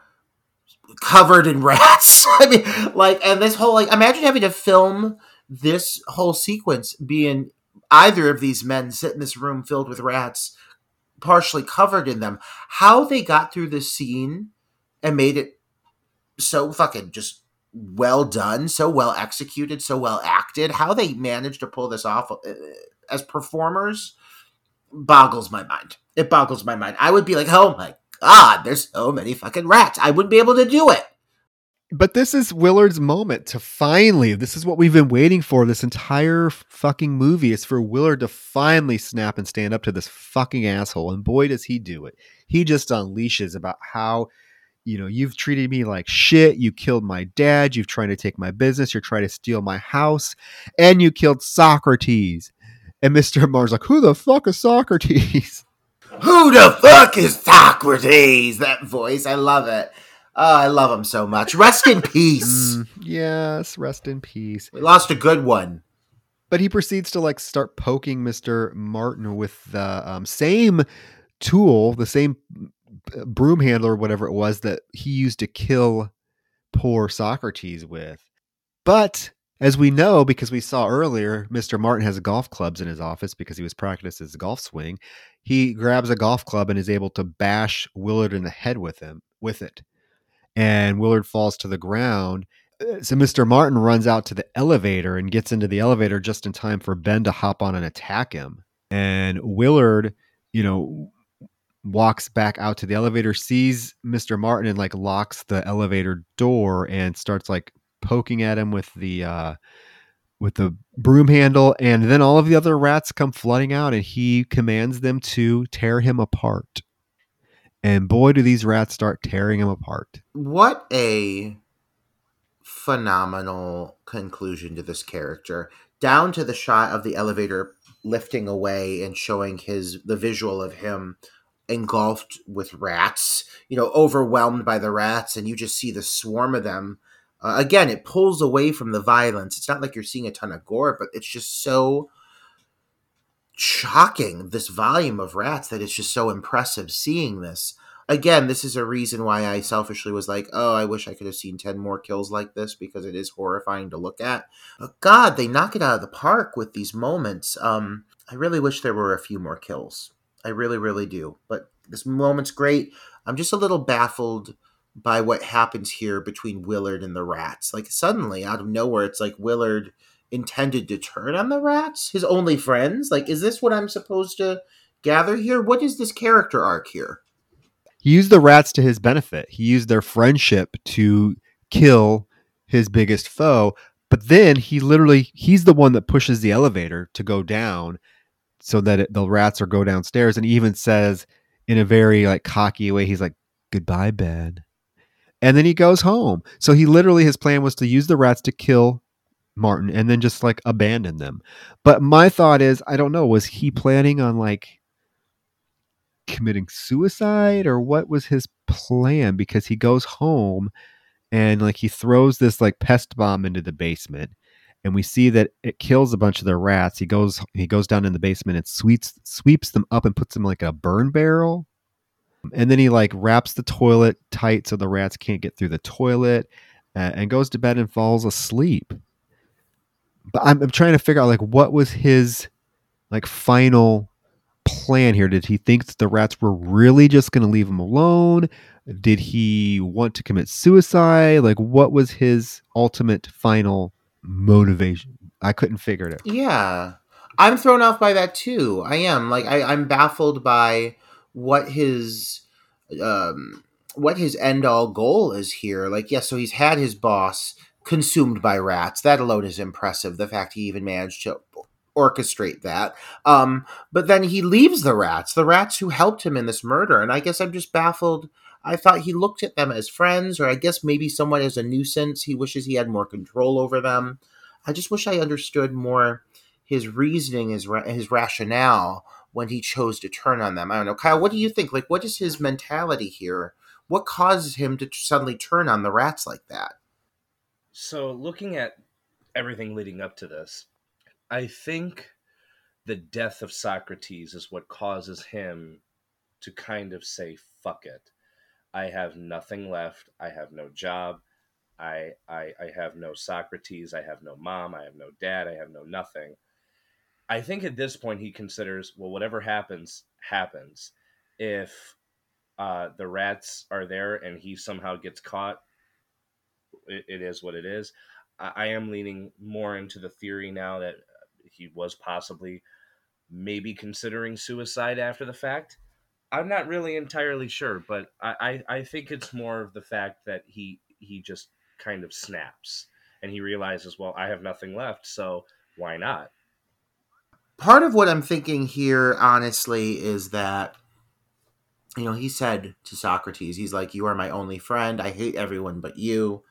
covered in [LAUGHS] rats. [LAUGHS] I mean, like, and this whole like, imagine having to film this whole sequence being either of these men sit in this room filled with rats, partially covered in them. How they got through this scene and made it so fucking just well done, so well executed, so well acted. How they managed to pull this off uh, as performers boggles my mind. It boggles my mind. I would be like, oh my god, there's so many fucking rats. I wouldn't be able to do it. But this is Willard's moment to finally. This is what we've been waiting for this entire fucking movie. Is for Willard to finally snap and stand up to this fucking asshole. And boy, does he do it. He just unleashes about how, you know, you've treated me like shit. You killed my dad. You've tried to take my business. You're trying to steal my house. And you killed Socrates. And Mr. Mars like, who the fuck is Socrates? [LAUGHS] Who the fuck is Socrates? That voice, I love it. Oh, I love him so much. Rest in [LAUGHS] peace. Mm, yes, rest in peace. We lost a good one. But he proceeds to like start poking Mr. Martin with the um, same tool, the same broom handle or whatever it was that he used to kill poor Socrates with. But as we know, because we saw earlier, Mr. Martin has golf clubs in his office because he was practicing his golf swing. He grabs a golf club and is able to bash Willard in the head with him with it. And Willard falls to the ground. Uh, so Mr. Martin runs out to the elevator and gets into the elevator just in time for Ben to hop on and attack him. And Willard, you know, walks back out to the elevator, sees Mr. Martin and like locks the elevator door and starts like poking at him with the uh with the broom handle and then all of the other rats come flooding out and he commands them to tear him apart. And boy do these rats start tearing him apart. What a phenomenal conclusion to this character. Down to the shot of the elevator lifting away and showing his the visual of him engulfed with rats, you know, overwhelmed by the rats, and you just see the swarm of them. Uh, again, it pulls away from the violence. It's not like you're seeing a ton of gore, but it's just so shocking, this volume of rats, that it's just so impressive seeing this. Again, this is a reason why I selfishly was like, oh, I wish I could have seen 10 more kills like this because it is horrifying to look at. But God, they knock it out of the park with these moments. Um, I really wish there were a few more kills. I really, really do. But this moment's great. I'm just a little baffled by what happens here between Willard and the rats. Like suddenly, out of nowhere, it's like Willard intended to turn on the rats, his only friends. Like, is this what I'm supposed to gather here? What is this character arc here? He used the rats to his benefit. He used their friendship to kill his biggest foe. But then he literally, he's the one that pushes the elevator to go down so that it, the rats are go downstairs and he even says in a very like cocky way he's like goodbye ben and then he goes home so he literally his plan was to use the rats to kill martin and then just like abandon them but my thought is i don't know was he planning on like committing suicide or what was his plan because he goes home and like he throws this like pest bomb into the basement and we see that it kills a bunch of their rats. He goes he goes down in the basement and sweeps sweeps them up and puts them like a burn barrel. And then he like wraps the toilet tight so the rats can't get through the toilet, uh, and goes to bed and falls asleep. But I'm, I'm trying to figure out like what was his like final plan here? Did he think that the rats were really just going to leave him alone? Did he want to commit suicide? Like, what was his ultimate final motivation. I couldn't figure it out. Yeah. I'm thrown off by that too. I am. Like I, I'm baffled by what his um what his end all goal is here. Like, yeah, so he's had his boss consumed by rats. That alone is impressive. The fact he even managed to orchestrate that. Um, but then he leaves the rats, the rats who helped him in this murder. And I guess I'm just baffled I thought he looked at them as friends, or I guess maybe somewhat as a nuisance. He wishes he had more control over them. I just wish I understood more his reasoning, his ra- his rationale when he chose to turn on them. I don't know, Kyle. What do you think? Like, what is his mentality here? What causes him to suddenly turn on the rats like that? So, looking at everything leading up to this, I think the death of Socrates is what causes him to kind of say "fuck it." I have nothing left. I have no job. I, I I have no Socrates. I have no mom. I have no dad. I have no nothing. I think at this point he considers well, whatever happens happens. If uh, the rats are there and he somehow gets caught, it, it is what it is. I, I am leaning more into the theory now that he was possibly maybe considering suicide after the fact I'm not really entirely sure, but I, I, I think it's more of the fact that he he just kind of snaps and he realizes, well, I have nothing left, so why not? Part of what I'm thinking here, honestly, is that you know he said to Socrates, he's like, "You are my only friend. I hate everyone but you."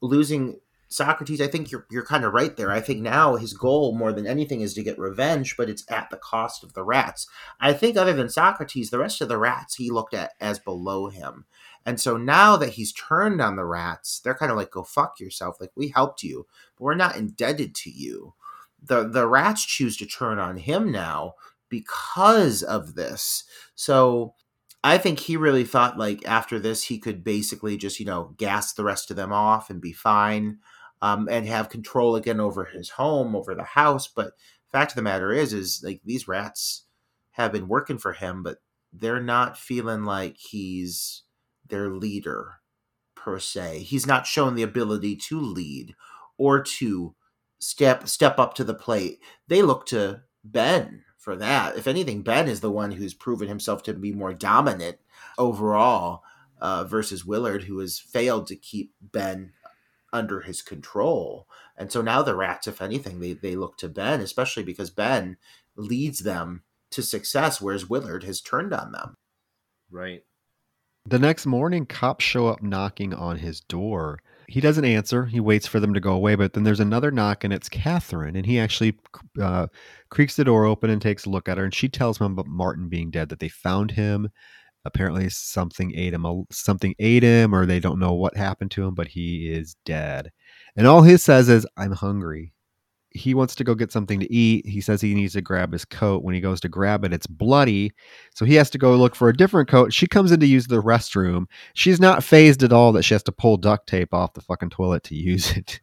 Losing Socrates, I think you're you're kind of right there. I think now his goal more than anything is to get revenge, but it's at the cost of the rats. I think other than Socrates, the rest of the rats he looked at as below him. And so now that he's turned on the rats, they're kind of like, go fuck yourself. Like, we helped you, but we're not indebted to you. The the rats choose to turn on him now because of this. So I think he really thought like after this he could basically just you know gas the rest of them off and be fine, um, and have control again over his home, over the house. But fact of the matter is, is like these rats have been working for him, but they're not feeling like he's their leader per se. He's not shown the ability to lead or to step step up to the plate. They look to Ben for that. If anything, Ben is the one who's proven himself to be more dominant overall uh, versus Willard, who has failed to keep Ben under his control. And so now the rats, if anything, they, they look to Ben, especially because Ben leads them to success, whereas Willard has turned on them. Right. The next morning, cops show up knocking on his door. He doesn't answer. He waits for them to go away, but then there's another knock, and it's Catherine. And he actually uh, creaks the door open and takes a look at her. And she tells him about Martin being dead, that they found him. Apparently, something ate him. Something ate him, or they don't know what happened to him, but he is dead. And all he says is, "I'm hungry." He wants to go get something to eat. He says he needs to grab his coat. When he goes to grab it, it's bloody. So he has to go look for a different coat. She comes in to use the restroom. She's not phased at all that she has to pull duct tape off the fucking toilet to use it.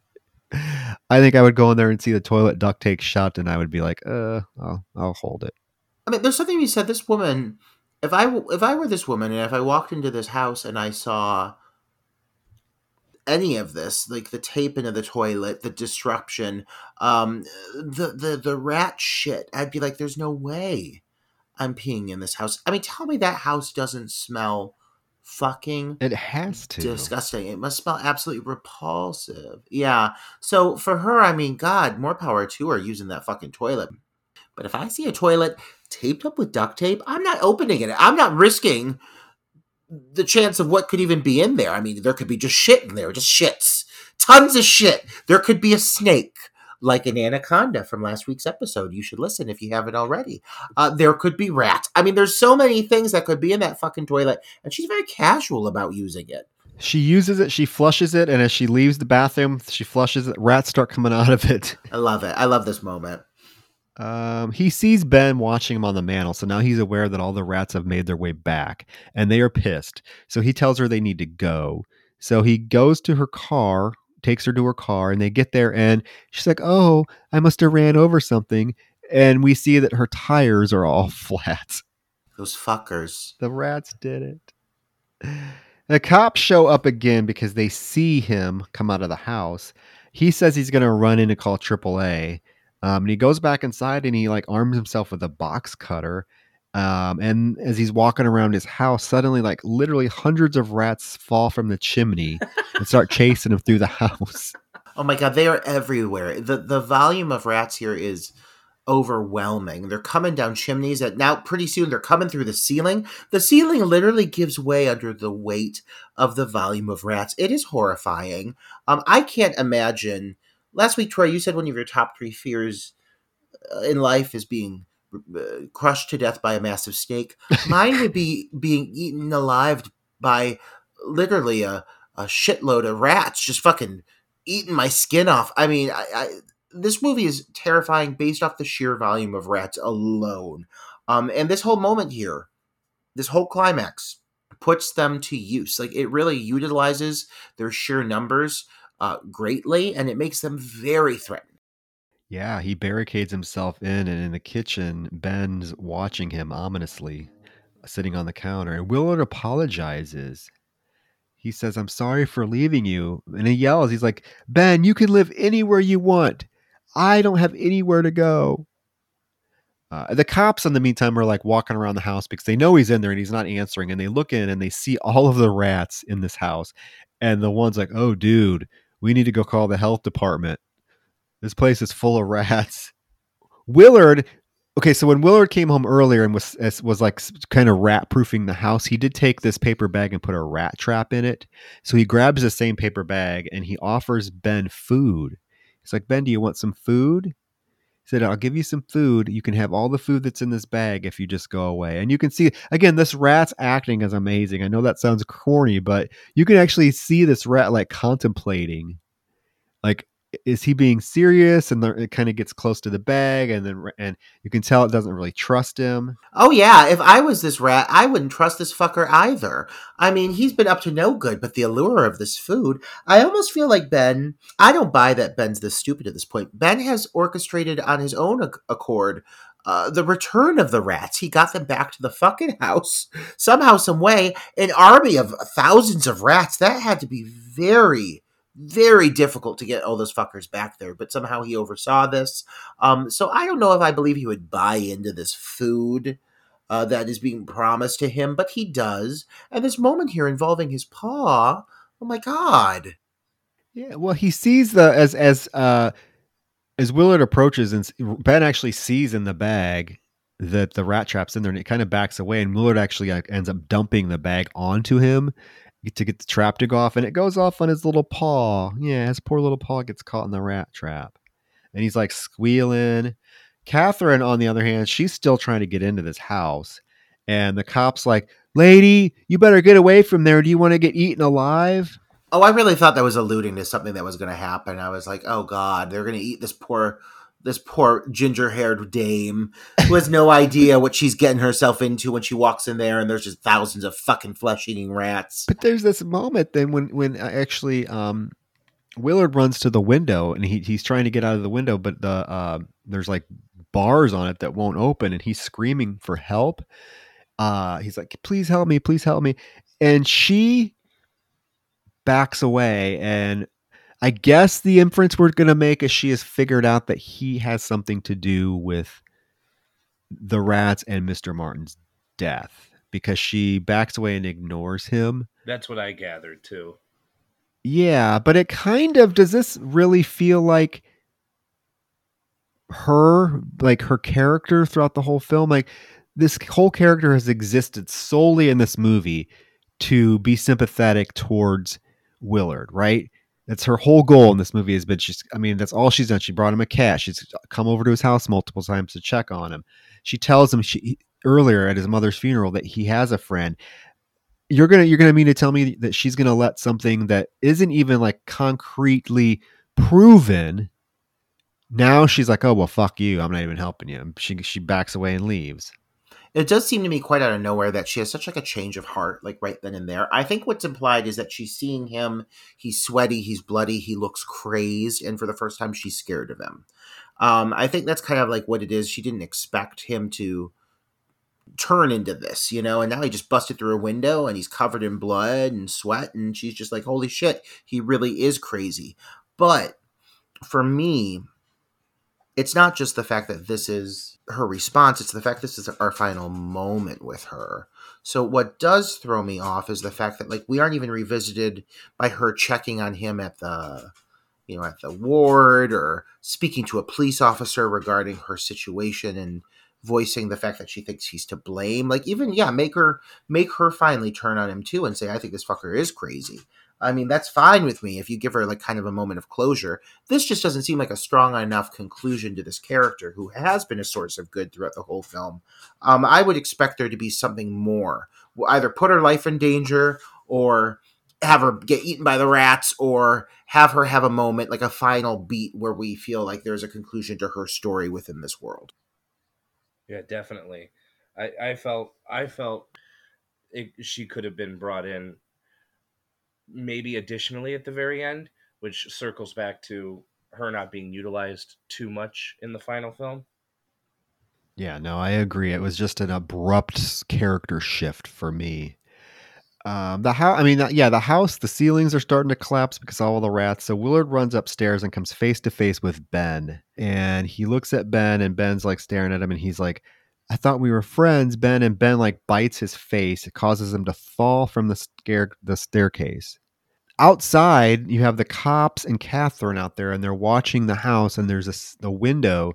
[LAUGHS] I think I would go in there and see the toilet duct tape shut, and I would be like, uh, I'll, I'll hold it. I mean, there's something you said. This woman, if I if I were this woman, and if I walked into this house and I saw any of this, like the tape into the toilet, the disruption, um, the the the rat shit. I'd be like, "There's no way I'm peeing in this house." I mean, tell me that house doesn't smell fucking it has to disgusting. It must smell absolutely repulsive. Yeah. So for her, I mean, God, more power to her using that fucking toilet. But if I see a toilet taped up with duct tape, I'm not opening it. I'm not risking the chance of what could even be in there. I mean, there could be just shit in there, just shits, tons of shit. There could be a snake, like an anaconda from last week's episode. You should listen if you haven't already. Uh, there could be rats. I mean, there's so many things that could be in that fucking toilet, and she's very casual about using it. She uses it, she flushes it, and as she leaves the bathroom, she flushes it. Rats start coming out of it. I love it. I love this moment. Um, he sees Ben watching him on the mantle, so now he's aware that all the rats have made their way back, and they are pissed. So he tells her they need to go. So he goes to her car, takes her to her car, and they get there, and she's like, "Oh, I must have ran over something." And we see that her tires are all [LAUGHS] flat. Those fuckers. The rats did it. The cops show up again because they see him come out of the house. He says he's going to run in and call AAA. Um, and he goes back inside and he like arms himself with a box cutter. Um, and as he's walking around his house, suddenly, like literally hundreds of rats fall from the chimney and start [LAUGHS] chasing him through the house. [LAUGHS] Oh my god, they are everywhere. the The volume of rats here is overwhelming. They're coming down chimneys. That now pretty soon they're coming through the ceiling. The ceiling literally gives way under the weight of the volume of rats. It is horrifying. Um, I can't imagine last week, Troy, you said one of your top three fears uh, in life is being uh, crushed to death by a massive snake. [LAUGHS] Mine would be being eaten alive by literally a, a shitload of rats just fucking eating my skin off. I mean, I, I, this movie is terrifying based off the sheer volume of rats alone. Um, and this whole moment here, this whole climax, puts them to use. Like it really utilizes their sheer numbers uh, greatly, and it makes them very threatening. Yeah, he barricades himself in, and in the kitchen, Ben's watching him ominously, sitting on the counter. And Willard apologizes. He says, I'm sorry for leaving you. And he yells, he's like, Ben, you can live anywhere you want. I don't have anywhere to go. Uh, the cops, in the meantime, are like walking around the house because they know he's in there and he's not answering. And they look in and they see all of the rats in this house. And the one's like, oh, dude, we need to go call the health department. This place is full of [LAUGHS] rats. Willard, okay, so when Willard came home earlier and was was like kind of rat proofing the house, he did take this paper bag and put a rat trap in it. So he grabs the same paper bag and he offers Ben food. He's like, Ben, do you want some food? Said, I'll give you some food. You can have all the food that's in this bag if you just go away. And you can see, again, this rat's acting is amazing. I know that sounds corny, but you can actually see this rat like contemplating, like, is he being serious? And it kind of gets close to the bag, and then and you can tell it doesn't really trust him. Oh yeah, if I was this rat, I wouldn't trust this fucker either. I mean, he's been up to no good, but the allure of this food, I almost feel like Ben. I don't buy that Ben's this stupid at this point. Ben has orchestrated on his own accord uh, the return of the rats. He got them back to the fucking house somehow, some way. An army of thousands of rats. That had to be very, very difficult to get all those fuckers back there. But somehow he oversaw this. Um, so I don't know if I believe he would buy into this food. Uh, that is being promised to him, but he does. And this moment here involving his paw, oh my god! Yeah, well, he sees the as as uh as Willard approaches and Ben actually sees in the bag that the rat trap's in there and it kind of backs away and Willard actually ends up dumping the bag onto him to get the trap to go off and it goes off on his little paw. Yeah, his poor little paw gets caught in the rat trap. And he's like squealing. Catherine, on the other hand, she's still trying to get into this house. And the cop's like, Lady, you better get away from there. Do you want to get eaten alive? Oh, I really thought that was alluding to something that was going to happen. I was like, oh god, they're going to eat this poor, this poor ginger-haired dame who has no idea what she's getting herself into when she walks in there, and there's just thousands of fucking flesh-eating rats. But there's this moment then when when actually um, Willard runs to the window and he he's trying to get out of the window, but the uh, there's like bars on it that won't open, and he's screaming for help. Uh, he's like, "Please help me! Please help me!" And she backs away and I guess the inference we're going to make is she has figured out that he has something to do with the rats and Mr. Martin's death because she backs away and ignores him. That's what I gathered too. Yeah, but it kind of does this really feel like her, like her character throughout the whole film? Like this whole character has existed solely in this movie to be sympathetic towards Willard, right? That's her whole goal in this movie has been she's I mean, that's all she's done. She brought him a cat. She's come over to his house multiple times to check on him. She tells him she earlier at his mother's funeral that he has a friend. You're gonna you're gonna mean to tell me that she's gonna let something that isn't even like concretely proven. Now she's like, oh well, fuck you. I'm not even helping you. She she backs away and leaves it does seem to me quite out of nowhere that she has such like a change of heart like right then and there. I think what's implied is that she's seeing him he's sweaty he's bloody he looks crazed and for the first time she's scared of him. Um, i think that's kind of like what it is. She didn't expect him to turn into this you know and now he just busted through a window and he's covered in blood and sweat and she's just like holy shit he really is crazy. But for me it's not just the fact that this is her response, it's the fact this is our final moment with her. So what does throw me off is the fact that like we aren't even revisited by her checking on him at the you know at the ward or speaking to a police officer regarding her situation and voicing the fact that she thinks he's to blame. Like even yeah, make her make her finally turn on him too and say I think this fucker is crazy. I mean, that's fine with me if you give her like kind of a moment of closure. This just doesn't seem like a strong enough conclusion to this character who has been a source of good throughout the whole film. Um, I would expect there to be something more. either put her life in danger or have her get eaten by the rats or have her have a moment like a final beat where we feel like there's a conclusion to her story within this world. Yeah, definitely. I, I felt I felt it, she could have been brought in maybe additionally at the very end, which circles back to her not being utilized too much in the final film. Yeah, no, I agree. It was just an abrupt character shift for me. Um, the house, I mean, yeah, the house, the ceilings are starting to collapse because all the rats. So Willard runs upstairs and comes face to face with Ben. And he looks at Ben, and Ben's like staring at him, and he's like, I thought we were friends, Ben. And Ben like bites his face. It causes him to fall from the scare the staircase outside you have the cops and catherine out there and they're watching the house and there's a the window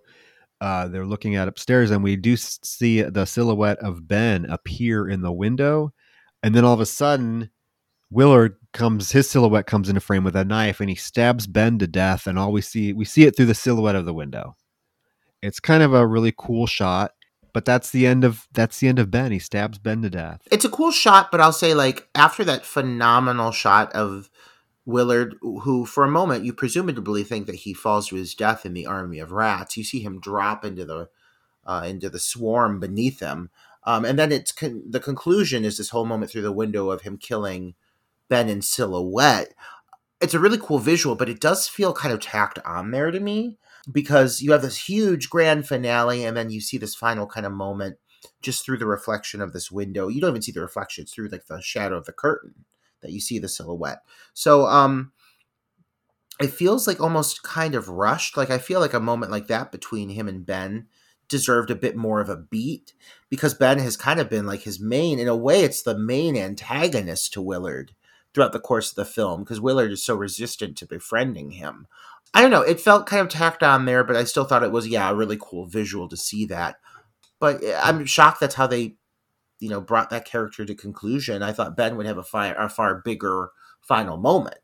uh, they're looking at upstairs and we do see the silhouette of ben appear in the window and then all of a sudden willard comes his silhouette comes into frame with a knife and he stabs ben to death and all we see we see it through the silhouette of the window it's kind of a really cool shot but that's the end of that's the end of Ben. He stabs Ben to death. It's a cool shot, but I'll say like after that phenomenal shot of Willard, who for a moment you presumably think that he falls to his death in the army of rats. You see him drop into the uh, into the swarm beneath him, um, and then it's con- the conclusion is this whole moment through the window of him killing Ben in silhouette. It's a really cool visual, but it does feel kind of tacked on there to me because you have this huge grand finale, and then you see this final kind of moment just through the reflection of this window. You don't even see the reflection; it's through like the shadow of the curtain that you see the silhouette. So um it feels like almost kind of rushed. Like I feel like a moment like that between him and Ben deserved a bit more of a beat because Ben has kind of been like his main in a way it's the main antagonist to Willard throughout the course of the film because Willard is so resistant to befriending him. I don't know, it felt kind of tacked on there, but I still thought it was yeah, a really cool visual to see that. But eh, I'm shocked that's how they you know brought that character to conclusion. I thought Ben would have a far a far bigger final moment.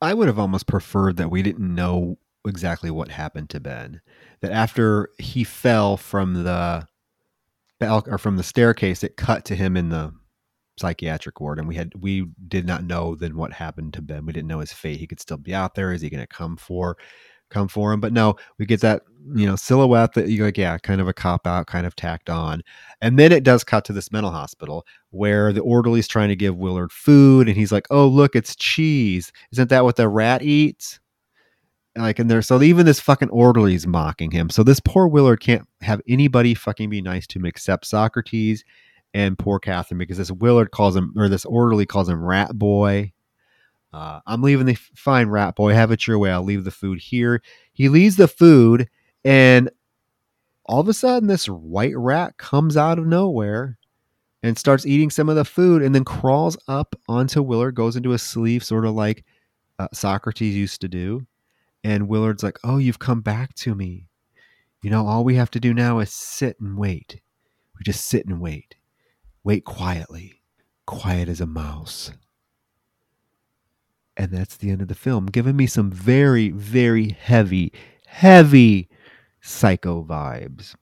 I would have almost preferred that we didn't know exactly what happened to Ben. That after he fell from the or from the staircase, it cut to him in the psychiatric ward, and we had we did not know then what happened to Ben. We didn't know his fate. He could still be out there. Is he going to come for come for him? But no, we get that you mm. know silhouette that you like, yeah, kind of a cop out, kind of tacked on, and then it does cut to this mental hospital where the orderly's trying to give Willard food, and he's like, "Oh, look, it's cheese. Isn't that what the rat eats?" like and there so even this fucking orderly's mocking him so this poor willard can't have anybody fucking be nice to him except socrates and poor catherine because this willard calls him or this orderly calls him rat boy uh, i'm leaving the fine rat boy have it your way i'll leave the food here he leaves the food and all of a sudden this white rat comes out of nowhere and starts eating some of the food and then crawls up onto willard goes into a sleeve sort of like uh, socrates used to do and Willard's like, Oh, you've come back to me. You know, all we have to do now is sit and wait. We just sit and wait. Wait quietly, quiet as a mouse. And that's the end of the film, giving me some very, very heavy, heavy psycho vibes.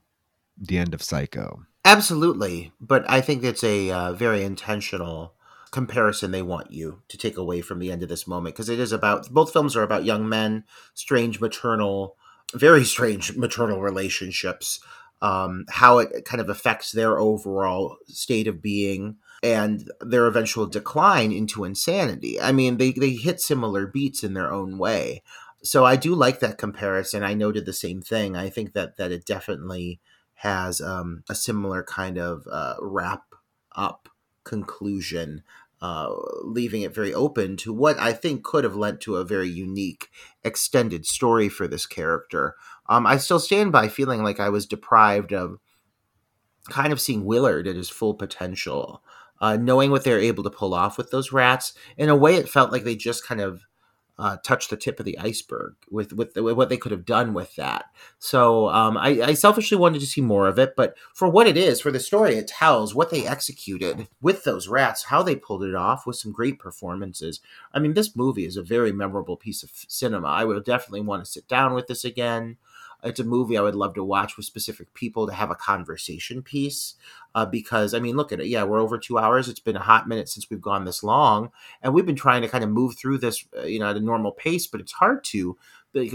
The end of Psycho. Absolutely. But I think it's a uh, very intentional comparison they want you to take away from the end of this moment because it is about both films are about young men, strange maternal, very strange maternal relationships, um, how it kind of affects their overall state of being and their eventual decline into insanity. I mean, they, they hit similar beats in their own way. So I do like that comparison. I noted the same thing. I think that that it definitely has um, a similar kind of uh, wrap up conclusion uh, leaving it very open to what I think could have led to a very unique extended story for this character. Um, I still stand by feeling like I was deprived of kind of seeing Willard at his full potential, uh, knowing what they're able to pull off with those rats. In a way, it felt like they just kind of uh, touch the tip of the iceberg with, with, with what they could have done with that. So um, I, I, selfishly wanted to see more of it, but for what it is, for the story it tells, what they executed with those rats, how they pulled it off with some great performances. I mean, this movie is a very memorable piece of cinema. I would definitely want to sit down with this again it's a movie I would love to watch with specific people to have a conversation piece. Uh, because I mean, look at it. Yeah, we're over two hours. It's been a hot minute since we've gone this long, and we've been trying to kind of move through this, uh, you know, at a normal pace. But it's hard to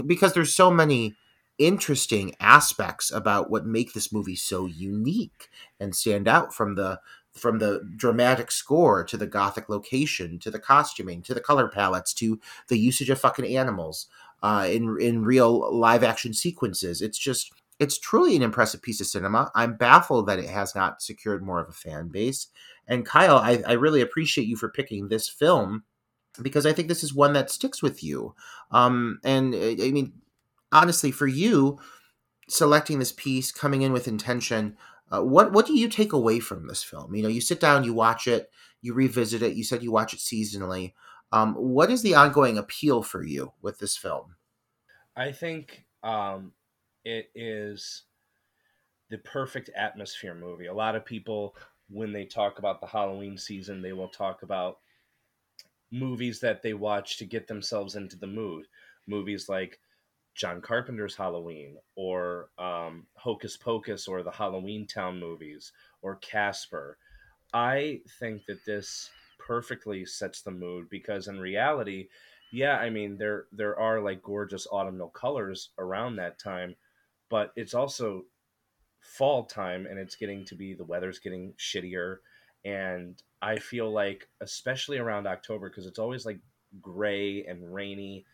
because there's so many interesting aspects about what make this movie so unique and stand out from the from the dramatic score to the gothic location to the costuming to the color palettes to the usage of fucking animals uh, in in real live action sequences. It's just it's truly an impressive piece of cinema. I'm baffled that it has not secured more of a fan base. And Kyle, I, I really appreciate you for picking this film because I think this is one that sticks with you. Um, and I mean, honestly, for you selecting this piece, coming in with intention, uh, what what do you take away from this film? You know, you sit down, you watch it, you revisit it. You said you watch it seasonally. Um, what is the ongoing appeal for you with this film? I think um, it is the perfect atmosphere movie. A lot of people, when they talk about the Halloween season, they will talk about movies that they watch to get themselves into the mood. Movies like John Carpenter's Halloween, or um, Hocus Pocus, or the Halloween Town movies, or Casper. I think that this perfectly sets the mood because in reality, yeah, I mean there there are like gorgeous autumnal colors around that time, but it's also fall time and it's getting to be the weather's getting shittier and I feel like especially around October because it's always like gray and rainy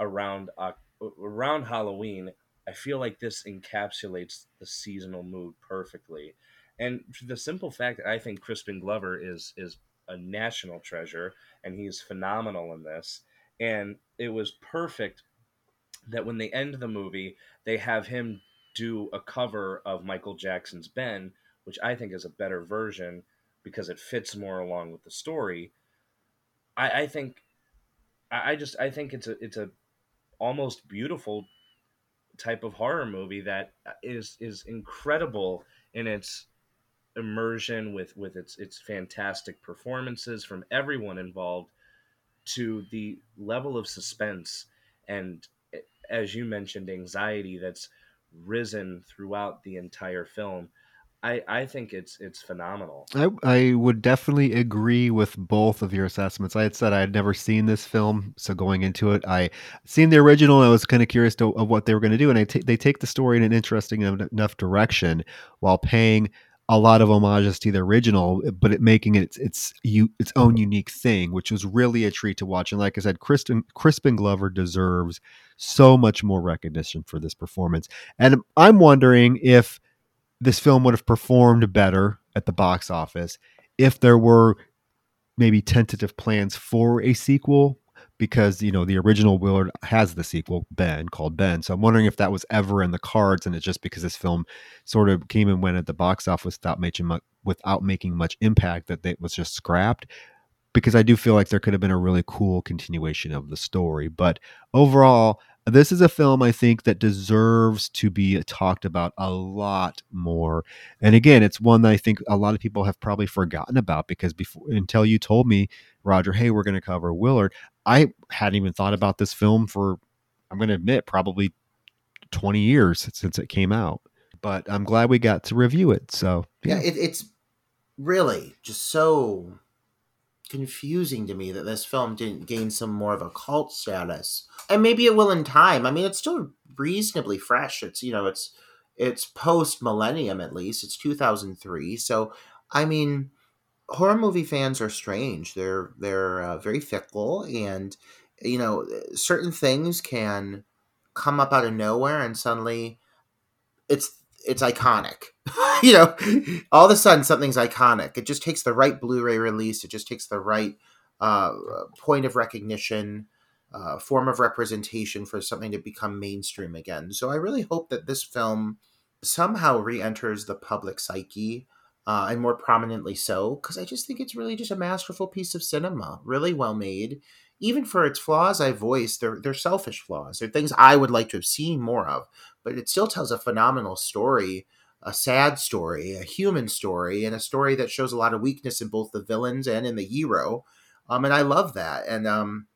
around uh, around Halloween. I feel like this encapsulates the seasonal mood perfectly, and the simple fact that I think Crispin Glover is is a national treasure and he's phenomenal in this, and it was perfect that when they end the movie, they have him do a cover of Michael Jackson's Ben, which I think is a better version because it fits more along with the story. I, I think I, I just I think it's a it's a almost beautiful type of horror movie that is is incredible in its immersion with with its its fantastic performances from everyone involved to the level of suspense and as you mentioned anxiety that's risen throughout the entire film I, I think it's it's phenomenal. I, I would definitely agree with both of your assessments. I had said I had never seen this film, so going into it, I seen the original. I was kind of curious to, of what they were going to do, and I t- they take the story in an interesting enough direction while paying a lot of homages to the original, but it making it its its, its own unique thing, which was really a treat to watch. And like I said, Crispin Glover deserves so much more recognition for this performance. And I'm wondering if this film would have performed better at the box office if there were maybe tentative plans for a sequel because you know the original Willard has the sequel Ben called Ben. So I'm wondering if that was ever in the cards, and it's just because this film sort of came and went at the box office without making much, without making much impact that it was just scrapped. Because I do feel like there could have been a really cool continuation of the story, but overall, this is a film I think that deserves to be talked about a lot more. And again, it's one that I think a lot of people have probably forgotten about because before until you told me, Roger, hey, we're going to cover Willard, I hadn't even thought about this film for I'm going to admit probably 20 years since it came out. But I'm glad we got to review it. So, yeah, yeah it, it's really just so confusing to me that this film didn't gain some more of a cult status. And maybe it will in time. I mean, it's still reasonably fresh. It's, you know, it's it's post millennium at least. It's 2003. So, I mean, horror movie fans are strange. They're they're uh, very fickle and you know, certain things can come up out of nowhere and suddenly it's it's iconic. [LAUGHS] you know, all of a sudden something's iconic. It just takes the right Blu-ray release. It just takes the right uh, point of recognition, uh, form of representation for something to become mainstream again. So I really hope that this film somehow re-enters the public psyche. Uh, and more prominently so, because I just think it's really just a masterful piece of cinema, really well made. Even for its flaws, I voiced they're they're selfish flaws. They're things I would like to have seen more of but it still tells a phenomenal story, a sad story, a human story, and a story that shows a lot of weakness in both the villains and in the hero. Um, and I love that. And um,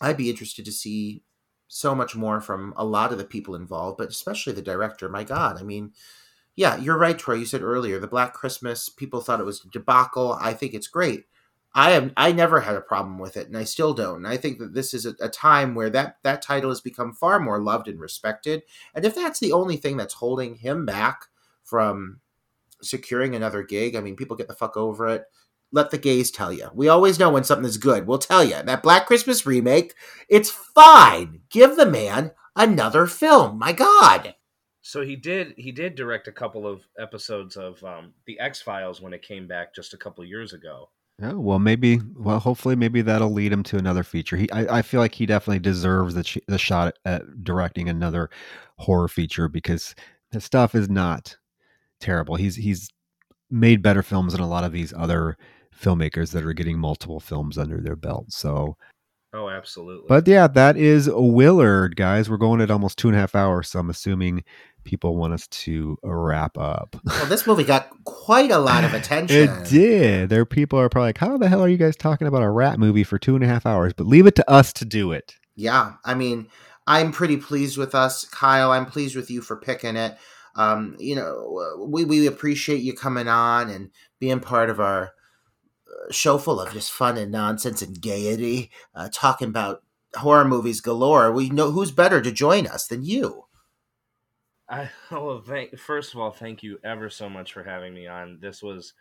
I'd be interested to see so much more from a lot of the people involved, but especially the director. My God, I mean, yeah, you're right, Troy. You said earlier the Black Christmas. People thought it was a debacle. I think it's great. I am I never had a problem with it, and I still don't. And I think that this is a, a, time where that that title has become far more loved and respected. And if that's the only thing that's holding him back from securing another gig, I mean, people get the fuck over it. Let the gays tell you. We always know when something is good. We'll tell you that Black Christmas remake. It's fine. Give the man another film. My God. So he did. He did direct a couple of episodes of um, the X Files when it came back just a couple years ago. Oh well, maybe. Well, hopefully, maybe that'll lead him to another feature. He, I, I feel like he definitely deserves the the shot at directing another horror feature because his stuff is not terrible. He's he's made better films than a lot of these other filmmakers that are getting multiple films under their belt. So, oh, absolutely. But yeah, that is Willard, guys. We're going at almost two and a half hours, so I'm assuming people want us to wrap up. Well, this movie got quite a lot of [LAUGHS] attention. it did. There, people are probably like, "How the hell are you guys talking about a rat movie for two and a half hours?" But leave it to us to do it. Yeah, I mean, I'm pretty pleased with us, Kyle. I'm pleased with you for picking it. Um, you know, we we appreciate you coming on and being part of our show full of just fun and nonsense and gaiety, uh, talking about horror movies galore. We know who's better to join us than you. I [LAUGHS] well, thank, first of all, thank you ever so much for having me on. This was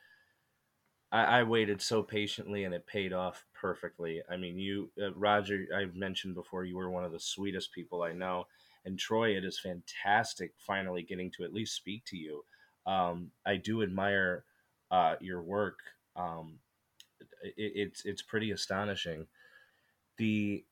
I, I waited so patiently, and it paid off perfectly. I mean, you, uh, Roger, I've mentioned before, you were one of the sweetest people I know, and Troy, it is fantastic finally getting to at least speak to you. Um, I do admire uh, your work. Um, it, it's it's pretty astonishing. The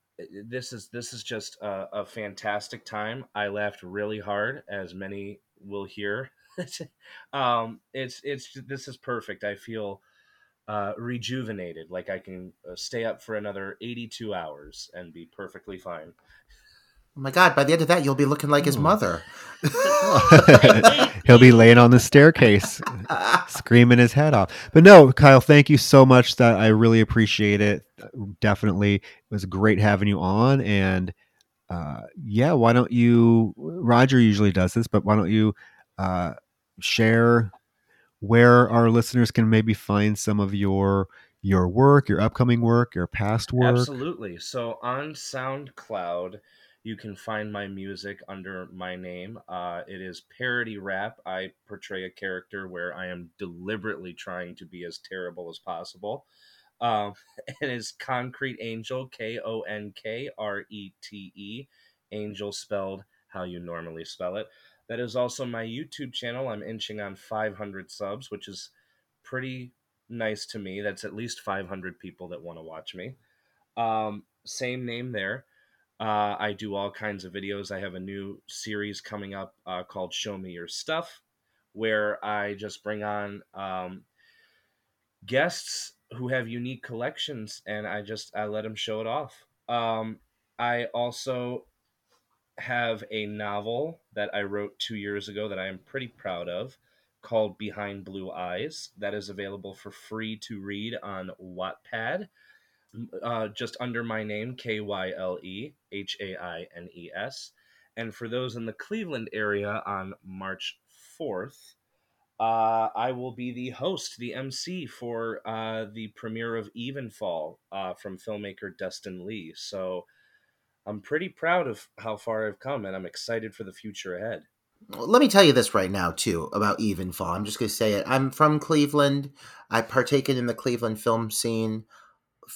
this is this is just a, a, fantastic time. I laughed really hard, as many will hear. [LAUGHS] um, it's it's this is perfect. I feel uh, rejuvenated, like I can uh, stay up for another eighty-two hours and be perfectly fine. Oh my god! By the end of that, you'll be looking like his hmm. mother. [LAUGHS] [LAUGHS] He'll be laying on the staircase, [LAUGHS] screaming his head off. But no, Kyle, thank you so much. That I really appreciate it. Definitely, it was great having you on. And uh, yeah, why don't you? Roger usually does this, but why don't you uh, share where our listeners can maybe find some of your your work, your upcoming work, your past work? Absolutely. So on SoundCloud you can find my music under my name. Uh, it is parody rap. I portray a character where I am deliberately trying to be as terrible as possible. Um, [LAUGHS] and it's Konkrete Angel, K O N K R E T E, Angel spelled how you normally spell it. That is also my YouTube channel. I'm inching on 500 subs, which is pretty nice to me. That's at least 500 people that want to watch me. Um, same name there. Uh, I do all kinds of videos. I have a new series coming up uh, called Show Me Your Stuff, where I just bring on um, guests who have unique collections and I just I let them show it off. Um, I also have a novel that I wrote two years ago that I am pretty proud of called Behind Blue Eyes that is available for free to read on Wattpad uh, just under my name, K Y L E H A I N E S. And for those in the Cleveland area on March 4th, uh, I will be the host, the MC for uh, the premiere of Evenfall uh, from filmmaker Dustin Lee. So I'm pretty proud of how far I've come, and I'm excited for the future ahead. Let me tell you this right now, too, about Evenfall. I'm just going to say it. I'm from Cleveland. I partaken in the Cleveland film scene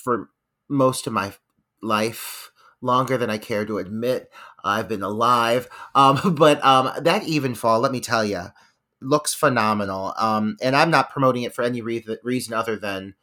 for most of my life longer than I care to admit. I've been alive. Um, [LAUGHS] but um, that Evenfall, let me tell you, looks phenomenal. Um, and I'm not promoting it for any re- reason other than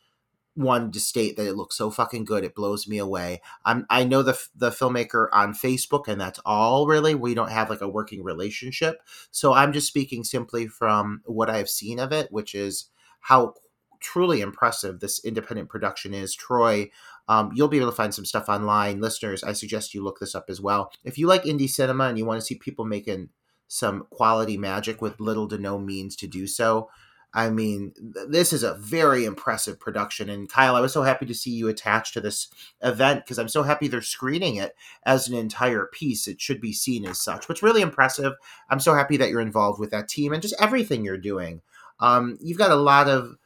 one to state that it looks so fucking good. It blows me away. I'm I know the the filmmaker on Facebook, and that's all really. We don't have like a working relationship, so I'm just speaking simply from what I have seen of it, which is how truly impressive this independent production is. Troy, um, you'll be able to find some stuff online. Listeners, I suggest you look this up as well. If you like indie cinema and you want to see people making some quality magic with little to no means to do so, I mean, this is a very impressive production. And Kyle, I was so happy to see you attached to this event because I'm so happy they're screening it as an entire piece. It should be seen as such, which really impressive. I'm so happy that you're involved with that team and just everything you're doing. Um, you've got a lot of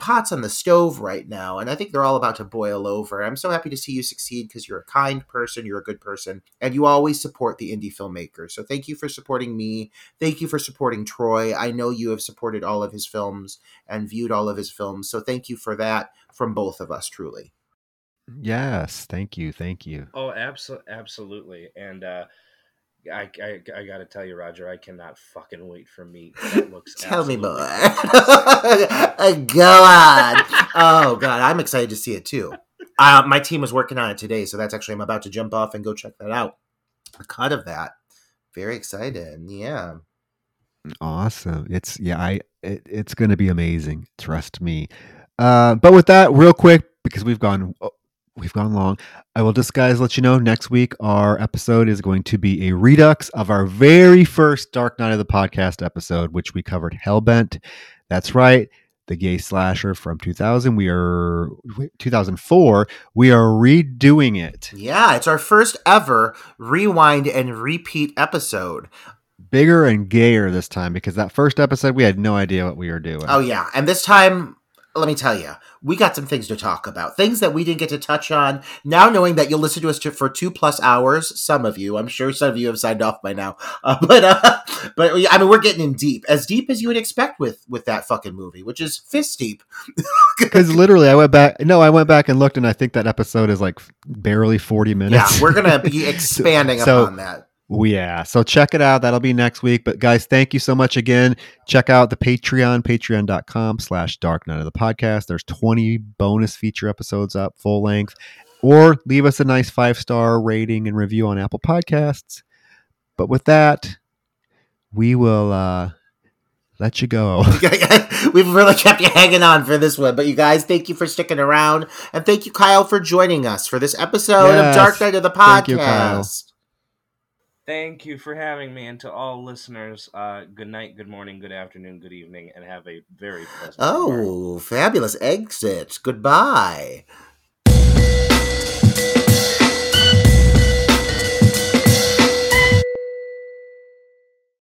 pots on the stove right now, and I think they're all about to boil over. I'm so happy to see you succeed because you're a kind person, you're a good person, and you always support the indie filmmakers. So thank you for supporting me. Thank you for supporting Troy. I know you have supported all of his films and viewed all of his films. So thank you for that from both of us, truly. Yes, thank you, thank you. Oh, absolutely, absolutely, and uh, I, I, I gotta tell you, Roger, I cannot fucking wait for meat. [LAUGHS] That looks tell me more. [LAUGHS] [LAUGHS] Go on. oh god, I'm excited to see it too. Uh, my team was working on it today, so that's actually I'm about to jump off and go check that out. A cut of that. Very excited. Yeah. Awesome. It's yeah, I it, it's going to be amazing. Trust me. Uh, but with that, real quick, because we've gone we've gone long. I will just, guys, let you know next week our episode is going to be a redux of our very first Dark Night of the Podcast episode, which we covered Hellbent. That's right, the gay slasher from 2000. We are 2004. We are redoing it. Yeah, it's our first ever rewind and repeat episode. Bigger and gayer this time because that first episode we had no idea what we were doing. Oh yeah, and this time let me tell you, we got some things to talk about. Things that we didn't get to touch on. Now knowing that you'll listen to us to, for two plus hours, some of you, I'm sure some of you have signed off by now. [LAUGHS] Uh, but uh, [LAUGHS] but I mean, we're getting in deep, as deep as you would expect with with that fucking movie, which is fist deep. [LAUGHS] Because literally, I went back. No, I went back and looked, and I think that episode is like barely 40 minutes. yeah, we're gonna be expanding So- upon that. Yeah. So check it out. That'll be next week. But guys, thank you so much again. Check out the Patreon, patreon.com slash dark night of the podcast. There's 20 bonus feature episodes up full length. Or leave us a nice five star rating and review on Apple Podcasts. But with that, we will uh let you go. [LAUGHS] We've really kept you hanging on for this one, but you guys, thank you for sticking around, and thank you, Kyle, for joining us for this episode Yes. of Dark Night of the Thank you, Kyle. podcast. Thank you for having me, and to all listeners, uh, good night, good morning, good afternoon, good evening, and have a very pleasant. Oh, fabulous exit! Goodbye.